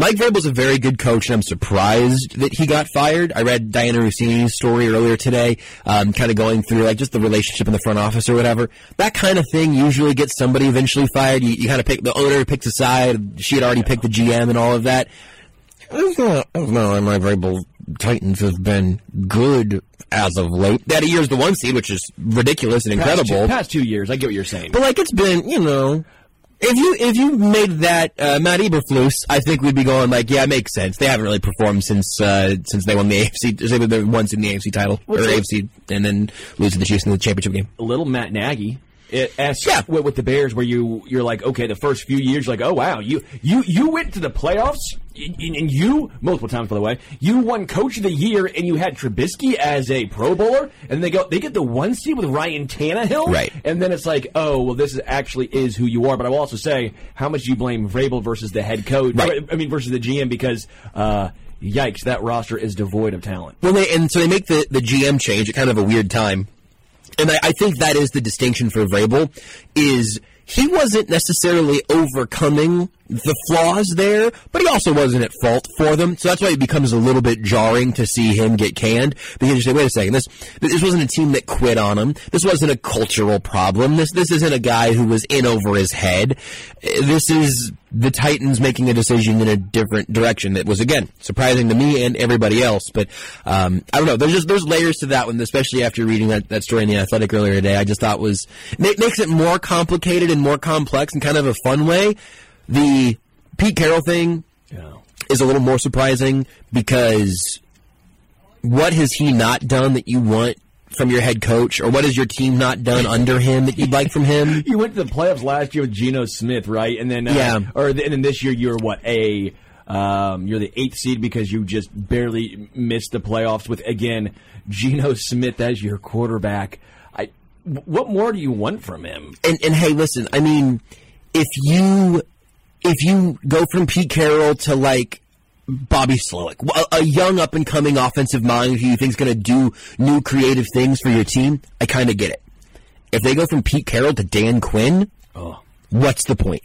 Mike Vrabel's a very good coach, and I'm surprised that he got fired. I read Dianna Russini's story earlier today, um, kind of going through like just the relationship in the front office or whatever. That kind of thing usually gets somebody eventually fired. You, you kind of pick the owner picks a side. She had already picked the GM and all of that. It's not, it's not like Mike Vrabel Titans have been good as of late. That year's the one seed, which is ridiculous and Past incredible. two, past two years, I get what you're saying. But like it's been, you know, if you if you made that uh, Matt Eberflus, I think we'd be going like, yeah, it makes sense. They haven't really performed since uh, since they won the AFC. They were the ones in the AFC title or What's that? AFC, and then losing the Chiefs in the championship game. a little Matt Nagy. It, as Yeah. with, with the Bears, where you you're like, okay, the first few years, you're like, oh wow, you you you went to the playoffs, and and you multiple times by the way, you won Coach of the Year, and you had Trubisky as a Pro Bowler, and they go they get the one seed with Ryan Tannehill, Right. And then it's like, oh well, this is actually is who you are. But I will also say, how much do you blame Vrabel versus the head coach? Right. I mean, versus the GM because. uh Yikes! That roster is devoid of talent. Well, they, and so they make the, the GM change at kind of a weird time. And I, I think that is the distinction for Vrabel, is he wasn't necessarily overcoming the flaws there, but he also wasn't at fault for them. So that's why it becomes a little bit jarring to see him get canned. Because you say, wait a second, this this wasn't a team that quit on him. This wasn't a cultural problem. This this isn't a guy who was in over his head. This is the Titans making a decision in a different direction that was again surprising to me and everybody else. But um, I don't know. There's just there's layers to that one, especially after reading that, that story in the Athletic earlier today. I just thought was ma- makes it more complicated and more complex in kind of a fun way. The Pete Carroll thing Yeah. is a little more surprising because what has he not done that you want from your head coach, or what has your team not done <laughs> under him that you'd like from him? <laughs> You went to the playoffs last year with Geno Smith, right? And then, uh, Yeah. or th- and then this year you're what a um, you're the eighth seed because you just barely missed the playoffs with again Geno Smith as your quarterback. I, what more do you want from him? and and hey, listen, I mean, if you if you go from Pete Carroll to like Bobby Slowik, a, a young up and coming offensive mind who you think is going to do new creative things for your team, I kind of get it. If they go from Pete Carroll to Dan Quinn, oh. what's the point?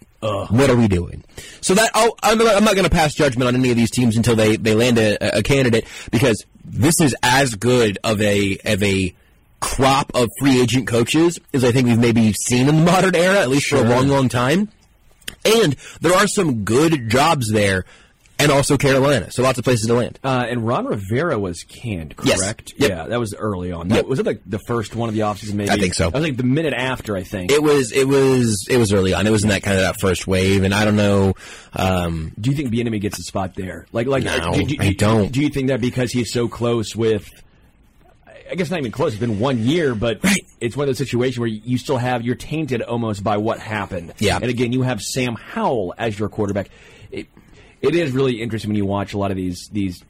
What are we doing? So that oh, I'm, not- I'm not going to pass judgment on any of these teams until they, they land a, a candidate because this is as good of a of a crop of free agent coaches as I think we've maybe seen in the modern era, at least for a long, long time. And there are some good jobs there, and also Carolina, so lots of places to land. Uh, and Ron Rivera was canned, Yes. correct? Yep. Yeah, that was early on. That, Yep. Was it like the first one of the offseason? Maybe I think so. I was like the minute after. I think. It was it was it was early on. It was in that kind of that first wave, and I don't know. Um, Do you think Bieniemy gets a spot there? Like, like, No, do, do- I don't. Do you think that because he's so close with? I guess not even close. It's been one year, but Right. it's one of those situations where you still have you're tainted almost by what happened. Yeah. and again, you have Sam Howell as your quarterback. It, it is really interesting when you watch a lot of these these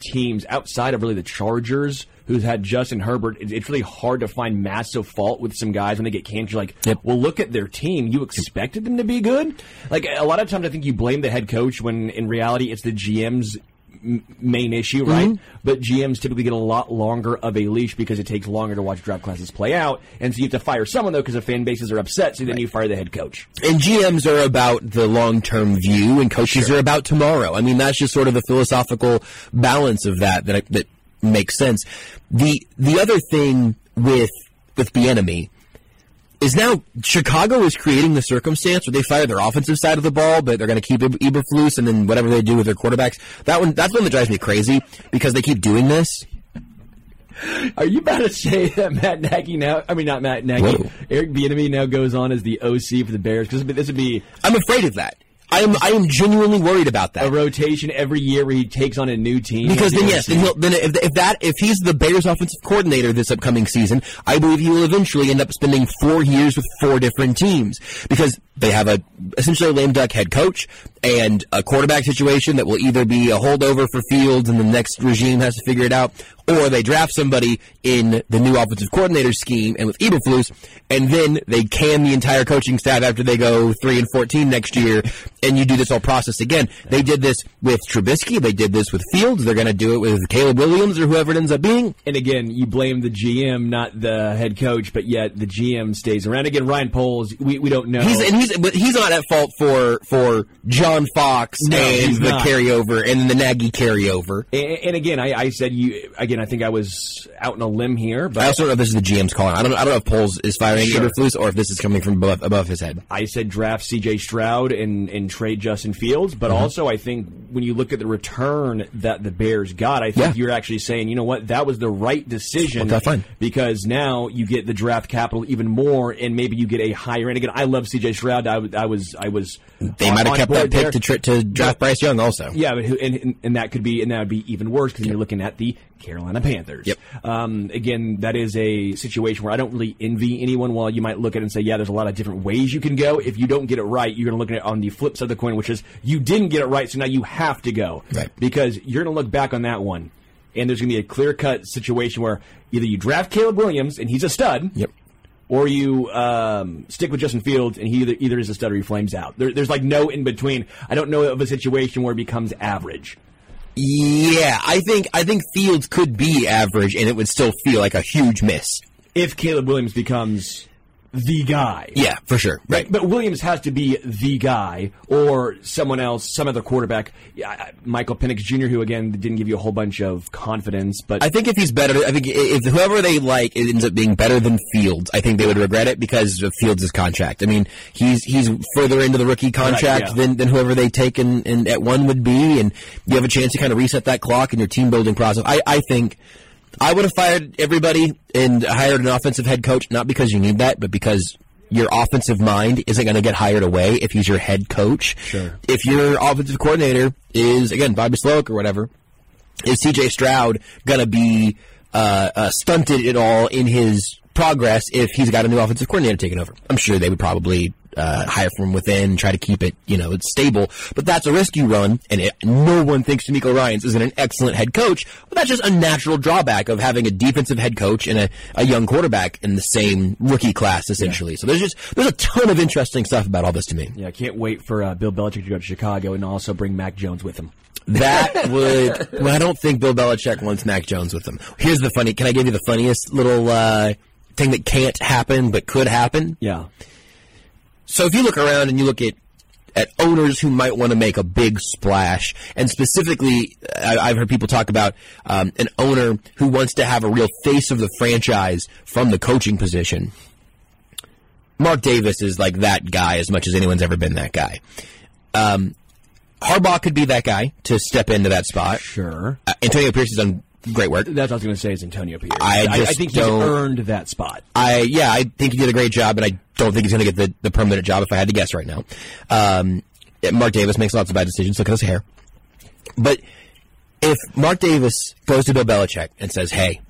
teams outside of really the Chargers, who's had Justin Herbert. It's really hard to find massive fault with some guys when they get canned. You're like, Yep. well, look at their team. You expected them to be good. Like a lot of times, I think you blame the head coach when in reality it's the GM's main issue, right? Mm-hmm. But GMs typically get a lot longer of a leash because it takes longer to watch draft classes play out, and so you have to fire someone though because the fan bases are upset. So then you fire the head coach. and GMs are about the long term view, and coaches are about tomorrow. I mean, that's just sort of the philosophical balance of that that that makes sense. The the other thing with with Bieniemy is now Chicago is creating the circumstance where they fire their offensive side of the ball, but they're going to keep Eberflus, and then whatever they do with their quarterbacks. That one, that's one that drives me crazy because they keep doing this. <laughs> Are you about to say that Matt Nagy now? I mean, not Matt Nagy. Whoa. Eric Bieniemy now goes on as the OC for the Bears because this would be I'm afraid of that. I am I am genuinely worried about that. a rotation every year where he takes on a new team. Because then, yes, then, he'll, then if, if that if he's the Bears' offensive coordinator this upcoming season, I believe he will eventually end up spending four years with four different teams because they have a essentially a lame duck head coach and a quarterback situation that will either be a holdover for Fields and the next regime has to figure it out, or they draft somebody in the new offensive coordinator scheme and with Eberflus, and then they can the entire coaching staff after they go three and fourteen next year, and you do this whole process again. They did this with Trubisky, they did this with Fields, they're going to do it with Caleb Williams or whoever it ends up being. And again, you blame the GM, not the head coach, but yet the GM stays around. Again, Ryan Poles, we, we don't know. He's and he's but he's not at fault for for John Fox No, and the not. carryover and the Nagy carryover. and, and again, I, I said you again. I think I was out on a limb here, but I also don't know if this is the GM's calling. I don't. I don't know if Poles is firing Sure. Eberflus or if this is coming from above, above his head. I said draft C.J. Stroud and, and trade Justin Fields, but Mm-hmm. also I think when you look at the return that the Bears got, I think Yeah. you're actually saying, you know what, that was the right decision fine. because now you get the draft capital even more, and maybe you get a higher. And again, I love C.J. Stroud. I, was- I was I was They might have kept that pick to tr- to draft Bryce Young also. Yeah, but and, and, and that could be, and that would be even worse because you're looking at the Carolina Panthers. Yep. Um, again, that is a situation where I don't really envy anyone. While you might look at it and say, yeah, there's a lot of different ways you can go. If you don't get it right, you're going to look at it on the flip side of the coin, which is you didn't get it right, so now you have to go. Right. Because you're going to look back on that one, and there's going to be a clear cut situation where either you draft Caleb Williams and he's a stud. Yep. Or you um, stick with Justin Fields, and he either, either is a stud or he flames out. There, there's like no in between. I don't know of a situation where it becomes average. Yeah, I think I think Fields could be average and it would still feel like a huge miss. if Caleb Williams becomes the guy. Yeah, for sure. Right. But Williams has to be the guy, or someone else, some other quarterback. Yeah, Michael Penix Jr., who again didn't give you a whole bunch of confidence, but I think if he's better, I think if whoever they like it ends up being better than Fields, I think they would regret it because of Fields' contract. I mean, he's he's further into the rookie contract yeah. than, than whoever they take in, in at one would be, and you have a chance to kind of reset that clock in your team building process. I, I think I would have fired everybody and hired an offensive head coach, not because you need that, but because your offensive mind isn't going to get hired away if he's your head coach. Sure. If your offensive coordinator is again Bobby Slowik or whatever, is CJ Stroud going to be uh, uh, stunted at all in his progress if he's got a new offensive coordinator taking over? I'm sure they would probably uh, hire from within, try to keep it, you know, it's stable. But that's a risk you run, and it, no one thinks DeMeco Ryans isn't an excellent head coach. But that's just a natural drawback of having a defensive head coach and a, a young quarterback in the same rookie class, essentially. So there's just there's a ton of interesting stuff about all this to me. yeah, I can't wait for uh, Bill Belichick to go to Chicago and also bring Mac Jones with him. That <laughs> would. Well, I don't think Bill Belichick wants Mac Jones with him. Here's the funny. Can I give you the funniest little uh, thing that can't happen but could happen? Yeah. So if you look around and you look at at owners who might want to make a big splash, and specifically, I, I've heard people talk about um, an owner who wants to have a real face of the franchise from the coaching position. Mark Davis is like that guy as much as anyone's ever been that guy. Um, Harbaugh could be that guy to step into that spot. Sure. Uh, Antonio Pierce has done great work. That's what I was going to say is Antonio Pierce. I I, just think he's earned that spot. I yeah, I think he did a great job, and I don't think he's going to get the, the permanent job if I had to guess right now. Um, Mark Davis makes lots of bad decisions. Look at his hair. But if Mark Davis goes to Bill Belichick and says, "Hey,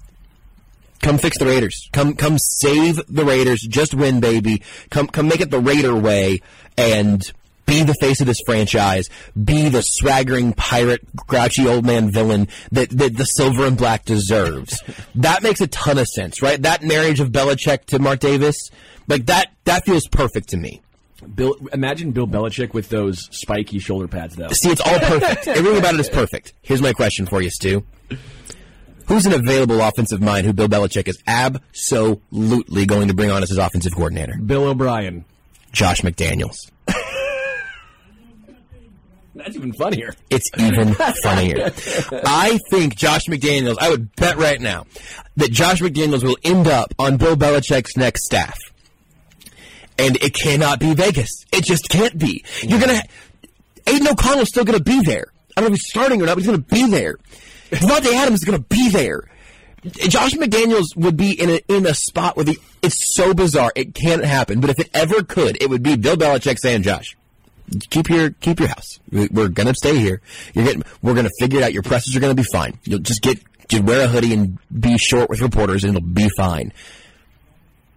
come fix the Raiders. Come come save the Raiders. Just win, baby. Come come make it the Raider way and." Be the face of this franchise. Be the swaggering pirate, grouchy old man villain that, that the silver and black deserves. <laughs> that makes a ton of sense, right? That marriage of Belichick to Mark Davis, like that, that feels perfect to me. Bill, imagine Bill Belichick with those spiky shoulder pads, though. See, it's all perfect. <laughs> Everything about it is perfect. Here's my question for you, Stu. Who's an available offensive mind who Bill Belichick is absolutely going to bring on as his offensive coordinator? Bill O'Brien. Josh McDaniels. <laughs> That's even funnier. It's even funnier. I think Josh McDaniels, I would bet right now that Josh McDaniels will end up on Bill Belichick's next staff. and it cannot be Vegas. It just can't be. You're gonna. Aidan O'Connell's still gonna be there. I don't know if he's starting or not, but he's gonna be there. Davante Adams is gonna be there. Josh McDaniels would be in a in a spot where the it's so bizarre it can't happen. But if it ever could, it would be Bill Belichick saying, "Josh, keep your keep your house. We- We're gonna stay here. You're getting. We're gonna figure it out. Your presses are gonna be fine. You'll just get just wear a hoodie and be short with reporters, and it'll be fine."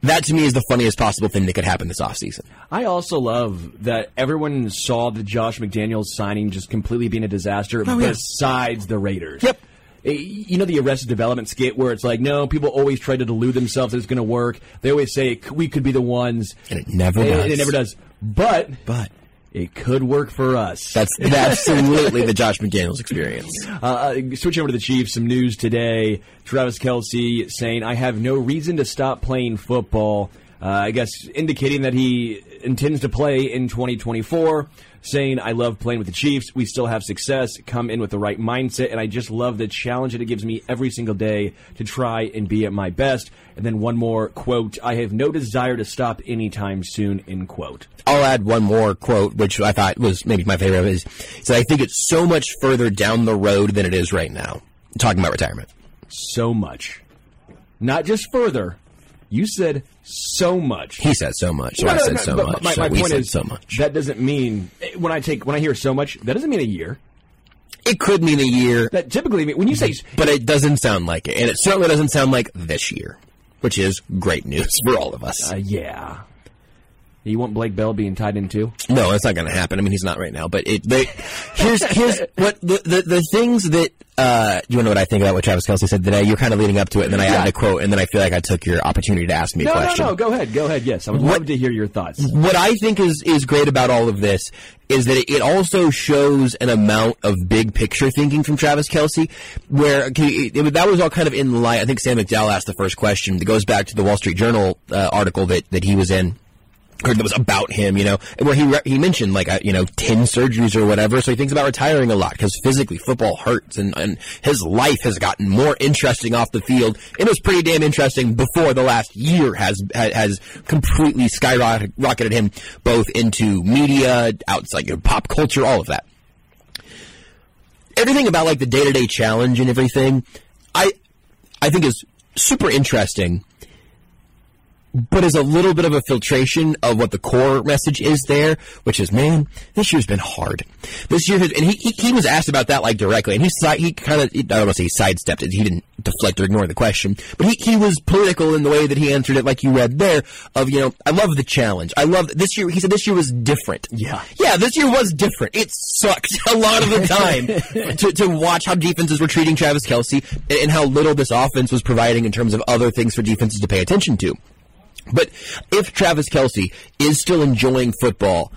That to me is the funniest possible thing that could happen this offseason. I also love that everyone saw the Josh McDaniels signing just completely being a disaster Oh, yeah. besides the Raiders. Yep. Eh, You know the Arrested Development skit where it's like, no, people always try to delude themselves that it's going to work. They always say we could be the ones, And it never and does. it never does. But But it could work for us. that's <laughs> absolutely the Josh McDaniels experience. Uh, uh, switching over to the Chiefs, some news today. Travis Kelce saying, I have no reason to stop playing football. Uh, I guess indicating that he intends to play in 2024. Saying, I love playing with the Chiefs. We still have success. Come in with the right mindset. And I just love the challenge that it gives me every single day to try and be at my best. And then one more quote I have no desire to stop anytime soon, end quote. I'll add one more quote, which I thought was maybe my favorite. Is so I think it's so much further down the road than it is right now. Talking about retirement. So much. Not just further. You said so much. He said so much, so No, I said no, so much. My, so my point said is so much. That doesn't mean when I take when I hear so much. That doesn't mean a year. It could mean a year, That typically when you say but it doesn't sound like it, and it certainly doesn't sound like this year, which is great news <laughs> for all of us. uh, yeah, you want Blake Bell being tied in too. No, that's not going to happen. I mean, he's not right now. But it, they, here's here's what the, the the things that uh, you want to know what I think about what Travis Kelce said today. You're kind of leading up to it, and then I Yeah. added a quote, and then I feel like I took your opportunity to ask me No, a no, question. no. Go ahead, go ahead. Yes, I would love to hear your thoughts. What I think is is great about all of this is that it, it also shows an amount of big picture thinking from Travis Kelce, where okay, it, it- that was all kind of in line. I think Sam McDowell asked the first question that goes back to the Wall Street Journal uh, article that that he was in. Or that was about him, you know, where he re- he mentioned like uh, you know ten surgeries or whatever. So he thinks about retiring a lot because physically football hurts, and, and his life has gotten more interesting off the field. It was pretty damn interesting before the last year has has completely skyrocketed him both into media, outside you know, pop culture, all of that. Everything about like the day to day challenge and everything, I I think is super interesting but is a little bit of a filtration of what the core message is there, which is, man, this year's been hard. This year has, and he, he, he was asked about that like directly, and he he kind of, I don't want to say he sidestepped it, he didn't deflect or ignore the question, but he, he was political in the way that he answered it, like you read there, of, you know, I love the challenge. I love, this year, he said this year was different. Yeah. Yeah, this year was different. It sucked <laughs> a lot of the time <laughs> to, to watch how defenses were treating Travis Kelce and, and how little this offense was providing in terms of other things for defenses to pay attention to. But if Travis Kelce is still enjoying football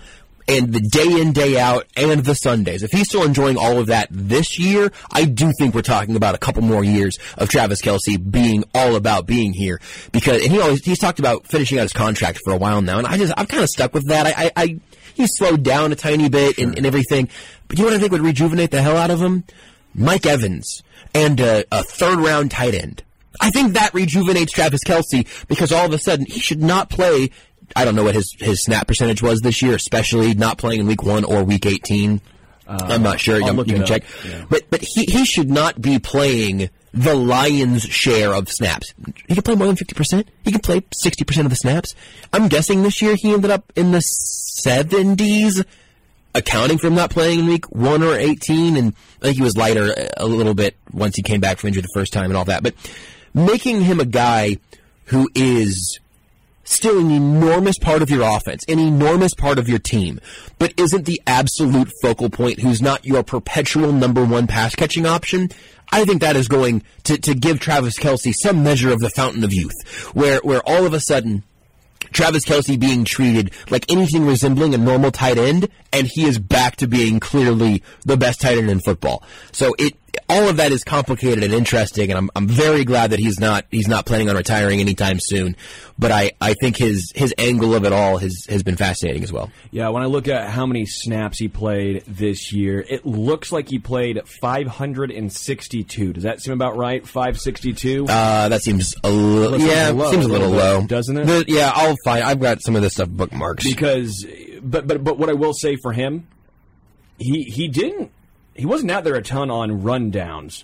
and the day in, day out, and the Sundays, if he's still enjoying all of that this year, I do think we're talking about a couple more years of Travis Kelce being all about being here. Because, and he always, he's talked about finishing out his contract for a while now, and I just, I'm kind of stuck with that. I, I, I he's slowed down a tiny bit and, and everything. But you know what I think would rejuvenate the hell out of him? Mike Evans and a, a third round tight end. I think that rejuvenates Travis Kelce because all of a sudden he should not play. I don't know what his, his snap percentage was this year, especially not playing in week one or week 18. I'm not sure. You, can check. Yeah. But but he, he should not be playing the Lions' share of snaps. He can play more than 50%. He can play 60% of the snaps. I'm guessing this year he ended up in the 70s accounting for him not playing in week one or 18, and I think he was lighter a little bit once he came back from injury the first time and all that. But making him a guy who is still an enormous part of your offense, an enormous part of your team, but isn't the absolute focal point, who's not your perpetual number one pass catching option, I think that is going to, to give Travis Kelce some measure of the fountain of youth, where, where all of a sudden, Travis Kelce being treated like anything resembling a normal tight end, and he is back to being clearly the best tight end in football. So it all of that is complicated and interesting, and I'm I'm very glad that he's not he's not planning on retiring anytime soon. But I, I think his his angle of it all has has been fascinating as well. Yeah, when I look at how many snaps he played this year, it looks like he played 562. Does that seem about right? 562. Uh, that seems a little yeah, low, seems a little bit, low, doesn't it? The- yeah, I'll find. I've got some of this stuff bookmarks. because but but but what I will say for him, he he didn't he wasn't out there a ton on rundowns.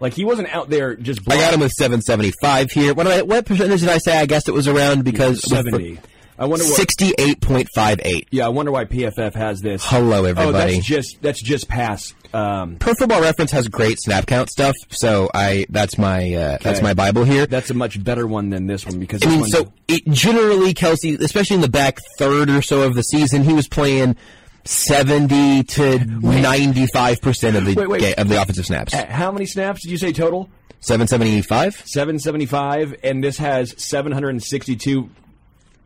Like he wasn't out there just. I got him with 775 here. What I, what percentage did I say? I guess it was around because seventy. I wonder 68.58. Yeah, I wonder why PFF has this. Hello, everybody. Oh, that's just that's just past. Um, Pro Football Reference has great snap count stuff, so I that's my uh, that's my bible here. that's a much better one than this one because I mean, so it, generally, Kelce, especially in the back third or so of the season, he was playing seventy to ninety-five percent of the Wait, wait. ga- of the offensive snaps. Uh, how many snaps did you say total? Seven seventy-five. 775, and this has 762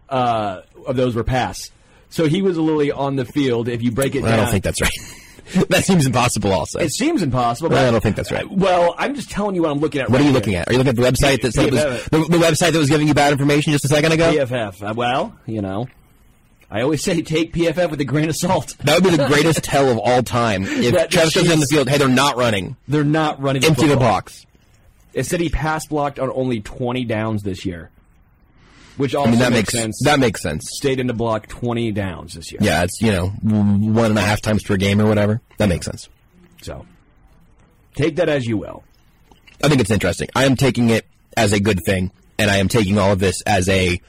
uh, of those were pass. So he was literally on the field. If you break it I down, I don't think that's right. <laughs> that seems impossible. Also, it seems impossible. But I don't think that's right. Well, I'm just telling you what I'm looking at. what right are you here. looking at? Are you looking at the website that said was the, the website that was giving you bad information just a second ago? PFF. Uh, well, you know, I always say take PFF with a grain of salt. That would be the greatest tell of all time. <laughs> If That- Travis goes in the field, hey, they're not running. They're not running Empty the football. box. It said he pass blocked on only 20 downs this year, which I also mean, that makes, makes sense. That makes sense. Stayed in to block 20 downs this year. Yeah, it's you know one and a half times per game or whatever. That makes sense. So take that as you will. I think it's interesting. I am taking it as a good thing, and I am taking all of this as a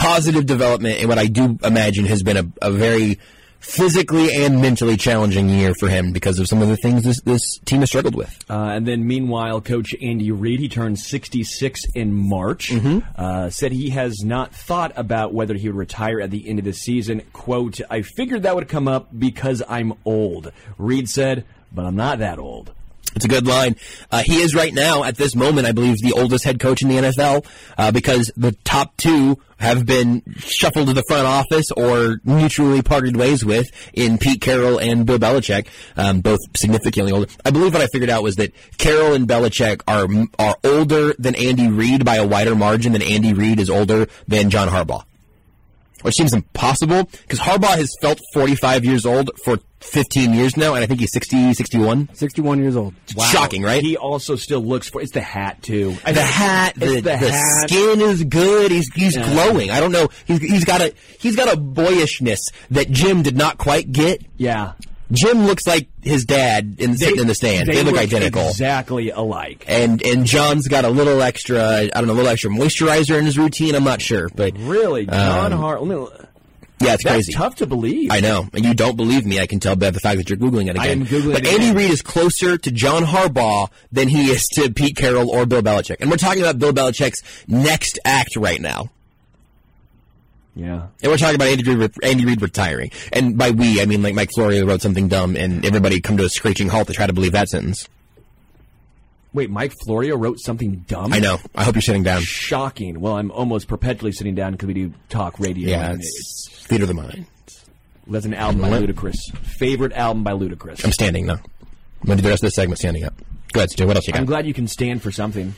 positive development in what I do imagine has been a, a very physically and mentally challenging year for him because of some of the things this, this team has struggled with. Uh, and then, meanwhile, Coach Andy Reid, he turned 66 in March, uh, said he has not thought about whether he would retire at the end of the season. "Quote: I figured that would come up because I'm old." Reid said, "But I'm not that old." It's a good line. Uh, he is right now, at this moment, I believe, the oldest head coach in the NFL uh, because the top two have been shuffled to the front office or mutually parted ways with in Pete Carroll and Bill Belichick, um, both significantly older. I believe what I figured out was that Carroll and Belichick are are older than Andy Reid by a wider margin than Andy Reid is older than John Harbaugh. Which seems impossible because Harbaugh has felt 45 years old for 15 years now, and I think he's 60, 61. 61 years old. Wow. Shocking, right? He also still looks for it's the hat too. I the think hat, it's the, the, the hat. skin is good. He's he's Yeah. glowing. I don't know. He's he's got a he's got a boyishness that Jim did not quite get. Yeah, Jim looks like his dad in sitting in the stand. They, look identical. exactly alike. And and John's got a little extra. I don't know, a little extra moisturizer in his routine. I'm not sure, but Really, John Um, Hart. Yeah, it's that's crazy. tough to believe. I know. And you don't believe me. I can tell by the fact that you're Googling it again. I am Googling but it Andy. Reid is closer to John Harbaugh than he is to Pete Carroll or Bill Belichick. And we're talking about Bill Belichick's next act right now. Yeah. And we're talking about Andy Reid, Andy Reid retiring. And by we, I mean like Mike Florio wrote something dumb and everybody come to a screeching halt to try to believe that sentence. Wait, Mike Florio wrote something dumb. I know. I hope you're sitting down. Shocking. Well, I'm almost perpetually sitting down because we do talk radio. Yeah, and it's theater of the mind. That's an album by Ludacris. Favorite album by Ludacris. I'm standing now. I'm going to do the rest of the segment standing up. Go ahead, Stu. What else you got? I'm glad you can stand for something.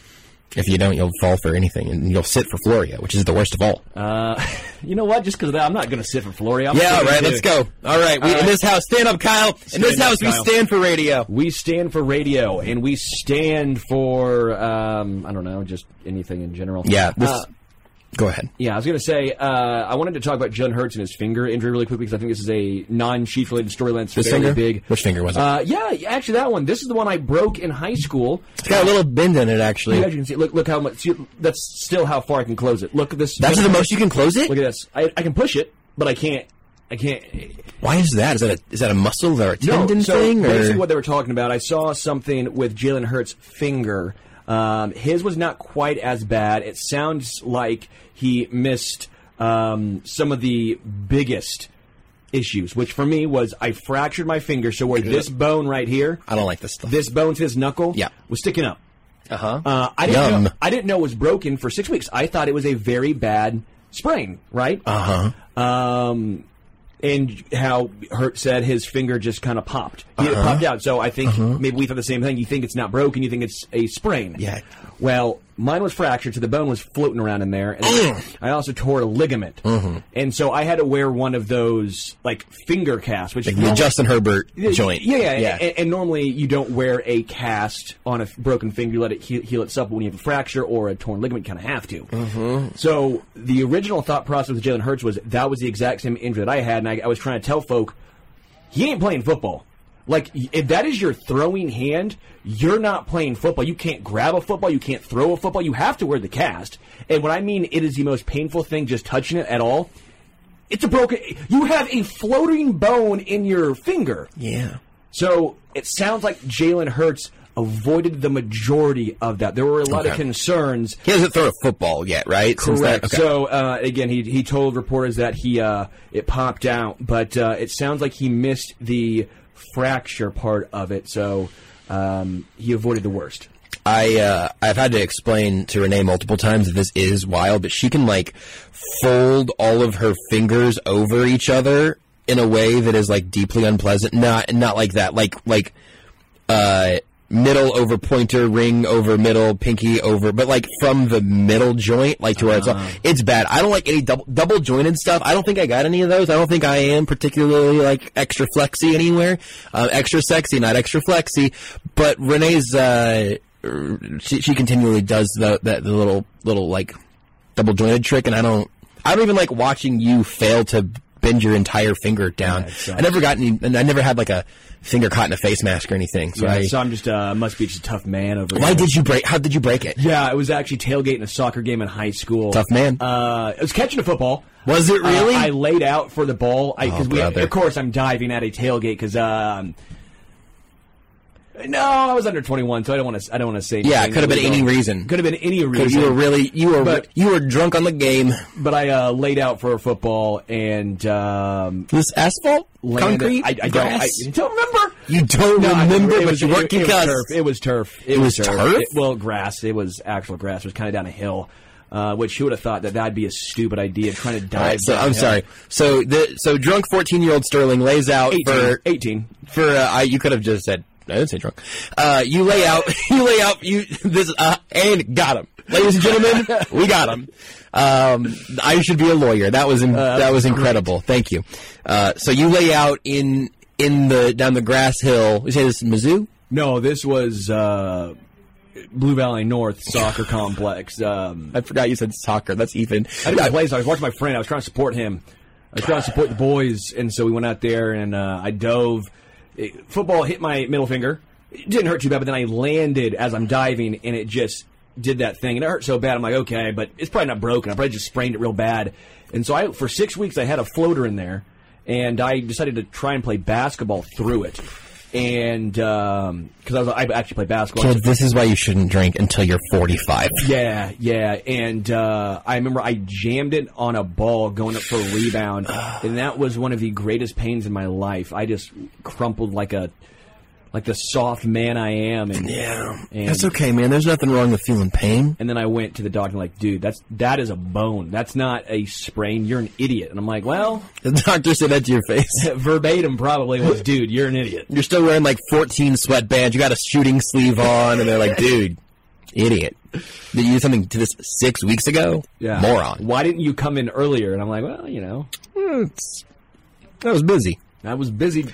If you don't, you'll fall for anything, and you'll sit for Florio, which is the worst of all. Uh, <laughs> you know what? Just because of that, I'm not going to sit for Florio. I'm yeah, all right, let's go. All right, we, All in this house, stand up, Kyle. in this up, house, we stand for radio. We stand for radio, and we stand for um, I don't know, just anything in general. Yeah, this, Uh, go ahead. Yeah, I was going to say, uh, I wanted to talk about Jalen Hurts and his finger injury really quickly because I think this is a non-Chiefs related storyline This finger? big. Which finger was it? Uh, yeah, actually that one. This is the one I broke in high school. It's got a little bend in it, actually. You can see. Look, look how much. See, that's still how far I can close it. Look at this. That's look, the most you can close it. Look at this. I, I can push it, but I can't. I can't. Why is that? Is that a is that a muscle or a tendon no, so thing? basically Or? what they were talking about, I saw something with Jalen Hurts' finger. Um, his was not quite as bad. It sounds like he missed um, some of the biggest issues, which for me was I fractured my finger, so where this bone right here, I don't like this stuff. this bone to his knuckle, Yeah. was sticking up. uh-huh. Uh, I didn't Yum. know. I didn't know it was broken for six weeks. I thought it was a very bad sprain. Right. Uh huh. Um, and how Hurt said his finger just kind of popped. He Uh-huh. it popped out. So I think maybe we thought the same thing. You think it's not broken. You think it's a sprain. Yeah. Well, mine was fractured, so the bone was floating around in there. And I also tore a ligament, Mm-hmm. and so I had to wear one of those like finger casts, which Like the Justin Herbert joint. Yeah, yeah. yeah. And, and normally you don't wear a cast on a f- broken finger. You let it heal, heal itself. But when you have a fracture or a torn ligament, you kind of have to. Mm-hmm. So the original thought process with Jalen Hurts was that was the exact same injury that I had, and I, I was trying to tell folk, he ain't playing football. Like if that is your throwing hand, you're not playing football. You can't grab a football. You can't throw a football. You have to wear the cast. And what I mean it is the most painful thing, just touching it at all. It's a broken. You have a floating bone in your finger. yeah. So it sounds like Jalen Hurts avoided the majority of that. There were a lot of concerns. He hasn't thrown a football yet, right? Correct. okay. So uh, again, he he told reporters that he uh, it popped out, but uh, it sounds like he missed the fracture part of it. So um, he avoided the worst. I uh, I've had to explain to Renee multiple times that this is wild, but she can like fold all of her fingers over each other in a way that is like deeply unpleasant. Not not like that. Like like uh middle over pointer, ring over middle, pinky over, but like from the middle joint, like to where it's all, it's bad. I don't like any double double jointed stuff. I don't think I got any of those. I don't think I am particularly like extra flexy anywhere. Uh, extra sexy, not extra flexy. But Renee's uh, she, she continually does the, the the little little like double jointed trick, and I don't I don't even like watching you fail to bend your entire finger down. Yeah. I never got any, and I never had like a finger caught in a face mask or anything. So, Yeah, I, so I'm just uh, must be just a tough man over. why here. did you break? How did you break it? Yeah, it was actually tailgating a soccer game in high school. Tough man. Uh, it was catching a football. Was it really? Uh, I laid out for the ball. I, Oh, cause we, of course, I'm diving at a tailgate because. Um, no, I was under 21, so I don't want to. I don't want to say. Yeah, it could have been any reason. Could have been any reason. You were really you were But- you were drunk on the game. But I uh, laid out for a football and um, This asphalt, landed- concrete, I, I don't. I, don't remember. you don't No, remember, it but was, you weren't it, it was turf. It was turf. It was turf? It- well, grass. It was actual grass. It was kind of down a hill. Uh, which who would have thought that that'd be a stupid idea trying to dive. Right, so I'm sorry. So the so drunk 14 year old Sterling lays out 18. for 18. for uh, I, you could have just said I didn't say drunk. Uh, you lay out <laughs> you lay out you this uh, and got him, ladies and gentlemen. we got him. Um, I should be a lawyer. That was in, that was incredible. Thank you. Uh, so you lay out in in the down the grass hill. You say this is Mizzou? No, this was uh, Blue Valley North Soccer <laughs> Complex. Um, I forgot you said soccer. That's even. I didn't play, so I was watching my friend. I was trying to support him. I was trying to support the boys, and so we went out there and uh, I dove. Football hit my middle finger. It didn't hurt too bad, but then I landed as I'm diving, and it just did that thing, and it hurt so bad. I'm like, okay, but it's probably not broken. I probably just sprained it real bad. And so I, for six weeks, I had a floater in there, and I decided to try and play basketball through it. And because I was, I actually played basketball. Kids, this is why you shouldn't drink until you're 45. Yeah, yeah, and uh, I remember I jammed it on a ball going up for a rebound, and that was one of the greatest pains in my life. I just crumpled like a like the soft man I am, and Yeah, And- that's okay, man. There's nothing wrong with feeling pain. and then I went to the doctor like, dude, that's that is a bone. That's not a sprain. You're an idiot. And I'm like, well, The doctor said that to your face. <laughs> verbatim probably was, dude, you're an idiot. You're still wearing like 14 sweatbands. You got a shooting sleeve on, and they're like, dude, idiot. Did you do something to this six weeks ago? Yeah, moron. Why didn't you come in earlier? And I'm like, well, you know, hmm, It's- I was busy I was busy.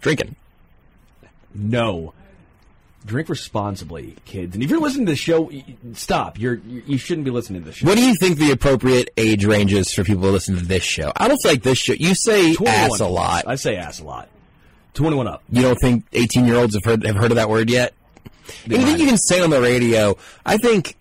drinking. No. Drink responsibly, kids. And if you're listening to the show, stop. You're you shouldn't be listening to the show. What do you think the appropriate age range is for people to listen to this show? I don't like this show. You say 21 ass a lot. I say ass a lot. 21 up. You don't think 18 year olds have heard have heard of that word yet? Anything you can say on the radio, I think.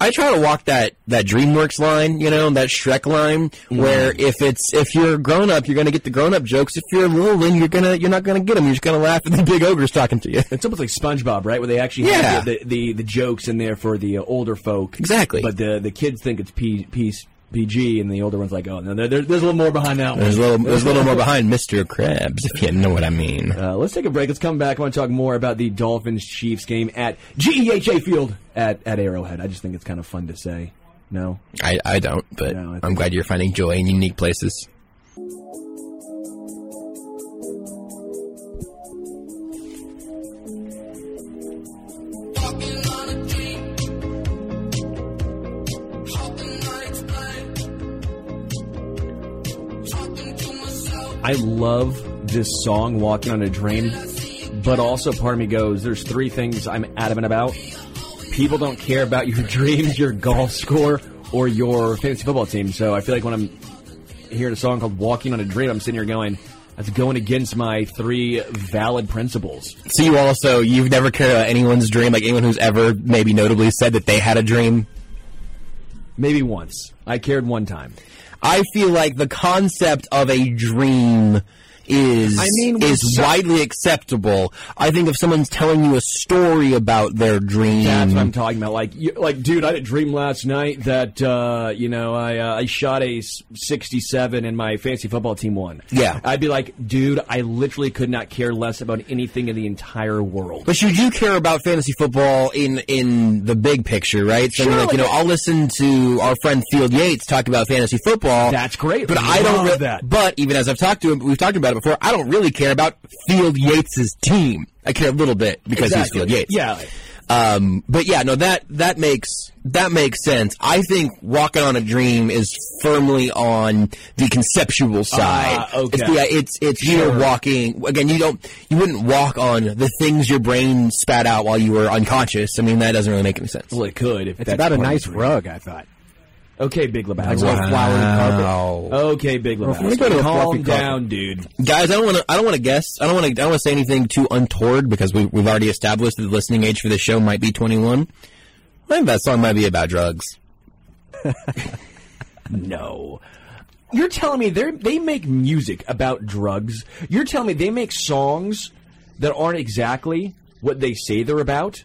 I try to walk that, that DreamWorks line, you know, that Shrek line, Mm-hmm. where if it's if you're grown up, you're gonna get the grown up jokes. If you're a little one, you're gonna you're not gonna get them. You're just gonna laugh at the <laughs> big ogres talking to you. It's almost like SpongeBob, right? Where they actually Yeah. have the, the, the, the jokes in there for the uh, older folk. Exactly. But the the kids think it's P, P, PG, and the older ones like, oh, no, there, there- there's a little more behind that one. There's a little there's a little more behind <laughs> Mr. Krabs, if you know what I mean. Uh, let's take a break. Let's come back. I want to talk more about the Dolphins Chiefs game at GEHA Field at, at Arrowhead. I just think it's kind of fun to say. No? I, I don't, but No, I I'm glad you're finding joy in unique places. I love this song, Walking on a Dream, but also part of me goes, there's three things I'm adamant about. People don't care about your <laughs> dreams, your golf score, or your fantasy football team. So I feel like when I'm hearing a song called Walking on a Dream, I'm sitting here going, that's going against my three valid principles. So you also you've never cared about anyone's dream, like anyone who's ever maybe notably said that they had a dream. Maybe once. I cared one time. I feel like the concept of a dream is I mean, is so- widely acceptable. I think if someone's telling you a story about their dream, That's what I'm talking about. Like, you, like, dude, I had a dream last night that uh, you know I uh, I shot a 67 and my fantasy football team won. Yeah. I'd be like, dude, I literally could not care less about anything in the entire world. But you do care about fantasy football in in the big picture, right? So I mean, Sure, like you know, I'll listen to our friend Field Yates talk about fantasy football. That's great. But I don't Love re- that. But even as I've talked to him, we've talked about it before. I don't really care about Field Yates's team. I care a little bit because Exactly. he's Field Yates. Yeah. Um, but yeah, no, that that makes that makes sense. I think "Walking on a Dream" is firmly on the conceptual side. Ah, okay. It's, the, it's it's Sure. you're walking again. You don't you wouldn't walk on the things your brain spat out while you were unconscious. I mean, that doesn't really make any sense. Well, it could. If It's that's about a nice rug, I thought. Okay, Big Lebowski. Like a little flowery carpet. Okay, Big Well, if we Lebowski. go to a Calm down, dude. Guys, I don't want to. I don't want to guess. I don't want to. I don't want to say anything too untoward because we, we've already established that the listening age for this show might be 21. I think that song might be about drugs. <laughs> No. You're telling me they they make music about drugs. You're telling me they make songs that aren't exactly what they say they're about.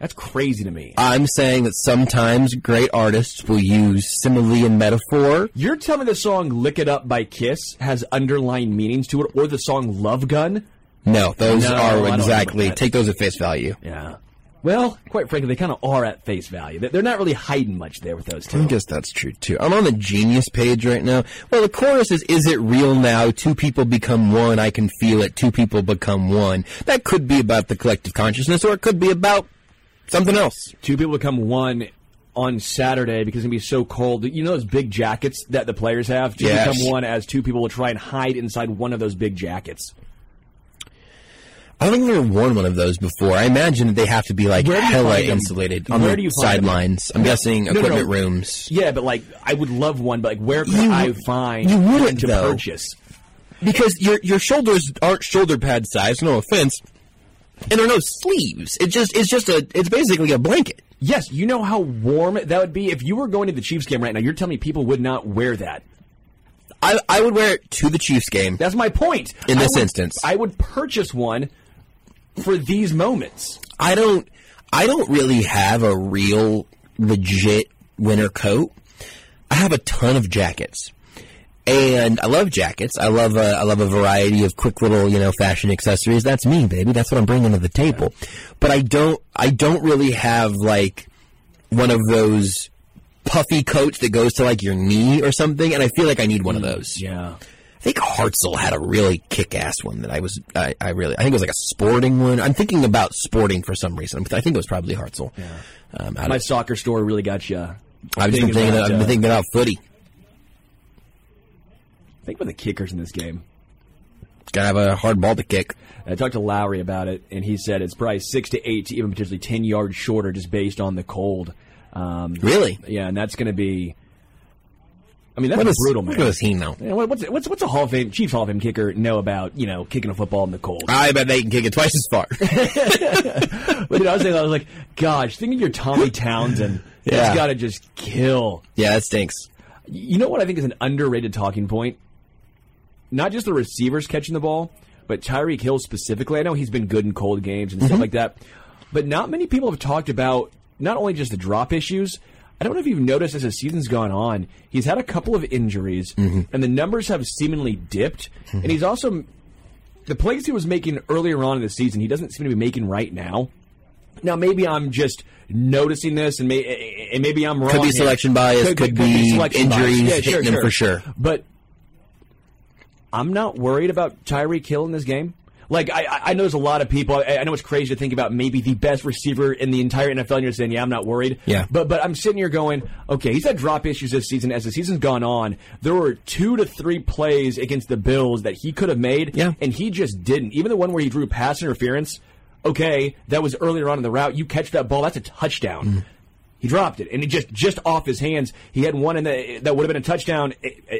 That's crazy to me. I'm saying that sometimes great artists will use simile and metaphor. You're telling me the song "Lick It Up" by Kiss has underlying meanings to it, or the song "Love Gun"? No, those No, are exactly. Take those at face value. Yeah. Well, quite frankly, they kind of are at face value. They- They're not really hiding much there with those two. I guess that's true too. I'm on the Genius page right now. Well, the chorus is "Is it real now? Two people become one. I can feel it. Two people become one." That could be about the collective consciousness, or it could be about something else. Two people become one on Saturday because it's gonna be so cold. You know those big jackets that the players have. Two Yes. become one as two people will try and hide inside one of those big jackets. I don't think I've ever worn one of those before. I imagine they have to be like hella them? insulated on Where the do you find sidelines. I'm guessing No, no, equipment no. rooms. Yeah, but like I would love one, but like where could You I find you wouldn't, one to though. purchase? Because your your shoulders aren't shoulder pad size, no offense. And there are no sleeves. It just it's just a it's basically a blanket. Yes, you know how warm that would be if you were going to the Chiefs game right now. You're telling me people would not wear that. I I would wear it to the Chiefs game. That's my point. In I this would- instance. I would purchase one for these moments. I don't I don't really have a real legit winter coat. I have a ton of jackets. And I love jackets. I love a, I love a variety of quick little, you know, fashion accessories. That's me, baby. That's what I'm bringing to the table. But I don't I don't really have like one of those puffy coats that goes to like your knee or something and I feel like I need one of those. Yeah. I think Hartzell had a really kick-ass one that I was, I, I really, I think it was like a sporting one. I'm thinking about sporting for some reason. I think it was probably Hartzell. Yeah. Um, My of, soccer store really got you. I've just been thinking, about, I've been uh, thinking about footy. Think about the kickers in this game. Gotta have a hard ball to kick. I talked to Lowery about it, and he said it's probably six to eight to even potentially ten yards shorter, just based on the cold. Um, Really? Yeah, and that's going to be. I mean, that's What does, brutal, man. what does he know? Yeah, What's what's what's a Hall of Fame Chiefs Hall of Fame kicker know about you know kicking a football in the cold? I bet they can kick it twice as far. <laughs> But dude, I was thinking, I was like, gosh, think of your Tommy Townsend. Yeah. He's got to just kill. yeah, that stinks. You know what I think is an underrated talking point? Not just the receivers catching the ball, but Tyreek Hill specifically. I know he's been good in cold games and stuff mm-hmm. like that, but not many people have talked about not only just the drop issues. I don't know if you've noticed as the season's gone on, he's had a couple of injuries, mm-hmm. and the numbers have seemingly dipped. And mm-hmm. he's also the plays he was making earlier on in the season, he doesn't seem to be making right now. Now, maybe I'm just noticing this, and, may, and maybe I'm wrong. Could be here. selection bias, could be injuries hitting him for sure. But I'm not worried about Tyreek Hill in this game. Like I, I know there's a lot of people. I, I know it's crazy to think about maybe the best receiver in the entire NFL, and you're saying, "Yeah, I'm not worried." Yeah. But but I'm sitting here going, "Okay, he's had drop issues this season. As the season's gone on, there were two to three plays against the Bills that he could have made, Yeah. and he just didn't. Even the one where he drew pass interference. Okay, that was earlier on in the route. You catch that ball, that's a touchdown. Mm. He dropped it, and he just just off his hands. He had one in the that would have been a touchdown,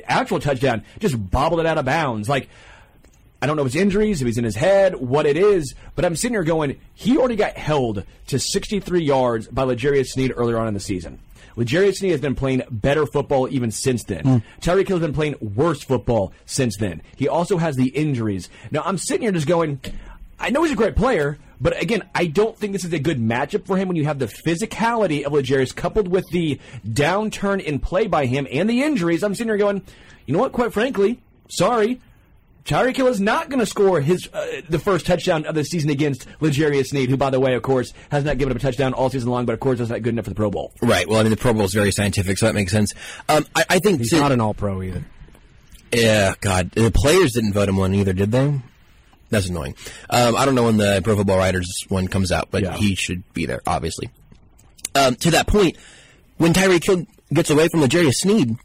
actual touchdown. Just bobbled it out of bounds. Like I don't know if it's injuries, if he's in his head, what it is, but I'm sitting here going, he already got held to 63 yards by L'Jarius Sneed earlier on in the season. L'Jarius Sneed has been playing better football even since then. Hmm. Tyreek Hill has been playing worse football since then. He also has the injuries. Now I'm sitting here just going, I know he's a great player, but again, I don't think this is a good matchup for him when you have the physicality of L'Jarius coupled with the downturn in play by him and the injuries. I'm sitting here going, you know what? Quite frankly, sorry, Tyreek Hill is not going to score his uh, the first touchdown of the season against L'Jarius Sneed, who, by the way, of course, has not given up a touchdown all season long, but of course, that's not good enough for the Pro Bowl. Right. Well, I mean, the Pro Bowl is very scientific, so that makes sense. Um, I, I think He's to- not an All Pro either. Yeah, God, the players didn't vote him one either, did they? That's annoying. Um, I don't know when the Pro Football Writers one comes out, but Yeah. he should be there, obviously. Um, to that point, when Tyreek Hill gets away from L'Jarius Sneed,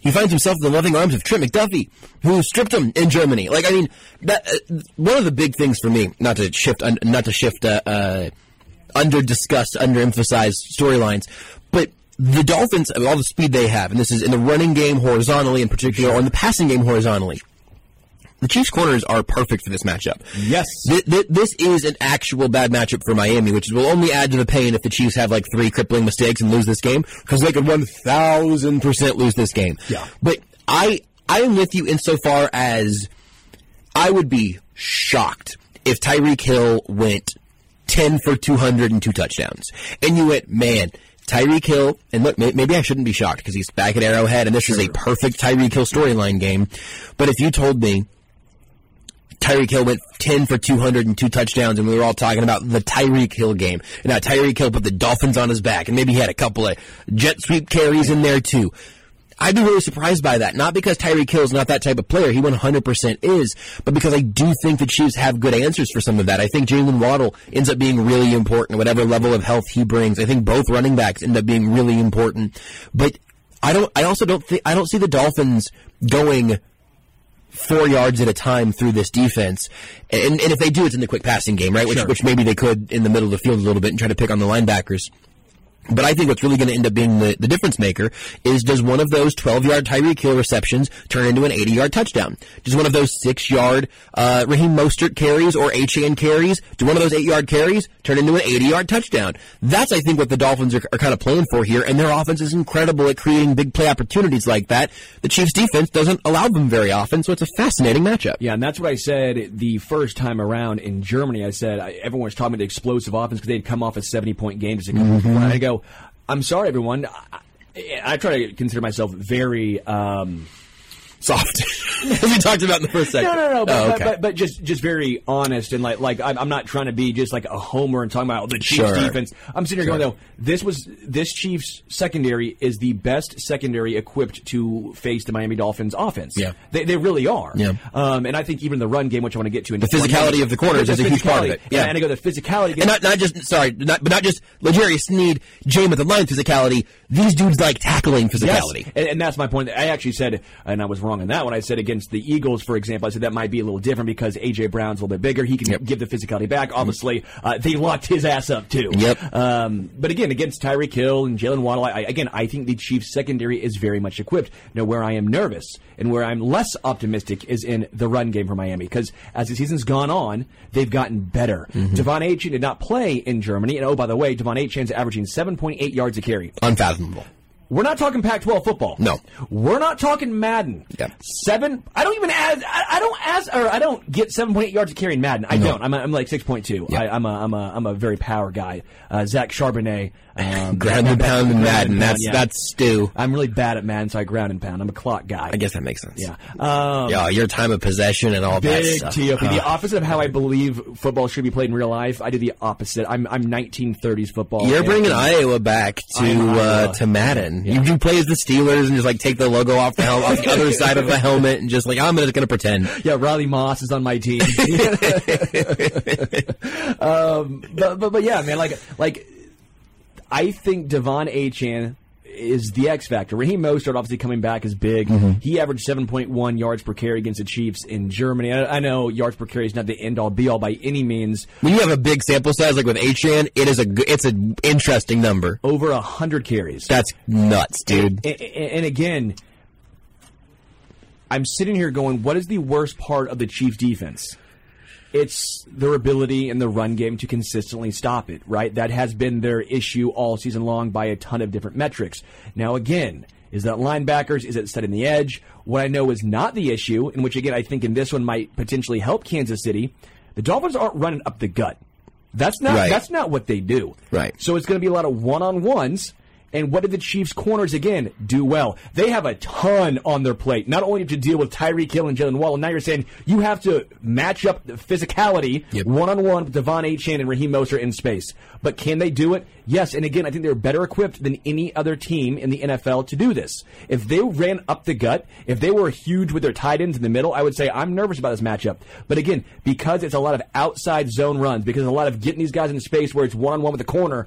he finds himself in the loving arms of Trent McDuffie, who stripped him in Germany. Like, I mean, that uh, one of the big things for me, not to shift, un, not to shift, uh, uh, under discussed, under emphasized storylines, but the Dolphins, all the speed they have, and this is in the running game horizontally in particular, or in the passing game horizontally. The Chiefs' corners are perfect for this matchup. Yes. Th- th- this is an actual bad matchup for Miami, which will only add to the pain if the Chiefs have like three crippling mistakes and lose this game, because they could one thousand percent lose this game. Yeah. But I I am with you insofar as I would be shocked if Tyreek Hill went 10 for 200 and two touchdowns. And you went, man, Tyreek Hill, and look, maybe I shouldn't be shocked because he's back at Arrowhead and this is a perfect Tyreek Hill storyline game. But if you told me Tyreek Hill went 10 for 200 and two touchdowns, and we were all talking about the Tyreek Hill game. Now Tyreek Hill put the Dolphins on his back, and maybe he had a couple of jet sweep carries in there too. I'd be really surprised by that. Not because Tyreek Hill is not that type of player. He 100% is. But because I do think the Chiefs have good answers for some of that. I think Jaylen Waddle ends up being really important, whatever level of health he brings. I think both running backs end up being really important. But I don't, I also don't think, I don't see the Dolphins going four yards at a time through this defense. And, and if they do, it's in the quick passing game, right? Which, which maybe they could in the middle of the field a little bit and try to pick on the linebackers. But I think what's really going to end up being the, the difference maker is does one of those 12 yard Tyreek Hill receptions turn into an 80 yard touchdown? Does one of those 6 yard uh, Raheem Mostert carries or HAN carries, do one of those 8 yard carries turn into an 80 yard touchdown? That's, I think, what the Dolphins are, are kind of playing for here, and their offense is incredible at creating big play opportunities like that. The Chiefs' defense doesn't allow them very often, so it's a fascinating matchup. Yeah, and that's what I said the first time around in Germany. I said I, everyone was talking about the explosive offense because they'd come off a seventy-point game just a couple Mm-hmm. before. Go, I'm sorry, everyone. I, I try to consider myself very. Um, Soft. <laughs> As we talked about in the first segment. No, no, no, but, Oh, but, okay. but, but just just very honest and like like I'm, I'm not trying to be just like a homer and talking about the Chiefs Sure. defense. I'm sitting here going though, this was this Chiefs secondary is the best secondary equipped to face the Miami Dolphins offense. Yeah. they, they really are. Yeah. um, and I think even the run game, which I want to get to, in The physicality of the corners is a huge part of it. Yeah. and I go the physicality. And not, not just sorry, not, but not just L'Jarius Sneed, Jame with the line physicality. These dudes like tackling physicality. Yes, and, and that's my point. I actually said, and I was wrong on that one. I said against the Eagles, for example, I said that might be a little different because AJ Brown's a little bit bigger. He can Yep. give the physicality back. Obviously, uh, they locked his ass up too. Yep. Um, but again, against Tyreek Hill and Jaylen Waddle, I, again, I think the Chiefs secondary is very much equipped. Now, where I am nervous and where I'm less optimistic is in the run game for Miami because as the season's gone on, they've gotten better. Mm-hmm. De'Von Achane did not play in Germany, and oh by the way, De'Von Achane's averaging 7.8 yards a carry. Unfathomable. Bon. We're not talking Pac-12 football. No. we're not talking Madden. Yeah. Seven. I don't even add. I, I don't ask, or I don't get seven point eight yards of carry in Madden. I don't. I'm, a, I'm like six point two. Yeah. I, I'm a I'm a I'm a very power guy. Uh, Zach Charbonnet. Um, <laughs> Ground and pound and ground Madden. That's yeah. that's stew. I'm really bad at Madden, so I ground and pound. I'm a clock guy. I guess that makes sense. Yeah. Um, Yeah, your time of possession and all that stuff. TOP. Uh, the opposite of how I believe football should be played in real life. I do the opposite. I'm I'm 1930s football. you're bringing Iowa back to uh, to Madden. Pretend. You, you play as the Steelers and just like take the logo off the hel- off the other side of the helmet and just like I'm just gonna pretend. Yeah, Riley Moss is on my team. <laughs> um, but, but but yeah, man, like like I think De'Von Achane is the X factor. Raheem Mostert obviously coming back is big. Mm-hmm. He averaged 7.1 yards per carry against the Chiefs in Germany. I, I know yards per carry is not the end all be all by any means. When you have a big sample size like with Achane, it is a it's an interesting number. Over a hundred carries. That's nuts, dude. and, and again, I'm sitting here going, what is the worst part of the Chiefs defense? It's their ability in the run game to consistently stop it, right? That has been their issue all season long by a ton of different metrics. Now, again, is that linebackers? Is it setting the edge? What I know is not the issue, in which again I think in this one might potentially help Kansas City. The Dolphins aren't running up the gut. That's not Right. that's not what they do. Right. So it's going to be a lot of one on ones. And what did the Chiefs' corners again do well? They have a ton on their plate. Not only to deal with Tyreek Hill and Jalen Wall, and Now you're saying you have to match up the physicality one on one with De'Von Achane and Raheem Mostert in space. But can they do it? Yes. And again, I think they're better equipped than any other team in the NFL to do this. If they ran up the gut, if they were huge with their tight ends in the middle, I would say I'm nervous about this matchup. But again, because it's a lot of outside zone runs, because a lot of getting these guys in space where it's one on one with the corner.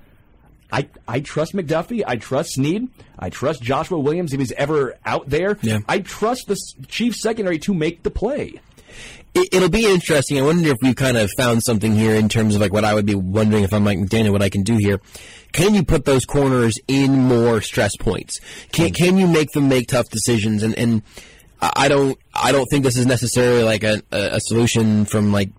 I, I trust McDuffie. I trust Sneed. I trust Joshua Williams if he's ever out there. Yeah. I trust the Chiefs secondary to make the play. It, it'll be interesting. I wonder if we've kind of found something here in terms of like what I would be wondering if I'm Mike McDaniel, what I can do here. Can you put those corners in more stress points? Can hmm. can you make them make tough decisions? And and I don't I don't think this is necessarily like a a solution from like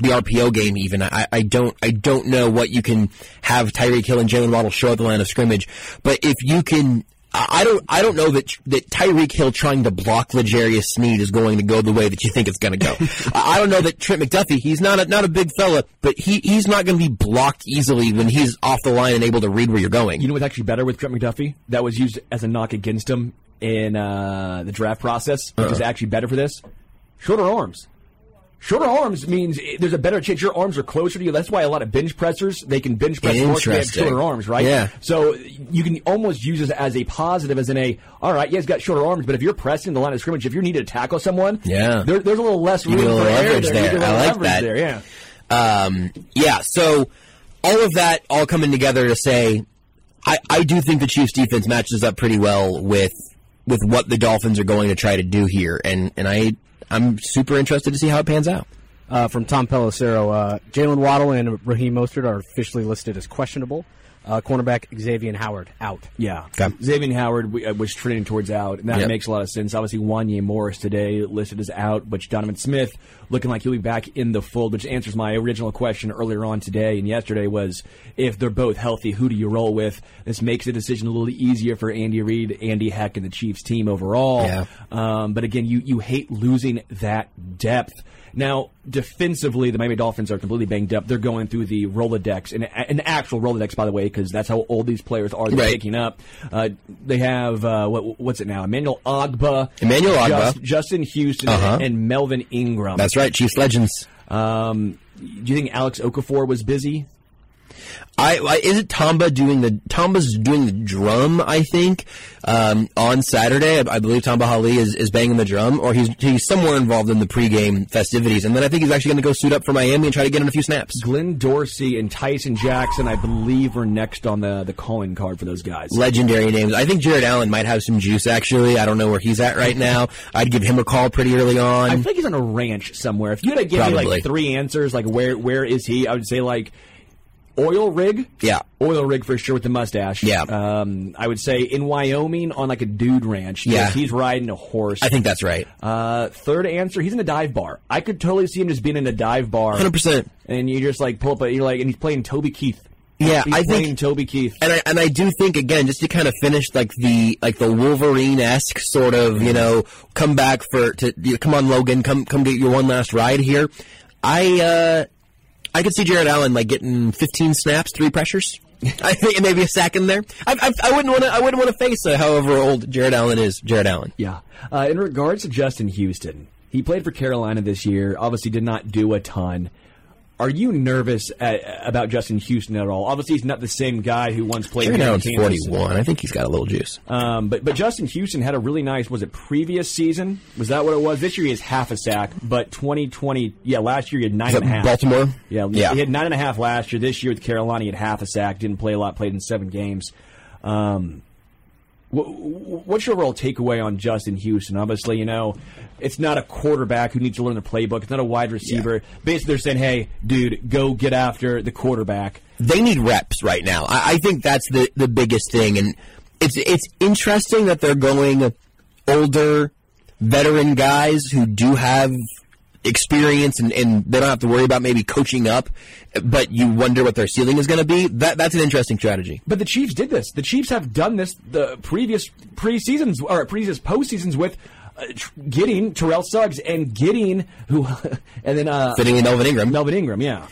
the RPO game even. I, I don't I don't know what you can have Tyreek Hill and Jaylen Waddle show at the line of scrimmage, but if you can. I don't. I don't know that that Tyreek Hill trying to block L'Jarius Sneed is going to go the way that you think it's going to go. <laughs> I don't know that Trent McDuffie. He's not a, not a big fella, but he he's not going to be blocked easily when he's off the line and able to read where you're going. You know what's actually better with Trent McDuffie? That was used as a knock against him in uh, the draft process, which is actually better for this. Shorter arms. Shorter arms means there's a better chance your arms are closer to you. That's why a lot of bench pressers they can bench press more if they have shorter arms, right? Yeah. So you can almost use this as a positive, as in a all right, yeah, he's got shorter arms, but if you're pressing the line of scrimmage, if you need to tackle someone, Yeah. there, there's a little less room for little error leverage there. There. I like that. There, yeah. Um, yeah, so all of that all coming together to say, I, I do think the Chiefs defense matches up pretty well with with what the Dolphins are going to try to do here, and and I I'm super interested to see how it pans out. Uh, from Tom Pelissero, uh, Jaylen Waddle and Raheem Mostert are officially listed as questionable. Uh, cornerback Xavier Howard out. Yeah. Okay. Xavier Howard we- uh, was trending towards out, and that Yep. makes a lot of sense. Obviously, Wanya Morris today listed as out, but Donovan Smith looking like he'll be back in the fold, which answers my original question earlier on today and yesterday was if they're both healthy, who do you roll with? This makes the decision a little easier for Andy Reid, Andy Heck, and the Chiefs team overall. Yeah. Um, but again, you, you hate losing that depth. Now, defensively, the Miami Dolphins are completely banged up. They're going through the Rolodex, and an actual Rolodex, by the way, because that's how old these players are. They're Right. picking up. Uh, they have uh, what, what's it now? Emmanuel Ogbah, Emmanuel Ogbah. Just- Justin Houston, Uh-huh. and Melvin Ingram. That's right, Chiefs legends. Um, do you think Alex Okafor was busy? I, I is it Tamba doing the Tamba's doing the drum? I think um, on Saturday, I, I believe Tamba Hali is, is banging the drum, or he's he's somewhere involved in the pregame festivities, and then I think he's actually going to go suit up for Miami and try to get in a few snaps. Glenn Dorsey and Tyson Jackson, I believe, are next on the the calling card for those guys. Legendary names. I think Jared Allen might have some juice. Actually, I don't know where he's at right now. I'd give him a call pretty early on. I think he's on a ranch somewhere. If you had to give me like three answers, like where where is he? I would say like oil rig. Yeah. oil rig for sure with the mustache. Yeah. um, I would say in Wyoming on like a dude ranch. Yeah. Yes, he's riding a horse. I think that's right. Uh, third answer, he's in a dive bar. I could totally see him just being in a dive bar. Hundred percent. And you just like pull up, a, you're like, and he's playing Toby Keith. Yeah, he's I think Toby Keith. and I and I do think again, just to kind of finish like the like the Wolverine esque sort of you know come back for to you know, come on Logan, come come get your one last ride here. I uh I could see Jared Allen like getting 15 snaps, three pressures. <laughs> I think and maybe a sack in there. I, I, I wouldn't want to. I wouldn't want to face uh, however old Jared Allen is. Jared Allen. Yeah. Uh, in regards to Justin Houston, he played for Carolina this year. Obviously, did not do a ton. Are you nervous at, about Justin Houston at all? Obviously, he's not the same guy who once played. Right here now in it's 41. I think he's got a little juice. Um, but but Justin Houston had a really nice. Was it previous season? Was that what it was? This year he has half a sack, but 2020. Yeah, last year he had nine and a half. Baltimore? Yeah, Yeah. He had nine and a half last year. This year with Carolina, he had half a sack. Didn't play a lot. Played in seven games. Um, what's your overall takeaway on Justin Houston? Obviously, you know, it's not a quarterback who needs to learn the playbook. It's not a wide receiver. Basically, they're saying, "Hey, dude, go get after the quarterback." they need reps right now. I, I think that's the, the biggest thing, and it's it's interesting that they're going older, veteran guys who do have experience and, and they don't have to worry about maybe coaching up, but you wonder what their ceiling is going to be. That that's an interesting strategy. But the Chiefs did this. The Chiefs have done this the previous pre-seasons or previous postseasons with uh, getting Terrell Suggs and getting who, <laughs> and then uh, Fitting in Melvin Ingram. Melvin Ingram. Yeah,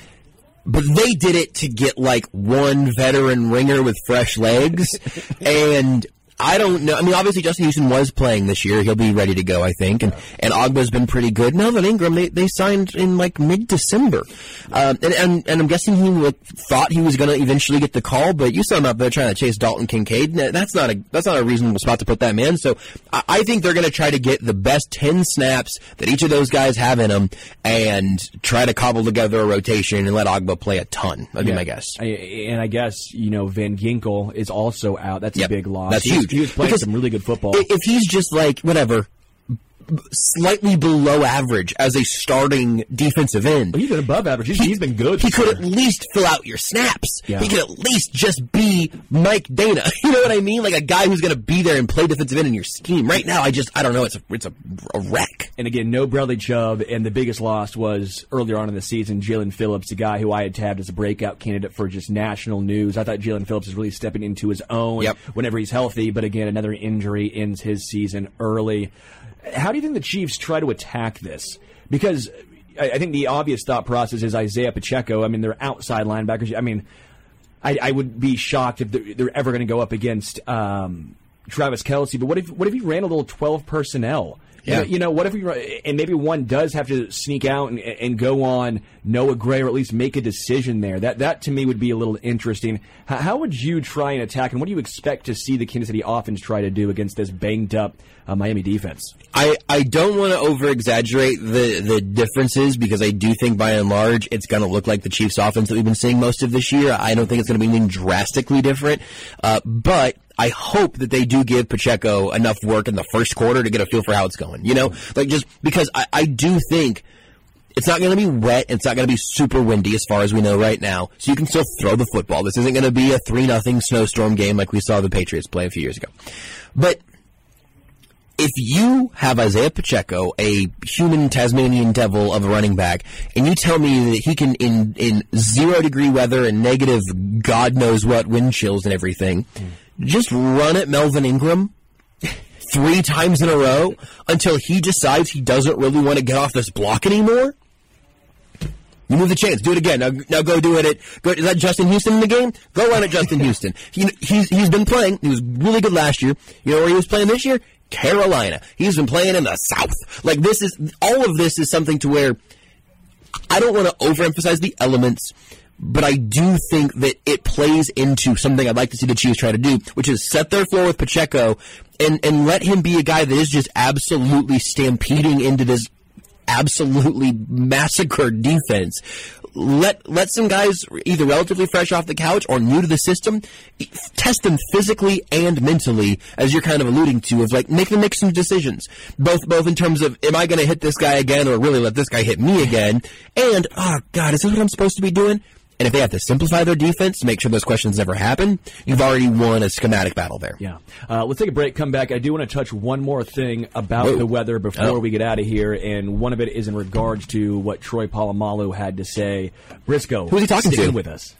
but they did it to get like one veteran ringer with fresh legs <laughs> and I don't know. I mean, obviously Justin Houston was playing this year. He'll be ready to go, I think. And and Ogbah's been pretty good. Melvin Ingram, they, they signed in like mid December, um, and, and and I'm guessing he like, thought he was going to eventually get the call, but you saw him out there trying to chase Dalton Kincaid. That's not a that's not a reasonable spot to put that man. So I, I think they're going to try to get the best ten snaps that each of those guys have in them, and try to cobble together a rotation and let Ogbah play a ton. That'd be Yeah. my guess. I, and I guess you know Van Ginkel is also out. That's Yep. a big loss. That's huge. He was playing Because some really good football. If he's just like whatever, slightly below average as a starting defensive end, he's been above average. He's, he's been good. he could year. at least fill out your snaps. Yeah. He could at least just be Mike Danna. <laughs> You know what I mean? Like a guy who's going to be there and play defensive end in your scheme. Right now, I just I don't know. It's a it's a, a wreck. And again, no Bradley Chubb, and the biggest loss was earlier on in the season, Jaelan Phillips, a guy who I had tabbed as a breakout candidate for just national news. I thought Jaelan Phillips is really stepping into his own Yep. whenever he's healthy, but again, another injury ends his season early. How do you think the Chiefs try to attack this? Because I, I think the obvious thought process is Isaiah Pacheco. I mean, they're outside linebackers. I mean, I, I would be shocked if they're, they're ever going to go up against um, Travis Kelce. But what if what if he ran a little twelve personnel? You Yeah. know, you know, what if we and maybe one does have to sneak out and, and go on Noah Gray or at least make a decision there. That that to me would be a little interesting. How, how would you try and attack, and what do you expect to see the Kansas City offense try to do against this banged up uh, Miami defense? I, I don't want to over exaggerate the, the differences because I do think by and large it's going to look like the Chiefs offense that we've been seeing most of this year. I don't think it's going to be anything drastically different. Uh, but I hope that they do give Pacheco enough work in the first quarter to get a feel for how it's going. You know, like just because I, I do think it's not going to be wet. It's not going to be super windy as far as we know right now. So you can still throw the football. This isn't going to be a 3 nothing snowstorm game like we saw the Patriots play a few years ago. But if you have Isaiah Pacheco, a human Tasmanian devil of a running back, and you tell me that he can, in, in zero degree weather and negative God knows what wind chills and everything, just run at Melvin Ingram <laughs> three times in a row until he decides he doesn't really want to get off this block anymore? You move the chains. Do it again. Now, now go do it at. Go, is that Justin Houston in the game? Go run at Justin Houston. He, he's he's been playing. He was really good last year. You know where he was playing this year? Carolina. He's been playing in the South. Like this is all of this is something to where I don't want to overemphasize the elements, but I do think that it plays into something I'd like to see the Chiefs try to do, which is set their floor with Pacheco and and let him be a guy that is just absolutely stampeding into this absolutely massacred defense. Let let some guys either relatively fresh off the couch or new to the system test them physically and mentally, as you're kind of alluding to, of like make them make some decisions, both both in terms of am I going to hit this guy again or really let this guy hit me again, and oh god, is this what I'm supposed to be doing? And if they have to simplify their defense to make sure those questions never happen, you've already won a schematic battle there. Yeah. Uh, let's take a break, come back. I do want to touch one more thing about Whoa. the weather before Oh. we get out of here, and one of it is in regards to what Troy Polamalu had to say. Brisco, Who's he talking to? with us.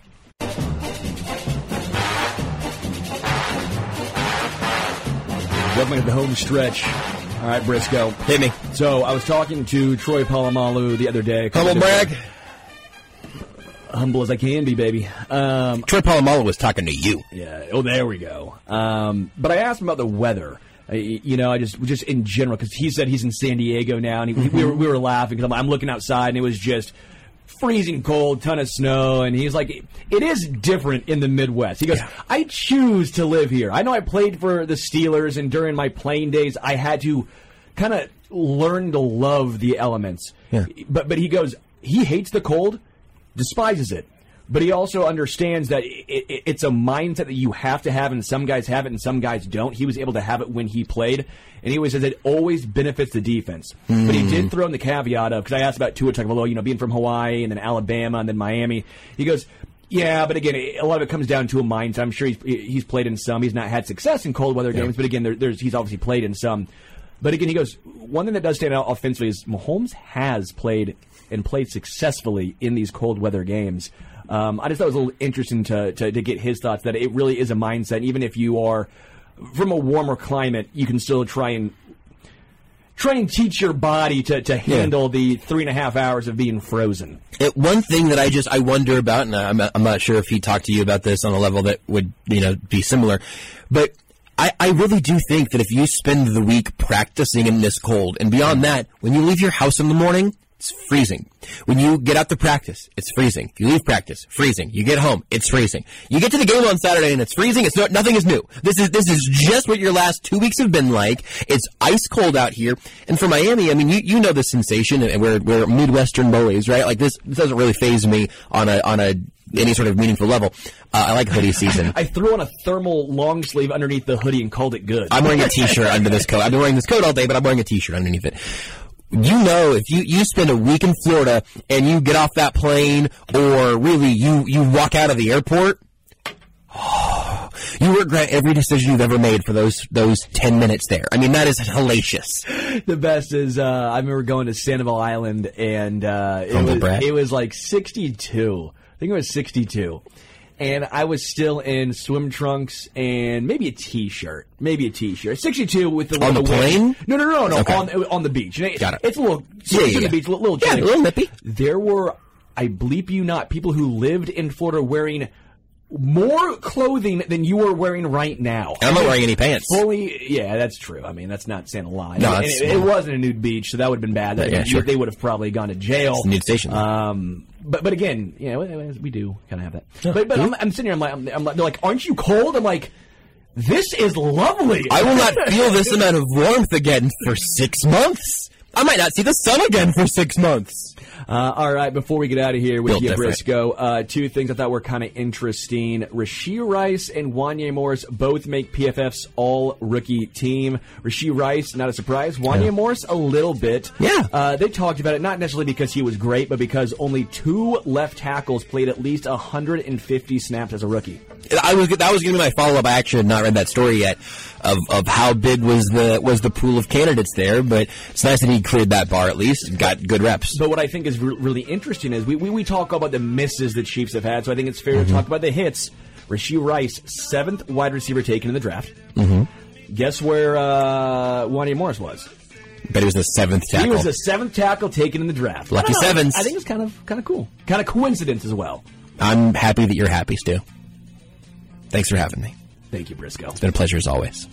Welcome to the home stretch. All right, Brisco. Hit me. So I was talking to Troy Polamalu the other day. Humble brag. Humble as I can be, baby. Um, Troy Polamalu was talking to you. yeah. Oh, there we go. Um, but I asked him about the weather. Uh, you know, I just just in general because he said he's in San Diego now, and he, we, were, we were laughing because I'm, I'm looking outside and it was just freezing cold, ton of snow, and he's like, it is different in the Midwest. He goes, I choose to live here. I know I played for the Steelers, and during my playing days, I had to kind of learn to love the elements. Yeah. But but he goes, he hates the cold, despises it. But he also understands that it, it, it's a mindset that you have to have, and some guys have it and some guys don't. He was able to have it when he played, and he always says it always benefits the defense. But he did hmm. throw in the caveat of because I asked about Tua Tagovailoa, you know, being from Hawaii and then Alabama and then Miami. He goes, yeah, but again, a lot of it comes down to a mindset. I'm sure he's he's played in some. He's not had success in cold weather games, but again, there, there's he's obviously played in some. But again, he goes, one thing that does stand out offensively is Mahomes has played and played successfully in these cold weather games. Um, I just thought it was a little interesting to, to, to get his thoughts that it really is a mindset. Even if you are from a warmer climate, you can still try and try and teach your body to, to handle the three and a half hours of being frozen. It, one thing that I just I wonder about, and I'm I'm not sure if he talked to you about this on a level that would you know be similar, but I, I really do think that if you spend the week practicing in this cold, and beyond that, when you leave your house in the morning, it's freezing. When you get out to practice, it's freezing. You leave practice, freezing. You get home, it's freezing. You get to the game on Saturday and it's freezing. It's not, nothing is new. This is this is just what your last two weeks have been like. It's ice cold out here. And for Miami, I mean, you, you know the sensation, and we're we're Midwestern boys, right? Like this, this doesn't really phase me on a on a any sort of meaningful level. Uh, I like hoodie season. <laughs> I threw on a thermal long sleeve underneath the hoodie and called it good. I'm wearing a t-shirt under this coat. I've been wearing this coat all day, but I'm wearing a t-shirt underneath it. You know, if you, you spend a week in Florida and you get off that plane, or really you, you walk out of the airport, <sighs> you regret every decision you've ever made for those those ten minutes there. I mean, that is hellacious. the best is uh, I remember going to Sandoval Island and uh, it, was, it was like 62. I think it was 62. And I was still in swim trunks and maybe a t-shirt, maybe a t-shirt. 62 with the On the little wind. plane? No, no, no, no, Okay. on on the beach. It- Got it. It's a little Yeah, yeah, on yeah. the beach, a little, little Yeah, a little nippy. There were, I bleep you not, people who lived in Florida wearing more clothing than you are wearing right now. I'm not wearing any pants. Fully, yeah, that's true. I mean, that's not saying a lie. No, it, it wasn't a nude beach, so that would have been bad. Yeah, yeah, sure. They would have probably gone to jail. It's a nude station. Um, but but again, you know, we- we do kind of have that. But but I'm, I'm sitting here. I'm like, I'm, I'm like, they're like, aren't you cold? I'm like, this is lovely. I will not feel this amount of warmth again for six months. I might not see the sun again for six months. Uh, all right, before we get out of here with you. Brisco, uh, two things I thought were kind of interesting. Rashee Rice and Wanya Morris both make PFF's all rookie team. Rashee Rice, not a surprise. Wanya Yeah. Morris, a little bit. Yeah. Uh, they talked about it not necessarily because he was great, but because only two left tackles played at least 150 snaps as a rookie. I was that was going to be my follow up. I actually had not read that story yet of, of how big was the was the pool of candidates there, but it's nice that he cleared that bar at least. and Got good reps. But what I think is re- really interesting is we, we, we talk about the misses the Chiefs have had, so I think it's fair to talk about the hits. Rashee Rice, seventh wide receiver taken in the draft. Mm-hmm. Guess where uh, Morris was? But he was the seventh tackle. He was the seventh tackle taken in the draft. Lucky sevens. I think it's kind of kind of cool, kind of coincidence as well. I'm happy that you're happy, Stu. Thanks for having me. Thank you, Brisco. It's been a pleasure as always.